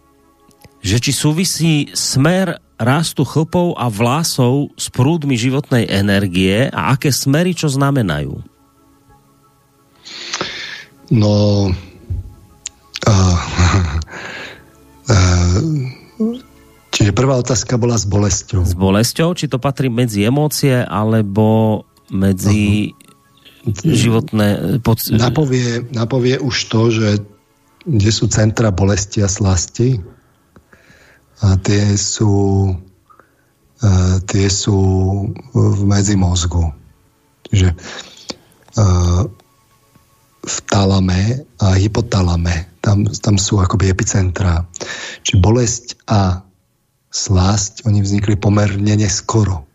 že či súvisí smer rastu chlpov a vlásov s prúdmi životnej energie a aké smery čo znamenajú? No, uh, uh, čiže prvá otázka bola s bolesťou. S bolesťou, či to patrí medzi emócie alebo medzi životné... Pod... Napovie, napovie už to, že kde sú centra bolesti a slasti a tie sú uh, tie sú v medzi mozgu. Čiže uh, v talame a hypotalame tam, tam sú akoby epicentra. Čiže bolesť a slasť, oni vznikli pomerne neskoro.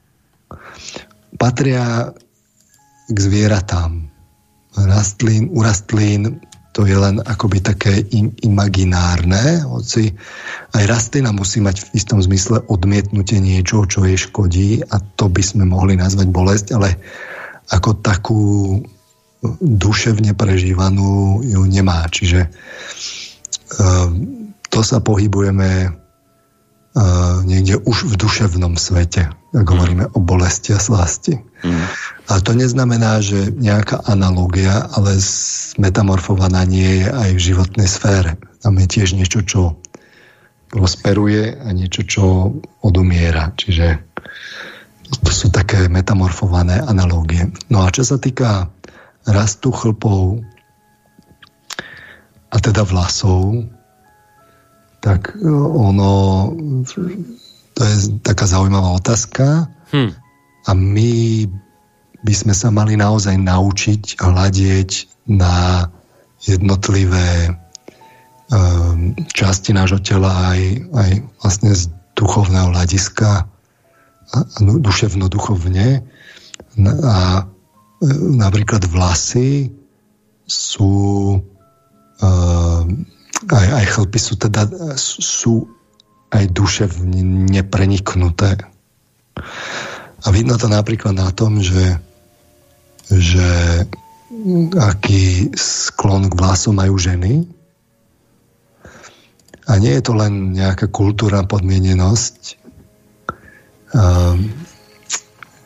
Patria k zvieratám. Rastlín, u rastlín to je len akoby také im, imaginárne, hoci aj rastlina musí mať v istom zmysle odmietnutie niečo, čo jej škodí a to by sme mohli nazvať bolesť, ale ako takú duševne prežívanú ju nemá. Čiže uh, to sa pohybujeme uh, niekde už v duševnom svete, ak hovoríme o bolesti a slasti. Mm. A to neznamená, že nejaká analogia, ale metamorfovaná nie je aj v životnej sfére. Tam je tiež niečo, čo prosperuje a niečo, čo odumiera. Čiže to sú také metamorfované analógie. No a čo sa týka rastu chlpov a teda vlasov, tak e, ono, to je taká zaujímavá otázka. Hm. A my by sme sa mali naozaj naučiť hľadieť na jednotlivé um, časti nášho tela aj, aj vlastne z duchovného hľadiska duševno-duchovne a e, napríklad vlasy sú um, aj, aj chlpy sú teda sú aj duševne preniknuté. A vidno to napríklad na tom, že, že aký sklon k vlasom majú ženy. A nie je to len nejaká kultúrna podmienenosť. Um,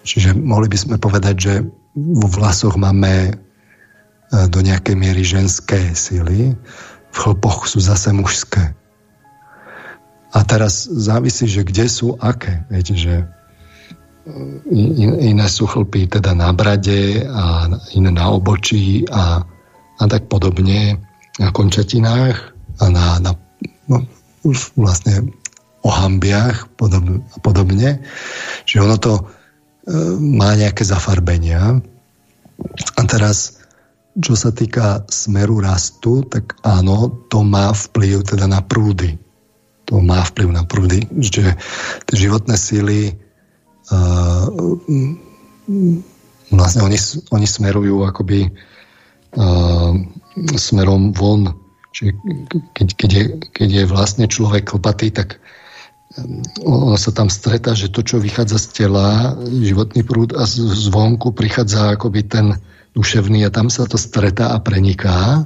čiže mohli by sme povedať, že vo vlasoch máme e, do nejakej miery ženské sily, v chlpoch sú zase mužské. A teraz závisí, že kde sú aké. Viete, že iné sú chlpy teda na brade a iné na obočí a, a tak podobne na končatinách a na, na no, už vlastne o hambiach podobne, a podobne. Čiže ono to e, má nejaké zafarbenia. A teraz čo sa týka smeru rastu, tak áno, to má vplyv teda na prúdy. To má vplyv na prúdy, že tie životné síly vlastne oni, oni smerujú akoby smerom von. Čiže keď, keď, je, keď je vlastne človek klpatý, tak ono sa tam stretá, že to, čo vychádza z tela, životný prúd a zvonku prichádza akoby ten duševný a tam sa to stretá a preniká.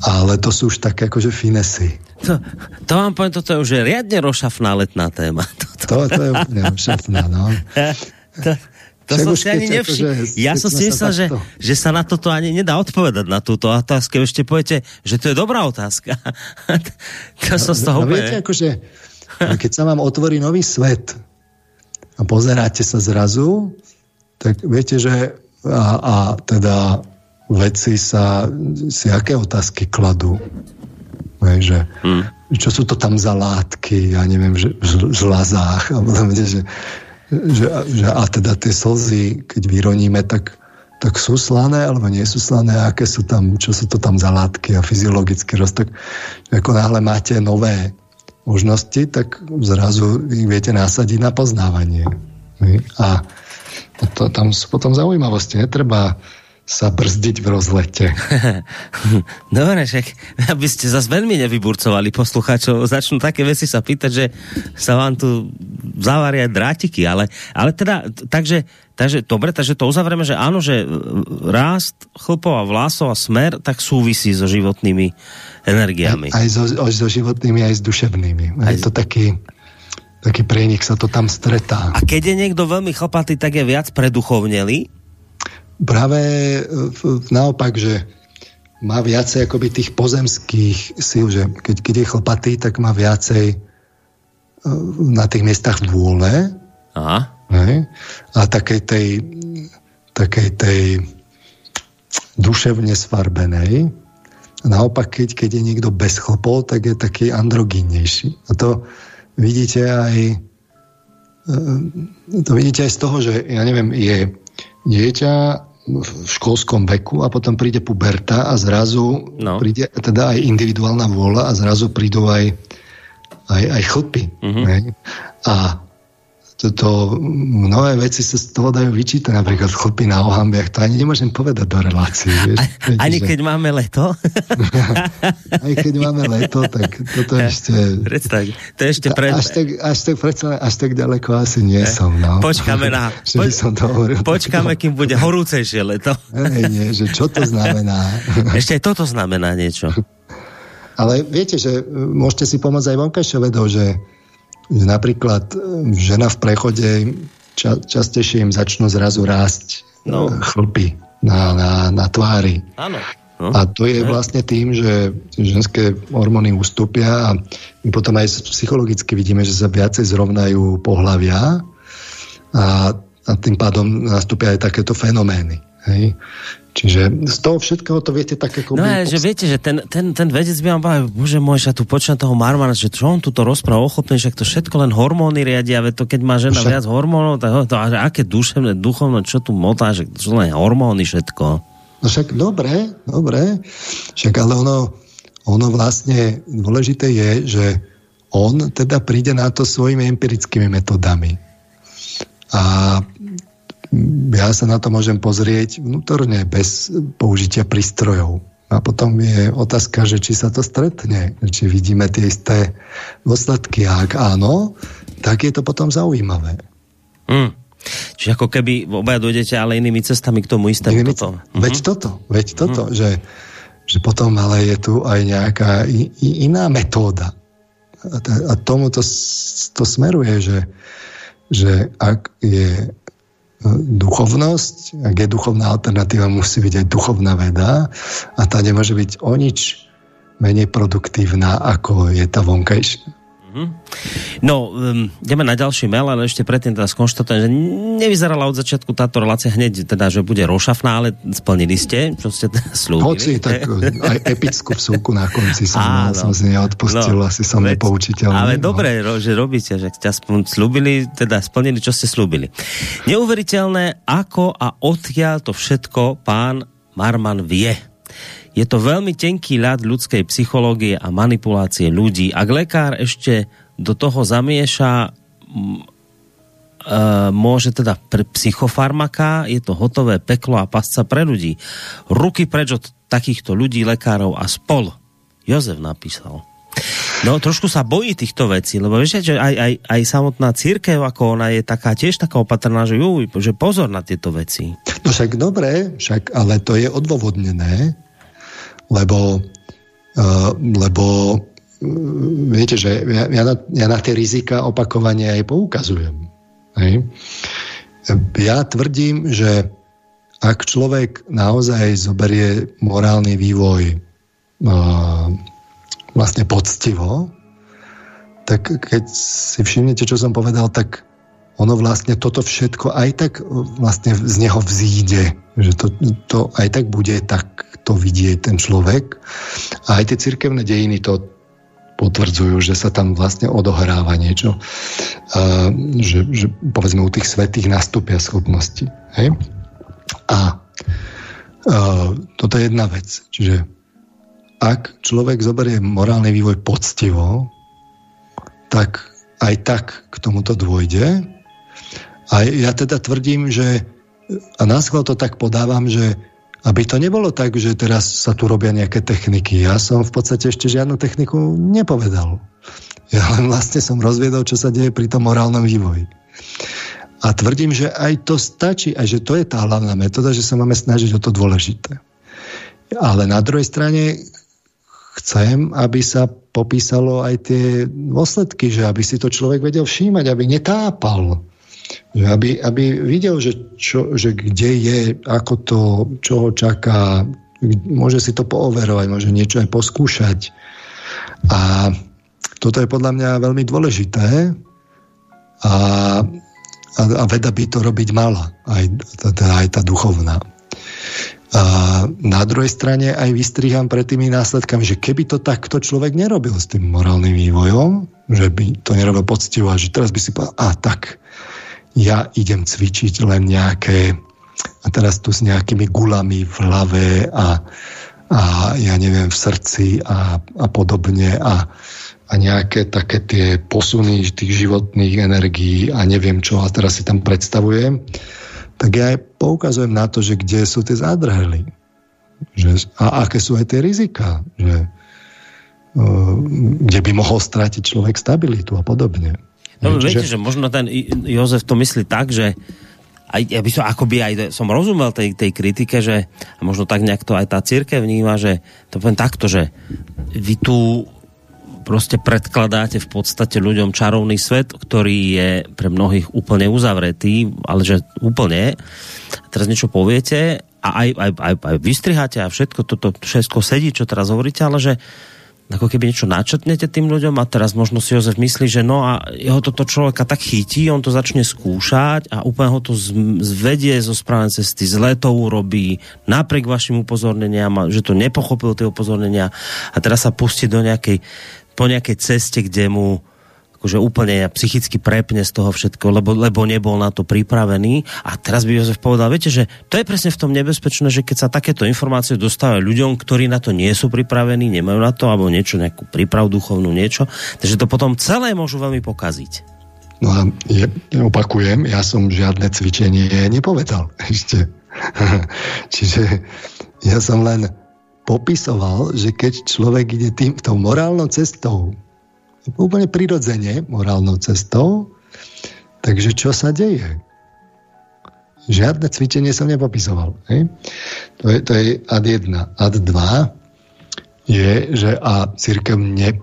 Ale to sú už také akože finesy. To, to vám poviem, toto je už riadne rošafná letná téma. Toto. To, to je úplne rošafná, no. to, to som si ani nevšiml. Akože ja som si myslel, že, že sa na toto ani nedá odpovedať na túto otázku. Ešte poviete, že to je dobrá otázka. to som z toho no, no, viete, akože, keď sa vám otvorí nový svet a pozeráte sa zrazu, tak viete, že a, a teda vedci sa si aké otázky kladú. Hej, že, hmm. čo sú to tam za látky, ja neviem, že v žlazách, alebo že, že, že a teda tie slzy, keď vyroníme, tak, tak sú slané alebo nie sú slané, aké sú tam, čo sú to tam za látky a fyziologický roztok. Ako náhle máte nové možnosti, tak zrazu ich viete nasadiť na poznávanie. A to, tam sú potom zaujímavosti. Netreba sa brzdiť v rozlete. Dobre, však aby ste zase veľmi nevyburcovali poslucháčov, začnú také veci sa pýtať, že sa vám tu zavaria drátiky, ale, ale teda, takže, takže, dobre, takže to uzavrieme, že áno, že rást chlpov a vlasov a smer tak súvisí so životnými energiami. Aj, aj so, aj so životnými, aj s duševnými. Aj je to taký, taký prienik sa to tam stretá. A keď je niekto veľmi chlpatý, tak je viac preduchovnelý? Práve naopak, že má viacej akoby tých pozemských síl, že keď, keď je chlpatý, tak má viacej e, na tých miestach vôle. Aha. Hej? A takej tej, takej tej duševne svarbenej. A naopak, keď, keď je niekto bez chlpov, tak je taký androgynnejší. A to vidíte aj e, to vidíte aj z toho, že ja neviem, je dieťa v školskom veku a potom príde puberta a zrazu no. príde teda aj individuálna vôľa a zrazu prídu aj, aj, aj chlpy. Mm-hmm. A toto, mnohé veci sa z toho dajú vyčítať, napríklad chlpy na ohambiach, to ani nemôžem povedať do relácií. Vieš, A, ani že... keď máme leto? aj keď máme leto, tak toto ešte... Predstav, to ešte pred... Až tak, až, tak, predsa, až tak ďaleko asi nie som. No. Počkáme na... Po... som to hovoril. Počkáme, kým bude horúcejšie leto. Ej, nie, že čo to znamená. ešte aj toto znamená niečo. Ale viete, že môžete si pomôcť aj vonkajšie vedou, že napríklad e, žena v prechode ča, častejšie im začnú zrazu rásť no. E, chlpy na, na, na tvári. Áno. No. A to je vlastne tým, že ženské hormóny ustúpia a my potom aj psychologicky vidíme, že sa viacej zrovnajú pohľavia a, a tým pádom nastúpia aj takéto fenomény. Hej? Čiže z toho všetkého to viete tak ako... No ale, že viete, že ten, ten, ten vedec by vám povedal, bože môj, ja tu počujem toho Marmana, že čo on tu to rozpráva ochopne, že to všetko len hormóny riadia, veď to keď má žena Však... viac hormónov, tak to, a aké duševné, duchovné, čo tu motá, že to len hormóny všetko. No však dobre, dobre, však ale ono, ono vlastne dôležité je, že on teda príde na to svojimi empirickými metodami. A ja sa na to môžem pozrieť vnútorne, bez použitia prístrojov. A potom je otázka, že či sa to stretne, či vidíme tie isté dôsledky. A ak áno, tak je to potom zaujímavé. Mm. Čiže ako keby obaja dojdete ale inými cestami k tomu istému. Inými, toto. Veď mm-hmm. toto, veď toto, mm. že, že potom ale je tu aj nejaká iná metóda. A, a tomu to, to smeruje, že, že ak je duchovnosť, ak je duchovná alternatíva, musí byť aj duchovná veda a tá nemôže byť o nič menej produktívna, ako je tá vonkajšia. Mhm. No, um, ideme na ďalší mail, ale ešte predtým teda skonštatujem, že nevyzerala od začiatku táto relácia hneď, teda, že bude rošafná, ale splnili ste, čo ste teda slúbili. Hoci, tak aj epickú vsúku na konci som, Áno. som si neodpustil, no, asi som nepoučiteľný. Ale no. dobre, že robíte, že ste aspoň slúbili, teda splnili, čo ste slúbili. Neuveriteľné, ako a odkiaľ to všetko pán Marman vie. Je to veľmi tenký ľad ľudskej psychológie a manipulácie ľudí. Ak lekár ešte do toho zamieša Uh, môže teda pre psychofarmaka, je to hotové peklo a pasca pre ľudí. Ruky preč od takýchto ľudí, lekárov a spol. Jozef napísal. No trošku sa bojí týchto vecí, lebo vieš, že aj, aj, aj samotná církev, ako ona je taká tiež taká opatrná, že, juj, že pozor na tieto veci. No však dobre, však, ale to je odôvodnené lebo, uh, lebo uh, viete, že ja, ja, na, ja na tie rizika opakovane aj poukazujem. Hej? Ja tvrdím, že ak človek naozaj zoberie morálny vývoj uh, vlastne poctivo, tak keď si všimnete, čo som povedal, tak ono vlastne toto všetko aj tak vlastne z neho vzíde, že to, to aj tak bude tak to vidieť ten človek. A aj tie cirkevné dejiny to potvrdzujú, že sa tam vlastne odohráva niečo, uh, že, že povedzme u tých svetých nastúpia schopnosti. Hej? A uh, toto je jedna vec. Čiže ak človek zoberie morálny vývoj poctivo, tak aj tak k tomuto dôjde. A ja teda tvrdím, že a náschval to tak podávam, že aby to nebolo tak, že teraz sa tu robia nejaké techniky. Ja som v podstate ešte žiadnu techniku nepovedal. Ja len vlastne som rozviedol, čo sa deje pri tom morálnom vývoji. A tvrdím, že aj to stačí, a že to je tá hlavná metóda, že sa máme snažiť o to dôležité. Ale na druhej strane chcem, aby sa popísalo aj tie dôsledky, že aby si to človek vedel všímať, aby netápal aby, aby videl, že, čo, že kde je, ako to, čo ho čaká, môže si to pooverovať, môže niečo aj poskúšať. A toto je podľa mňa veľmi dôležité a, a, a veda by to robiť mala, aj, teda aj tá duchovná. A na druhej strane aj vystriham pred tými následkami, že keby to takto človek nerobil s tým morálnym vývojom, že by to nerobil poctivo a že teraz by si povedal, a tak, ja idem cvičiť len nejaké a teraz tu s nejakými gulami v hlave a, a ja neviem, v srdci a, a podobne a, a nejaké také tie posuny tých životných energií a neviem čo a teraz si tam predstavujem, tak ja poukazujem na to, že kde sú tie zádrhely. Že, a aké sú aj tie rizika. Že, uh, kde by mohol strátiť človek stabilitu a podobne. No, Čiže... viete, že možno ten Jozef to myslí tak, že aj, ja by som akoby aj som rozumel tej, tej kritike, že a možno tak nejak to aj tá církev vníma, že to poviem takto, že vy tu proste predkladáte v podstate ľuďom čarovný svet, ktorý je pre mnohých úplne uzavretý, ale že úplne. Teraz niečo poviete a aj, aj, aj, aj vystriháte a všetko toto všetko sedí, čo teraz hovoríte, ale že ako keby niečo načetnete tým ľuďom a teraz možno si Jozef myslí, že no a jeho toto človeka tak chytí, on to začne skúšať a úplne ho to zvedie zo správnej cesty, zle to urobí, napriek vašim upozorneniam, že to nepochopil tie upozornenia a teraz sa pustí do nejakej, po nejakej ceste, kde mu akože úplne psychicky prepne z toho všetko, lebo, lebo nebol na to pripravený. A teraz by Jozef povedal, viete, že to je presne v tom nebezpečné, že keď sa takéto informácie dostávajú ľuďom, ktorí na to nie sú pripravení, nemajú na to, alebo niečo, nejakú prípravu duchovnú, niečo, takže to potom celé môžu veľmi pokaziť. No a je, opakujem, ja som žiadne cvičenie nepovedal ešte. Čiže ja som len popisoval, že keď človek ide tým, tou morálnou cestou, úplne prirodzene morálnou cestou. Takže čo sa deje? Žiadne cvičenie som nepopisoval. Hej? To, je, to je ad 1. Ad 2 je, že a církev ne,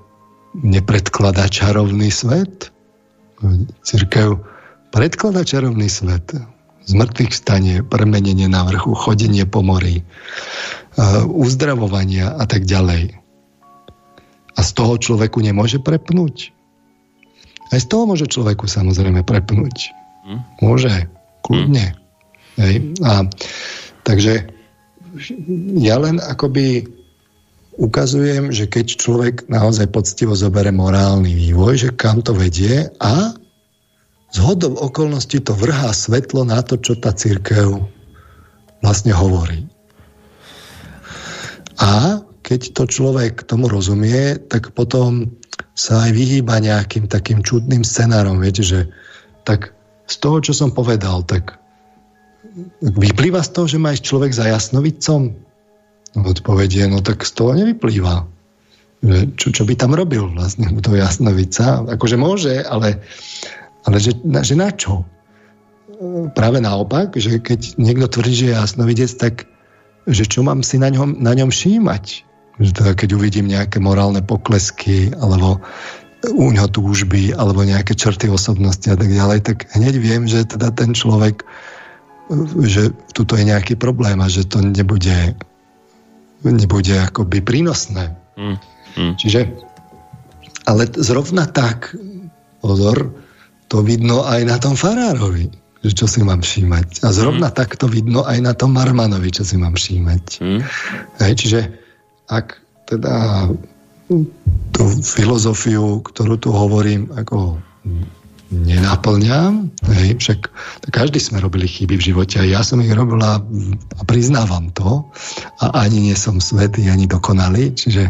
nepredkladá čarovný svet. Církev predkladá čarovný svet. Z mŕtvych stane, premenenie na vrchu, chodenie po mori, uh, uzdravovania a tak ďalej. A z toho človeku nemôže prepnúť? Aj z toho môže človeku samozrejme prepnúť. Hm? Môže, kľudne. Hm? Hej. A, takže ja len akoby ukazujem, že keď človek naozaj poctivo zobere morálny vývoj, že kam to vedie a z hodov okolností to vrhá svetlo na to, čo tá církev vlastne hovorí. A keď to človek tomu rozumie, tak potom sa aj vyhýba nejakým takým čudným scenárom. Viete, že tak z toho, čo som povedal, tak vyplýva z toho, že má ísť človek za jasnovicom? Odpovedie, no tak z toho nevyplýva. Čo, čo by tam robil vlastne to jasnovica? Akože môže, ale, ale že, že na čo? Práve naopak, že keď niekto tvrdí, že je jasnovidec, tak že čo mám si na ňom, na ňom všímať? Že teda keď uvidím nejaké morálne poklesky alebo u ňo túžby alebo nejaké črty osobnosti a tak ďalej, tak hneď viem, že teda ten človek že tuto je nejaký problém a že to nebude nebude akoby prínosné. Mm, mm. Čiže ale zrovna tak pozor, to vidno aj na tom farárovi, že čo si mám všímať. A zrovna mm. tak to vidno aj na tom Marmanovi, čo si mám všímať. Mm. Hej, čiže ak teda tú filozofiu, ktorú tu hovorím, ako nenaplňam. Hej, však každý sme robili chyby v živote a ja som ich robila a priznávam to a ani nie som svetý, ani dokonalý, čiže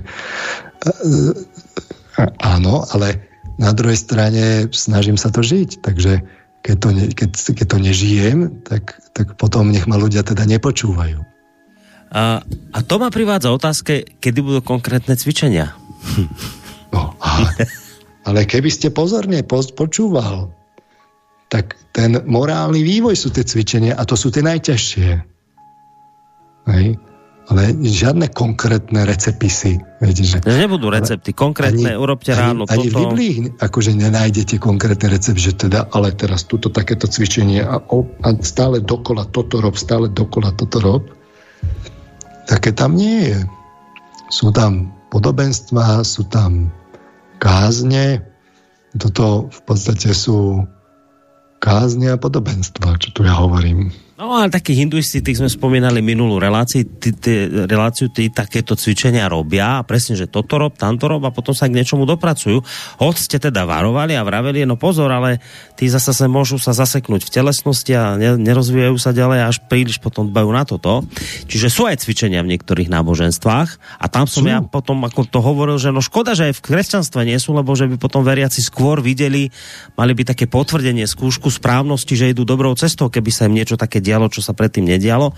áno, ale na druhej strane snažím sa to žiť, takže keď to, ne, keď, keď to nežijem, tak, tak potom nech ma ľudia teda nepočúvajú. A, a to ma privádza otázke, kedy budú konkrétne cvičenia. No, a, ale keby ste pozorne počúval, tak ten morálny vývoj sú tie cvičenia a to sú tie najťažšie. Hej? ale žiadne konkrétne recepty. Viete, že, nebudú recepty, konkrétne, ani, urobte ráno ani, toto. Ani v Biblii akože nenájdete konkrétne recept, že teda, ale teraz túto takéto cvičenie a, a stále dokola toto rob, stále dokola toto rob. Také tam nie je. Sú tam podobenstva, sú tam kázne, toto v podstate sú kázne a podobenstva, čo tu ja hovorím. No ale takí hinduisti, tých sme spomínali minulú reláciu, tí, tí, reláciu, tí takéto cvičenia robia a presne, že toto rob, tamto rob a potom sa k niečomu dopracujú. Hoď ste teda varovali a vraveli, no pozor, ale tí zase sa môžu sa zaseknúť v telesnosti a nerozvíjajú sa ďalej až príliš potom dbajú na toto. Čiže sú aj cvičenia v niektorých náboženstvách a tam som sú. ja potom ako to hovoril, že no škoda, že aj v kresťanstve nie sú, lebo že by potom veriaci skôr videli, mali by také potvrdenie, skúšku správnosti, že idú dobrou cestou, keby sa im niečo také dialo, čo sa predtým nedialo.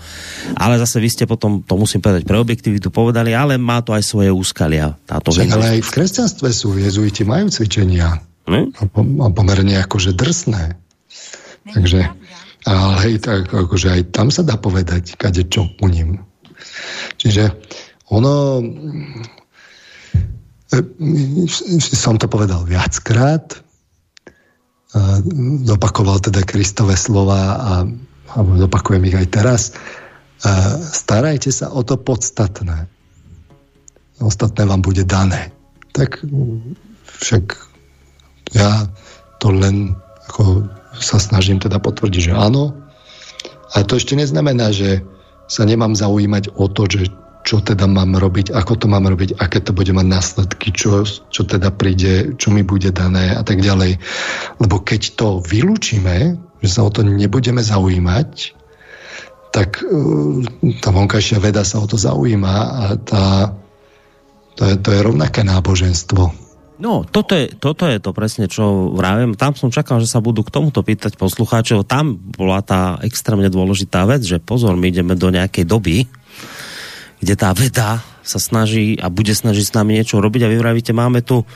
Ale zase vy ste potom, to musím povedať pre objektivitu, povedali, ale má to aj svoje úskalia. Táto Však, ale aj v kresťanstve sú jezuiti, majú cvičenia. Hm? A, po, a pomerne akože drsné. Takže, ale hej, tak, akože aj tam sa dá povedať, kade čo u ním. Čiže ono, e, som to povedal viackrát, zopakoval teda Kristové slova a alebo zopakujem ich aj teraz, starajte sa o to podstatné. Ostatné vám bude dané. Tak však ja to len ako sa snažím teda potvrdiť, že áno. A to ešte neznamená, že sa nemám zaujímať o to, že čo teda mám robiť, ako to mám robiť, aké to bude mať následky, čo, čo teda príde, čo mi bude dané a tak ďalej. Lebo keď to vylúčime, že sa o to nebudeme zaujímať, tak e, tá vonkajšia veda sa o to zaujíma a tá, to, je, to je rovnaké náboženstvo. No, toto je, toto je to presne, čo vravím. Tam som čakal, že sa budú k tomuto pýtať poslucháčov. Tam bola tá extrémne dôležitá vec, že pozor, my ideme do nejakej doby, kde tá veda sa snaží a bude snažiť s nami niečo robiť a vy vravíte, máme tu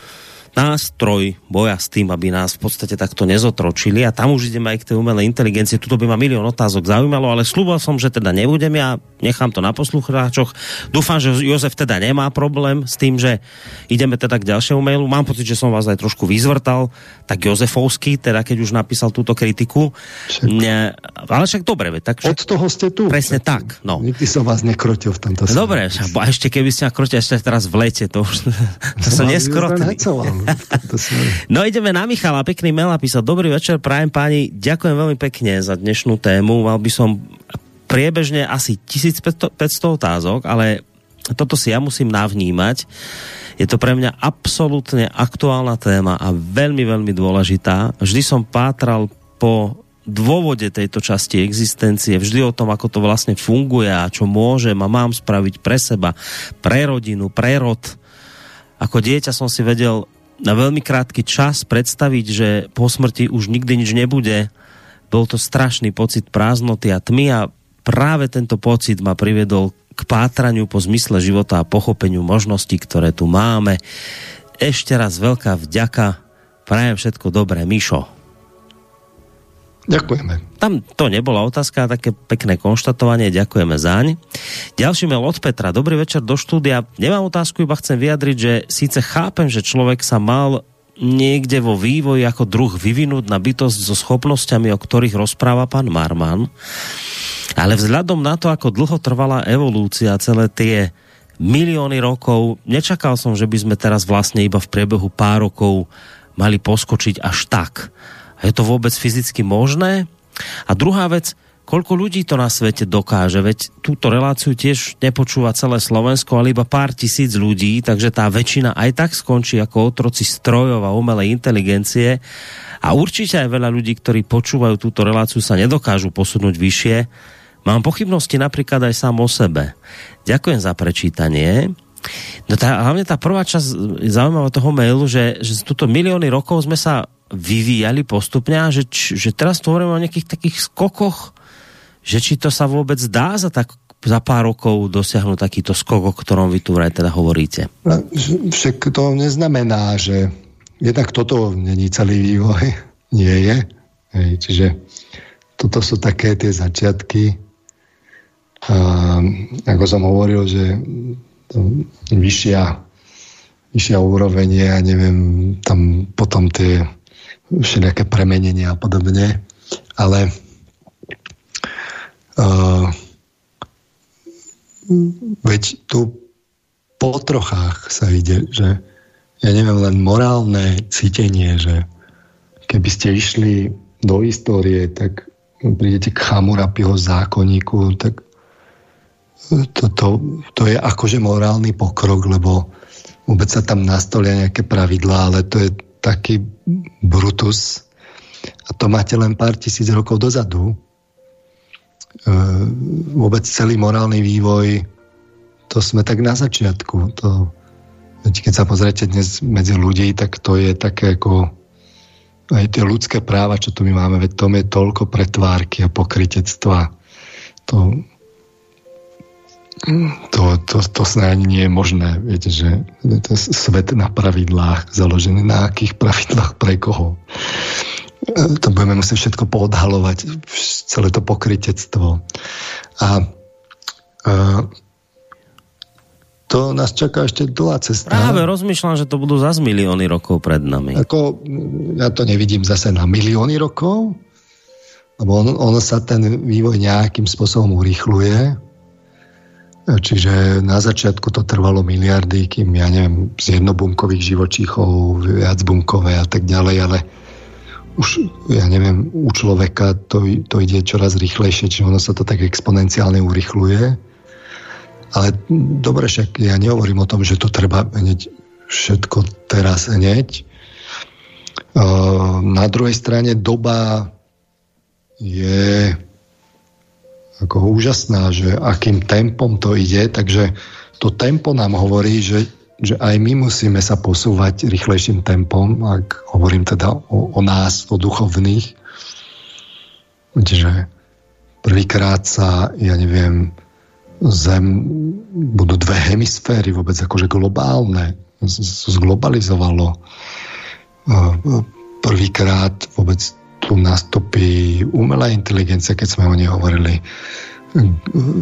nástroj boja s tým, aby nás v podstate takto nezotročili a tam už ideme aj k tej umelej inteligencii. Tuto by ma milión otázok zaujímalo, ale slúbil som, že teda nebudem ja, nechám to na poslucháčoch. Dúfam, že Jozef teda nemá problém s tým, že ideme teda k ďalšiemu mailu. Mám pocit, že som vás aj trošku vyzvrtal, tak Jozefovský, teda keď už napísal túto kritiku. Však. Ne, ale však dobre, tak však, Od toho ste tu. Presne tak. No. Nikdy som vás nekrotil v tomto Dobre, a ešte keby ste ma krotil ešte teraz v lete, to už to sa neskoro no ideme na Michala, pekný mail napísal. Dobrý večer, prajem páni, ďakujem veľmi pekne za dnešnú tému. Mal by som priebežne asi 1500 otázok, ale toto si ja musím navnímať. Je to pre mňa absolútne aktuálna téma a veľmi, veľmi dôležitá. Vždy som pátral po dôvode tejto časti existencie, vždy o tom, ako to vlastne funguje a čo môžem a mám spraviť pre seba, pre rodinu, pre rod. Ako dieťa som si vedel na veľmi krátky čas predstaviť, že po smrti už nikdy nič nebude. Bol to strašný pocit prázdnoty a tmy a práve tento pocit ma priviedol k pátraniu po zmysle života a pochopeniu možností, ktoré tu máme. Ešte raz veľká vďaka. Prajem všetko dobré, Mišo. Ďakujeme. Tam to nebola otázka, také pekné konštatovanie, ďakujeme zaň. Ďalší mail od Petra. Dobrý večer do štúdia. Nemám otázku, iba chcem vyjadriť, že síce chápem, že človek sa mal niekde vo vývoji ako druh vyvinúť na bytosť so schopnosťami, o ktorých rozpráva pán Marman, ale vzhľadom na to, ako dlho trvala evolúcia, celé tie milióny rokov, nečakal som, že by sme teraz vlastne iba v priebehu pár rokov mali poskočiť až tak. Je to vôbec fyzicky možné? A druhá vec, koľko ľudí to na svete dokáže, veď túto reláciu tiež nepočúva celé Slovensko, ale iba pár tisíc ľudí, takže tá väčšina aj tak skončí ako otroci strojov a umelej inteligencie a určite aj veľa ľudí, ktorí počúvajú túto reláciu sa nedokážu posunúť vyššie. Mám pochybnosti napríklad aj sám o sebe. Ďakujem za prečítanie. No tá, hlavne tá prvá časť zaujímavá toho mailu, že, že túto milióny rokov sme sa vyvíjali postupne a že, že teraz tu hovoríme o nejakých takých skokoch že či to sa vôbec dá za, tak, za pár rokov dosiahnuť takýto skok, o ktorom vy tu vraj teda hovoríte? No, však to neznamená, že jednak toto není celý vývoj, nie je. Hej, čiže toto sú také tie začiatky. A, ako som hovoril, že vyššia, vyššia úroveň je, ja neviem, tam potom tie všelijaké premenenia a podobne. Ale Uh, veď tu po trochách sa ide, že ja neviem, len morálne cítenie, že keby ste išli do histórie, tak prídete k Chamurapiho zákonníku, tak to, to, to je akože morálny pokrok, lebo vôbec sa tam nastolia nejaké pravidlá, ale to je taký brutus a to máte len pár tisíc rokov dozadu E, vôbec celý morálny vývoj, to sme tak na začiatku. To, keď sa pozriete dnes medzi ľudí, tak to je také ako aj tie ľudské práva, čo tu my máme, veď tom je toľko pretvárky a pokrytectva. To, to, to, to snáď nie je možné. Viete, že to je svet na pravidlách, založený na akých pravidlách pre koho to budeme musieť všetko poodhalovať, celé to pokrytectvo. A, a to nás čaká ešte dlhá cesta. Práve rozmýšľam, že to budú zase milióny rokov pred nami. Ako, ja to nevidím zase na milióny rokov, lebo on, on sa ten vývoj nejakým spôsobom urýchluje. Čiže na začiatku to trvalo miliardy, kým, ja neviem, z jednobunkových živočíchov, viacbunkové a tak ďalej, ale už, ja neviem, u človeka to, to ide čoraz rýchlejšie, čiže ono sa to tak exponenciálne urychluje. Ale dobre, však ja nehovorím o tom, že to treba hneď všetko teraz hneď. Na druhej strane doba je ako úžasná, že akým tempom to ide, takže to tempo nám hovorí, že že aj my musíme sa posúvať rýchlejším tempom, ak hovorím teda o, o nás, o duchovných. Čiže prvýkrát sa, ja neviem, Zem budú dve hemisféry vôbec akože globálne, zglobalizovalo. Prvýkrát vôbec tu nastupí umelá inteligencia, keď sme o nej hovorili.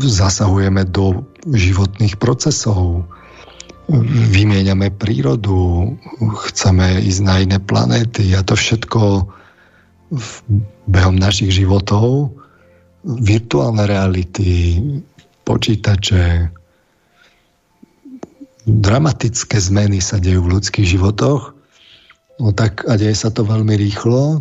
Zasahujeme do životných procesov, vymieňame prírodu, chceme ísť na iné planéty a to všetko v behom našich životov, virtuálne reality, počítače, dramatické zmeny sa dejú v ľudských životoch, no tak a deje sa to veľmi rýchlo.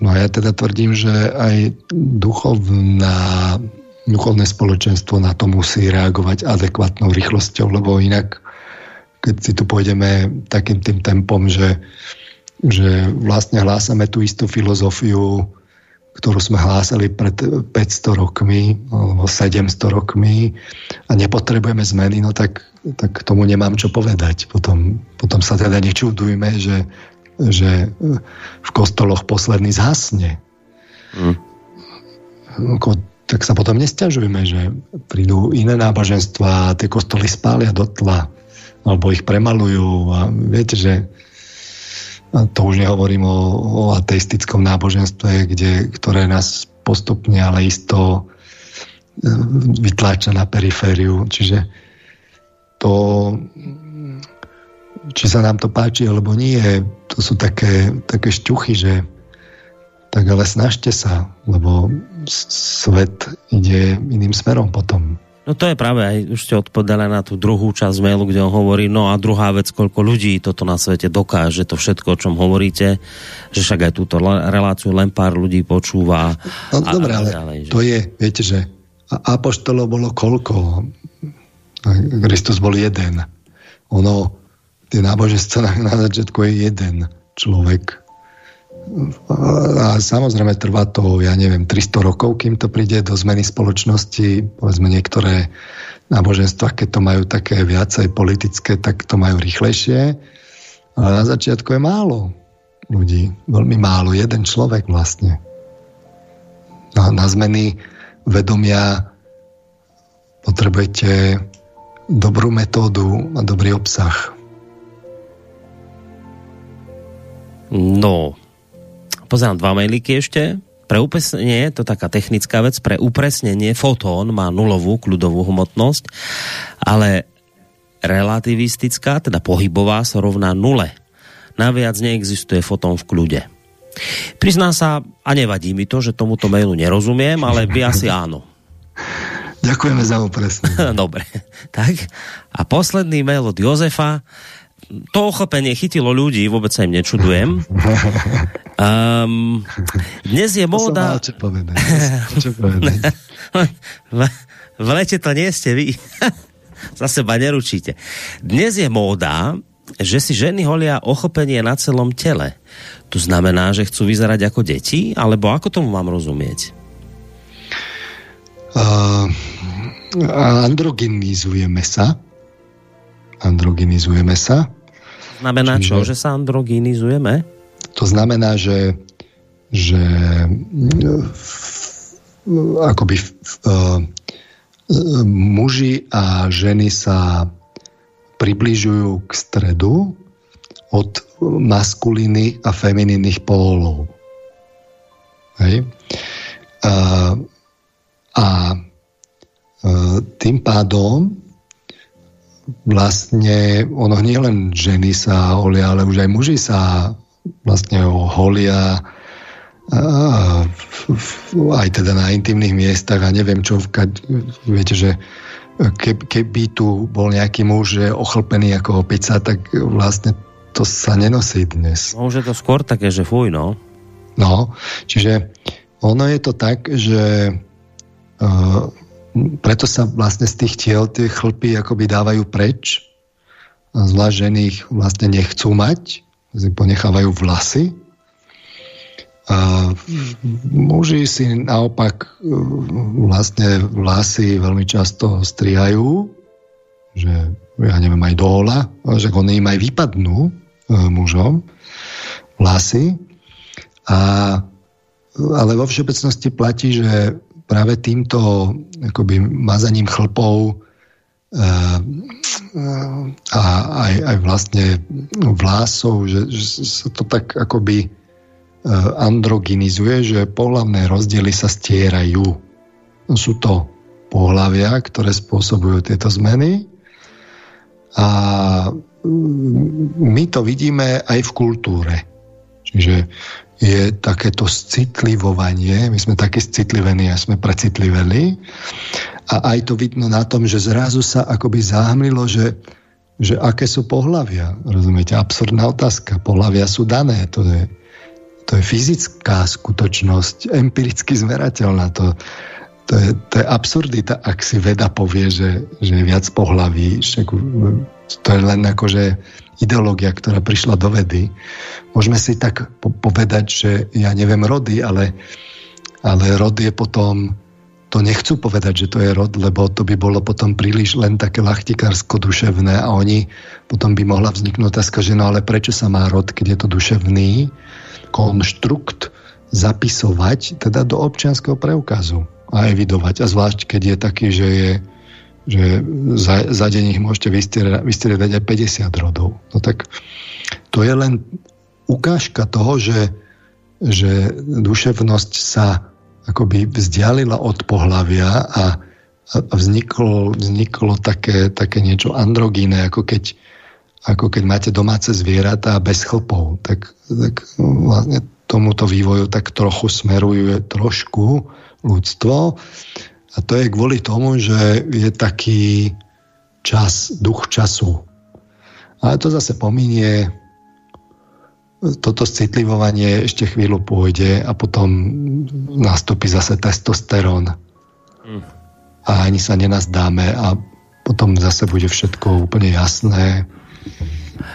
No a ja teda tvrdím, že aj duchovná duchovné spoločenstvo na to musí reagovať adekvátnou rýchlosťou, lebo inak, keď si tu pôjdeme takým tým tempom, že, že vlastne hlásame tú istú filozofiu, ktorú sme hlásali pred 500 rokmi alebo 700 rokmi a nepotrebujeme zmeny, no tak, tak tomu nemám čo povedať. Potom, potom sa teda nečudujme, že, že v kostoloch posledný zhasne. Hmm tak sa potom nestiažujeme, že prídu iné náboženstva a tie kostoly spália do tla alebo ich premalujú a viete, že a to už nehovorím o, o ateistickom náboženstve, kde, ktoré nás postupne, ale isto e, vytláča na perifériu. Čiže to, či sa nám to páči alebo nie, to sú také, také šťuchy, že tak ale snažte sa, lebo svet ide iným smerom potom. No to je práve, aj už ste odpovedali na tú druhú časť mailu, kde on hovorí, no a druhá vec, koľko ľudí toto na svete dokáže, to všetko, o čom hovoríte, že však aj túto reláciu len pár ľudí počúva. No a, dobre, ale ďalej, že... to je, viete, že apoštolov bolo koľko? Kristus bol jeden. Ono, tie náboženstvo na, na začiatku je jeden človek. A samozrejme trvá to, ja neviem, 300 rokov, kým to príde do zmeny spoločnosti. Povedzme niektoré náboženstva, keď to majú také viacej politické, tak to majú rýchlejšie. Ale na začiatku je málo ľudí. Veľmi málo. Jeden človek vlastne. Na, na zmeny vedomia potrebujete dobrú metódu a dobrý obsah. No, pozerám dva mailiky ešte. Pre upresnenie, to taká technická vec, pre upresnenie fotón má nulovú kľudovú hmotnosť, ale relativistická, teda pohybová, sa rovná nule. Naviac neexistuje fotón v kľude. Priznám sa, a nevadí mi to, že tomuto mailu nerozumiem, ale vy asi áno. Ďakujeme za upresnenie. Dobre, tak. A posledný mail od Jozefa to ochopenie chytilo ľudí, vôbec sa im nečudujem. Um, dnes je móda... povedať. Čo povedať. v, v lete to nie ste vy. Za seba neručíte. Dnes je móda, že si ženy holia ochopenie na celom tele. To znamená, že chcú vyzerať ako deti? Alebo ako tomu mám rozumieť? Uh, androgenizujeme sa. Androgenizujeme sa znamená Čiže, čo? Že sa androginizujeme? To znamená, že, že akoby uh, muži a ženy sa približujú k stredu od maskuliny a feminínnych pólov. Hej? Uh, a uh, tým pádom vlastne ono nie len ženy sa holia, ale už aj muži sa vlastne holia aj teda na intimných miestach a neviem čo, viete, že keby tu bol nejaký muž že ochlpený ako opica, tak vlastne to sa nenosí dnes. No už je to skôr také, že fuj, no. No, čiže ono je to tak, že uh, preto sa vlastne z tých tiel tie chlpy akoby dávajú preč. Zvlášť ženy ich vlastne nechcú mať, ponechávajú vlasy. A muži si naopak e, vlastne vlasy veľmi často strihajú, že ja neviem, aj do hola, že oni im aj vypadnú e, mužom vlasy. A, ale vo všeobecnosti platí, že práve týmto akoby mazaním chlpov eh, a aj, aj vlastne vlásov, že, že sa to tak akoby eh, androginizuje, že pohlavné rozdiely sa stierajú. Sú to pohlavia, ktoré spôsobujú tieto zmeny a mm, my to vidíme aj v kultúre. Čiže je takéto citlivovanie, my sme takí citlivení a sme precitliveli a aj to vidno na tom, že zrazu sa akoby záhmlilo, že, že aké sú pohlavia. Rozumiete? Absurdná otázka. Pohlavia sú dané. To je, to je fyzická skutočnosť, empiricky zmerateľná. To, to, je, to je absurdita, ak si veda povie, že, že je viac pohlaví. To je len akože ideológia, ktorá prišla do vedy. Môžeme si tak po- povedať, že ja neviem rody, ale, ale rod je potom to nechcú povedať, že to je rod, lebo to by bolo potom príliš len také lachtikársko-duševné a oni potom by mohla vzniknúť otázka, že no ale prečo sa má rod, keď je to duševný konštrukt zapisovať teda do občianského preukazu a evidovať. A zvlášť, keď je taký, že je že za, za deň ich môžete vystriedať aj 50 rodov. No tak to je len ukážka toho, že, že duševnosť sa akoby vzdialila od pohlavia a, a vzniklo, vzniklo také, také niečo androgíne, ako keď, ako keď máte domáce zvieratá bez chlpov. Tak, tak vlastne tomuto vývoju tak trochu smeruje trošku ľudstvo A to je kvôli tomu, že je taký čas, duch času. Ale to zase pominie, toto citlivovanie ešte chvíľu pôjde a potom nastúpi zase testosterón. Mm. A ani sa nenazdáme a potom zase bude všetko úplne jasné,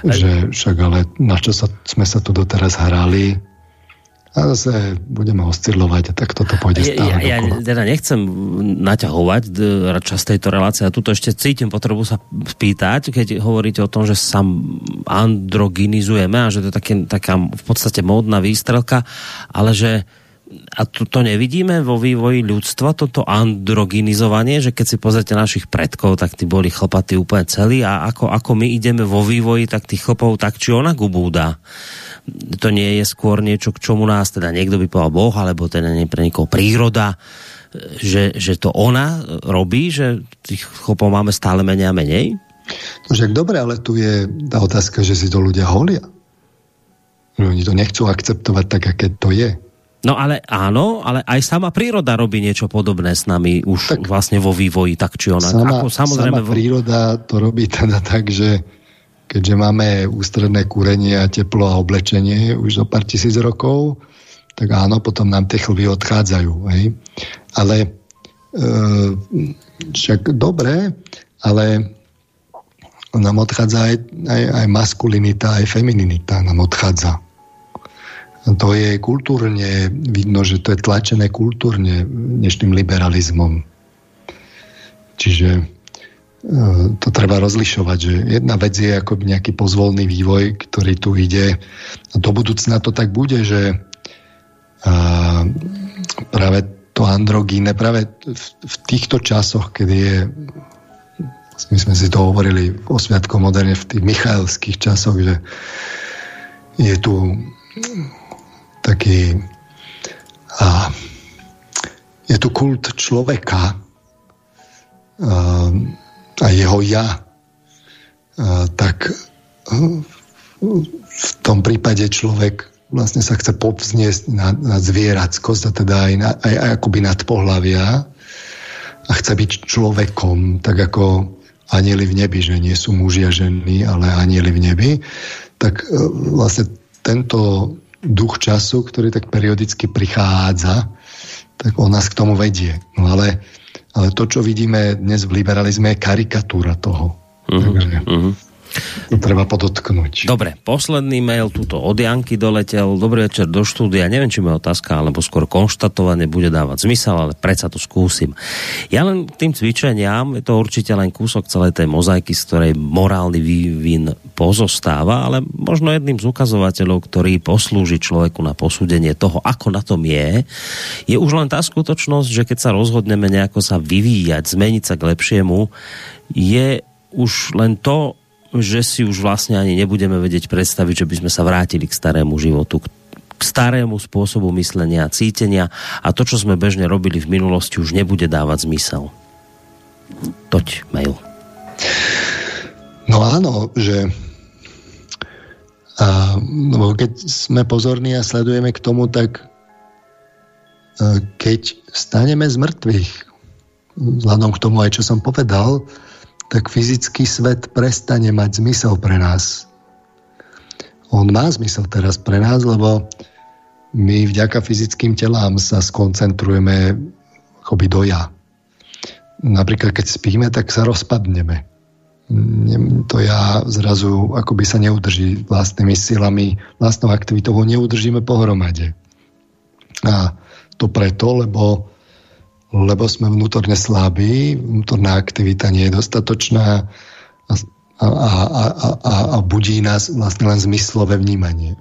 že však ale na čo sa, sme sa tu doteraz hrali, a zase budeme oscilovať a tak toto pôjde stále ja, ja teda nechcem naťahovať čas tejto relácie a tuto ešte cítim potrebu sa spýtať, keď hovoríte o tom, že sa androginizujeme a že to je také, taká v podstate módna výstrelka, ale že a to, to nevidíme vo vývoji ľudstva, toto androginizovanie, že keď si pozrite našich predkov, tak tí boli chlpatí úplne celí a ako, ako my ideme vo vývoji, tak tých chlpov tak či onak ubúda to nie je skôr niečo, k čomu nás teda niekto by povedal Boh, alebo teda nie pre niekoho príroda, že, že to ona robí, že tých chlopov máme stále menej a menej? No však dobre, ale tu je tá otázka, že si to ľudia holia. Že oni to nechcú akceptovať tak, aké to je. No ale áno, ale aj sama príroda robí niečo podobné s nami už tak vlastne vo vývoji, tak či ona. Sama, Ako, samozrejme, sama príroda to robí teda tak, že keďže máme ústredné kúrenie a teplo a oblečenie už o pár tisíc rokov, tak áno, potom nám tie chlvy odchádzajú. Hej? Ale e, však dobre, ale nám odchádza aj, aj, aj maskulinita, aj femininita nám odchádza. To je kultúrne, vidno, že to je tlačené kultúrne dnešným liberalizmom. Čiže to treba rozlišovať, že jedna vec je ako nejaký pozvolný vývoj, ktorý tu ide. Do budúcna to tak bude, že a, práve to androgíne, práve v, týchto časoch, kedy je my sme si to hovorili o Sviatko moderne v tých michaelských časoch, že je tu taký a, je tu kult človeka a, a jeho ja, tak v tom prípade človek vlastne sa chce povzniesť na, na zvierackosť a teda aj, na, aj, aj akoby nad pohľavia a chce byť človekom, tak ako anieli v nebi, že nie sú muži a ženy, ale anieli v nebi, tak e, vlastne tento duch času, ktorý tak periodicky prichádza, tak on nás k tomu vedie. No ale ale to, čo vidíme dnes v liberalizme, je karikatúra toho. Uh-huh, Takže uh-huh. To treba podotknúť. Dobre, posledný mail tuto od Janky doletel. Dobrý večer do štúdia. Neviem, či moja otázka, alebo skôr konštatovanie bude dávať zmysel, ale predsa to skúsim. Ja len tým cvičeniam, je to určite len kúsok celej tej mozaiky, z ktorej morálny vývin pozostáva, ale možno jedným z ukazovateľov, ktorý poslúži človeku na posúdenie toho, ako na tom je, je už len tá skutočnosť, že keď sa rozhodneme nejako sa vyvíjať, zmeniť sa k lepšiemu, je už len to, že si už vlastne ani nebudeme vedieť predstaviť, že by sme sa vrátili k starému životu, k starému spôsobu myslenia a cítenia a to, čo sme bežne robili v minulosti, už nebude dávať zmysel. Toť mail. No áno, že a, no, keď sme pozorní a sledujeme k tomu, tak keď staneme z mŕtvych, vzhľadom k tomu aj čo som povedal, tak fyzický svet prestane mať zmysel pre nás. On má zmysel teraz pre nás, lebo my vďaka fyzickým telám sa skoncentrujeme akoby do ja. Napríklad, keď spíme, tak sa rozpadneme to ja zrazu akoby sa neudrží vlastnými silami, vlastnou aktivitou ho neudržíme pohromade. A to preto, lebo, lebo sme vnútorne slabí, vnútorná aktivita nie je dostatočná a, a, a, a, a budí nás vlastne len zmyslové vnímanie.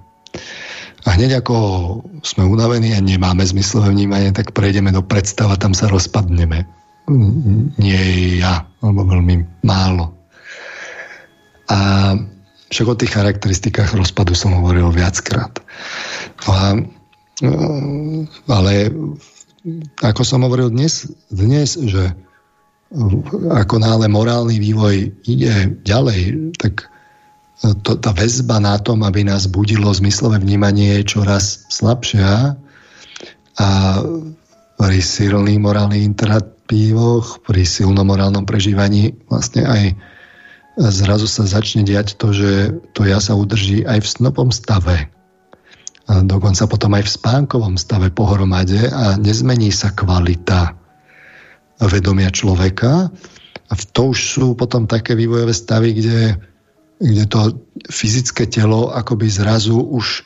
A hneď ako sme unavení a nemáme zmyslové vnímanie, tak prejdeme do predstava, tam sa rozpadneme. Nie ja, alebo veľmi málo. A však o tých charakteristikách rozpadu som hovoril viackrát. No a, e, ale ako som hovoril dnes, dnes, že ako náhle morálny vývoj ide ďalej, tak to, tá väzba na tom, aby nás budilo zmyslové vnímanie je čoraz slabšia a silný morálny vplyvoch, pri silnom morálnom prežívaní vlastne aj zrazu sa začne diať to, že to ja sa udrží aj v snopom stave. Dokonca potom aj v spánkovom stave pohromade a nezmení sa kvalita vedomia človeka. A to už sú potom také vývojové stavy, kde, kde to fyzické telo akoby zrazu už e,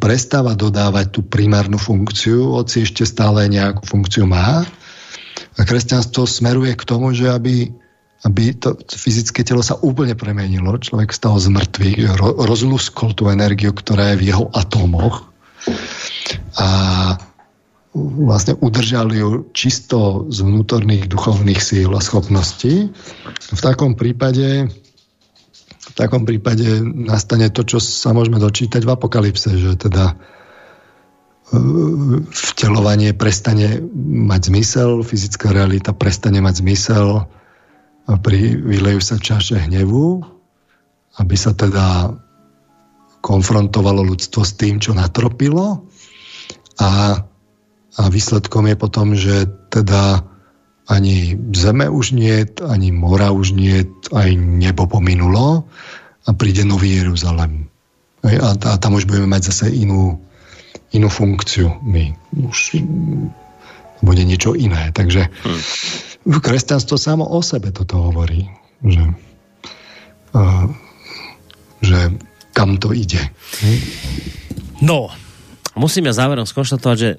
prestáva dodávať tú primárnu funkciu, hoci ešte stále nejakú funkciu má. A kresťanstvo smeruje k tomu, že aby aby to fyzické telo sa úplne premenilo. Človek z mŕtvych, ro, rozluskol tú energiu, ktorá je v jeho atómoch a vlastne udržal ju čisto z vnútorných duchovných síl a schopností. V takom prípade v takom prípade nastane to, čo sa môžeme dočítať v apokalypse, že teda e, vtelovanie prestane mať zmysel, fyzická realita prestane mať zmysel, pri, vylejú sa čaše hnevu, aby sa teda konfrontovalo ľudstvo s tým, čo natropilo a, a výsledkom je potom, že teda ani zeme už nie, ani mora už nie, aj nebo pominulo a príde nový Jeruzalem. A, a tam už budeme mať zase inú, inú funkciu. My už bude niečo iné. Takže hmm. kresťanstvo samo o sebe toto hovorí, že, uh, že kam to ide. No, musím ja záverom skonštatovať, že e,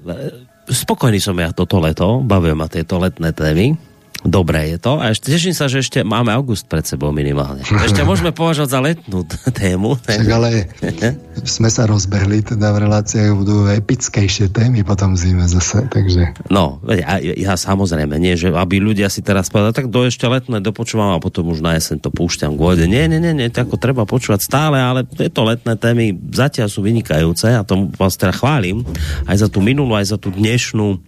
spokojný som ja toto leto, bavím ma tieto letné témy, Dobré je to. A ešte teším sa, že ešte máme august pred sebou minimálne. Ešte môžeme považovať za letnú tému. Však ale sme sa rozbehli, teda v reláciách budú epickejšie témy potom zime zase, takže... No, ja, ja samozrejme, nie, že aby ľudia si teraz povedali, tak do ešte letné dopočúvam a potom už na jeseň to púšťam k vode. Nie, nie, nie, nie, to ako treba počúvať stále, ale tieto letné témy zatiaľ sú vynikajúce a tomu vás teda chválim aj za tú minulú, aj za tú dnešnú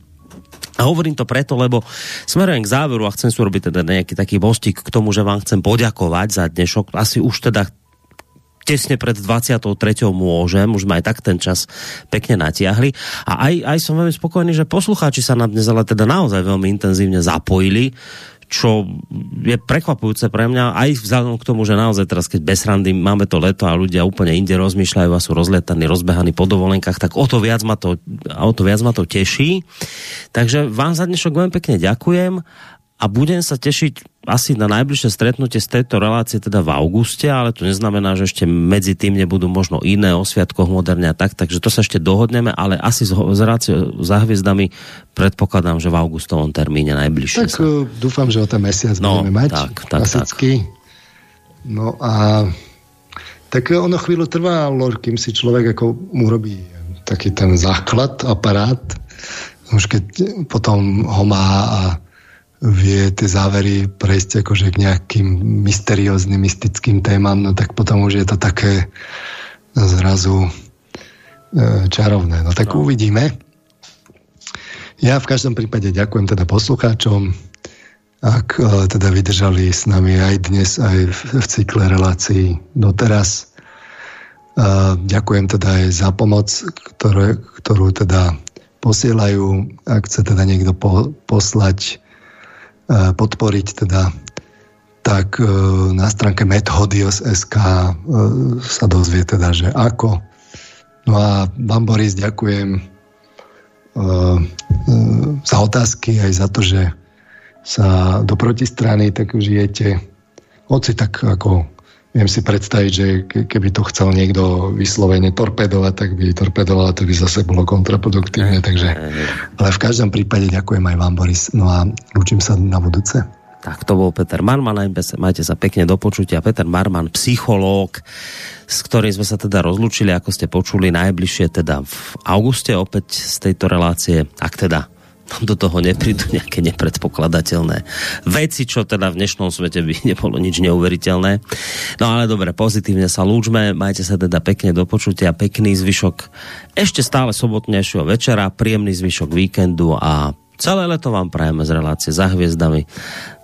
a hovorím to preto, lebo smerujem k záveru a chcem si urobiť teda nejaký taký mostík k tomu, že vám chcem poďakovať za dnešok. Asi už teda tesne pred 23. môžem, už sme aj tak ten čas pekne natiahli. A aj, aj som veľmi spokojný, že poslucháči sa na dnes ale teda naozaj veľmi intenzívne zapojili čo je prekvapujúce pre mňa, aj vzhľadom k tomu, že naozaj teraz, keď bez randy máme to leto a ľudia úplne inde rozmýšľajú a sú rozletaní, rozbehaní po dovolenkách, tak o to viac ma to, o to, viac ma to teší. Takže vám za dnešok veľmi pekne ďakujem a budem sa tešiť asi na najbližšie stretnutie z tejto relácie teda v auguste, ale to neznamená, že ešte medzi tým nebudú možno iné o sviatkoch moderne a tak, takže to sa ešte dohodneme, ale asi z, z relácie za hviezdami predpokladám, že v augustovom termíne najbližšie. Tak sa. E, dúfam, že o ten mesiac no, budeme mať. Tak, tak, klasicky. tak. No a tak ono chvíľu trvá, kým si človek ako urobí taký ten základ, aparát, už keď potom ho má a vie tie závery prejsť akože k nejakým mysterióznym, mystickým témam, no tak potom už je to také zrazu e, čarovné. No tak no. uvidíme. Ja v každom prípade ďakujem teda poslucháčom, ak e, teda vydržali s nami aj dnes, aj v, v cykle relácií doteraz. E, ďakujem teda aj za pomoc, ktoré, ktorú teda posielajú. Ak chce teda niekto po, poslať podporiť teda tak e, na stránke methodios.sk e, sa dozvie teda, že ako. No a vám Boris ďakujem za otázky aj za to, že sa do protistrany tak žijete. Hoci tak ako viem si predstaviť, že keby to chcel niekto vyslovene torpedovať, tak by torpedoval, to by zase bolo kontraproduktívne, takže ale v každom prípade ďakujem aj vám, Boris. No a učím sa na budúce. Tak to bol Peter Marman, majte sa pekne do počutia. Peter Marman, psychológ, s ktorým sme sa teda rozlúčili, ako ste počuli, najbližšie teda v auguste opäť z tejto relácie, ak teda do toho neprídu nejaké nepredpokladateľné veci, čo teda v dnešnom svete by nebolo nič neuveriteľné. No ale dobre, pozitívne sa lúčme, majte sa teda pekne do počutia, pekný zvyšok ešte stále sobotnejšieho večera, príjemný zvyšok víkendu a celé leto vám prajeme z relácie za hviezdami.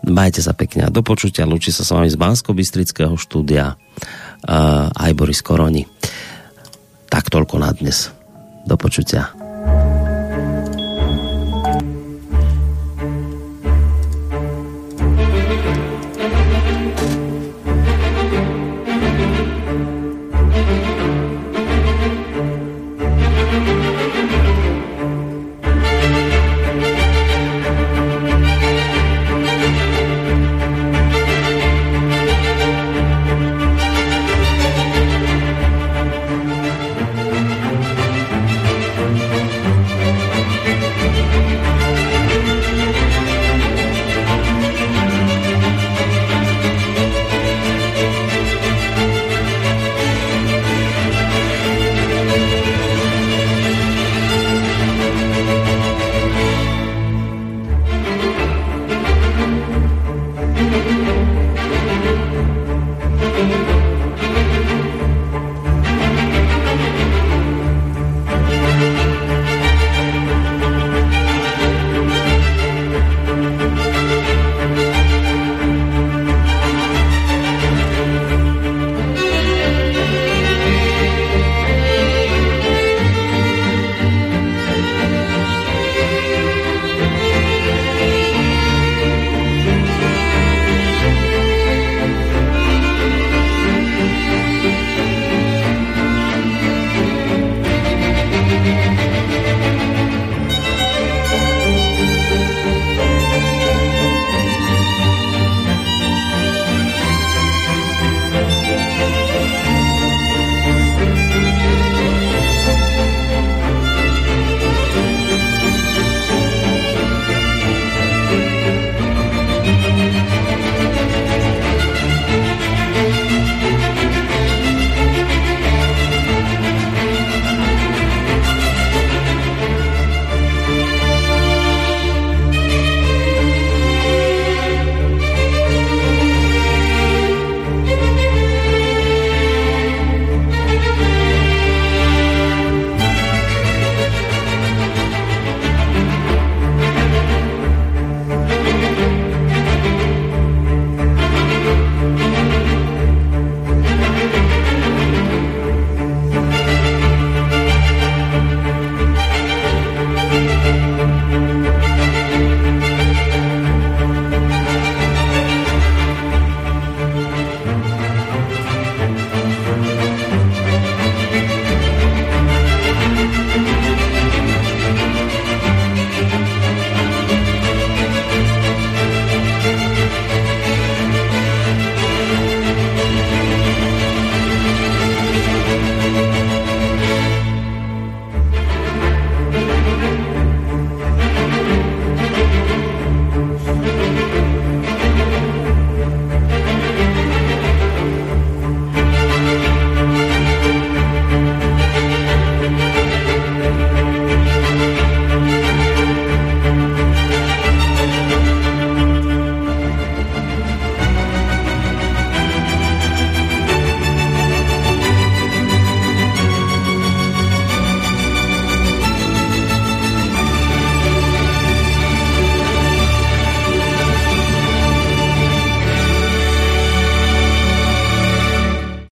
Majte sa pekne a do počutia, lúči sa s vami z bansko bystrického štúdia uh, aj Boris Koroni. Tak toľko na dnes. Do počutia.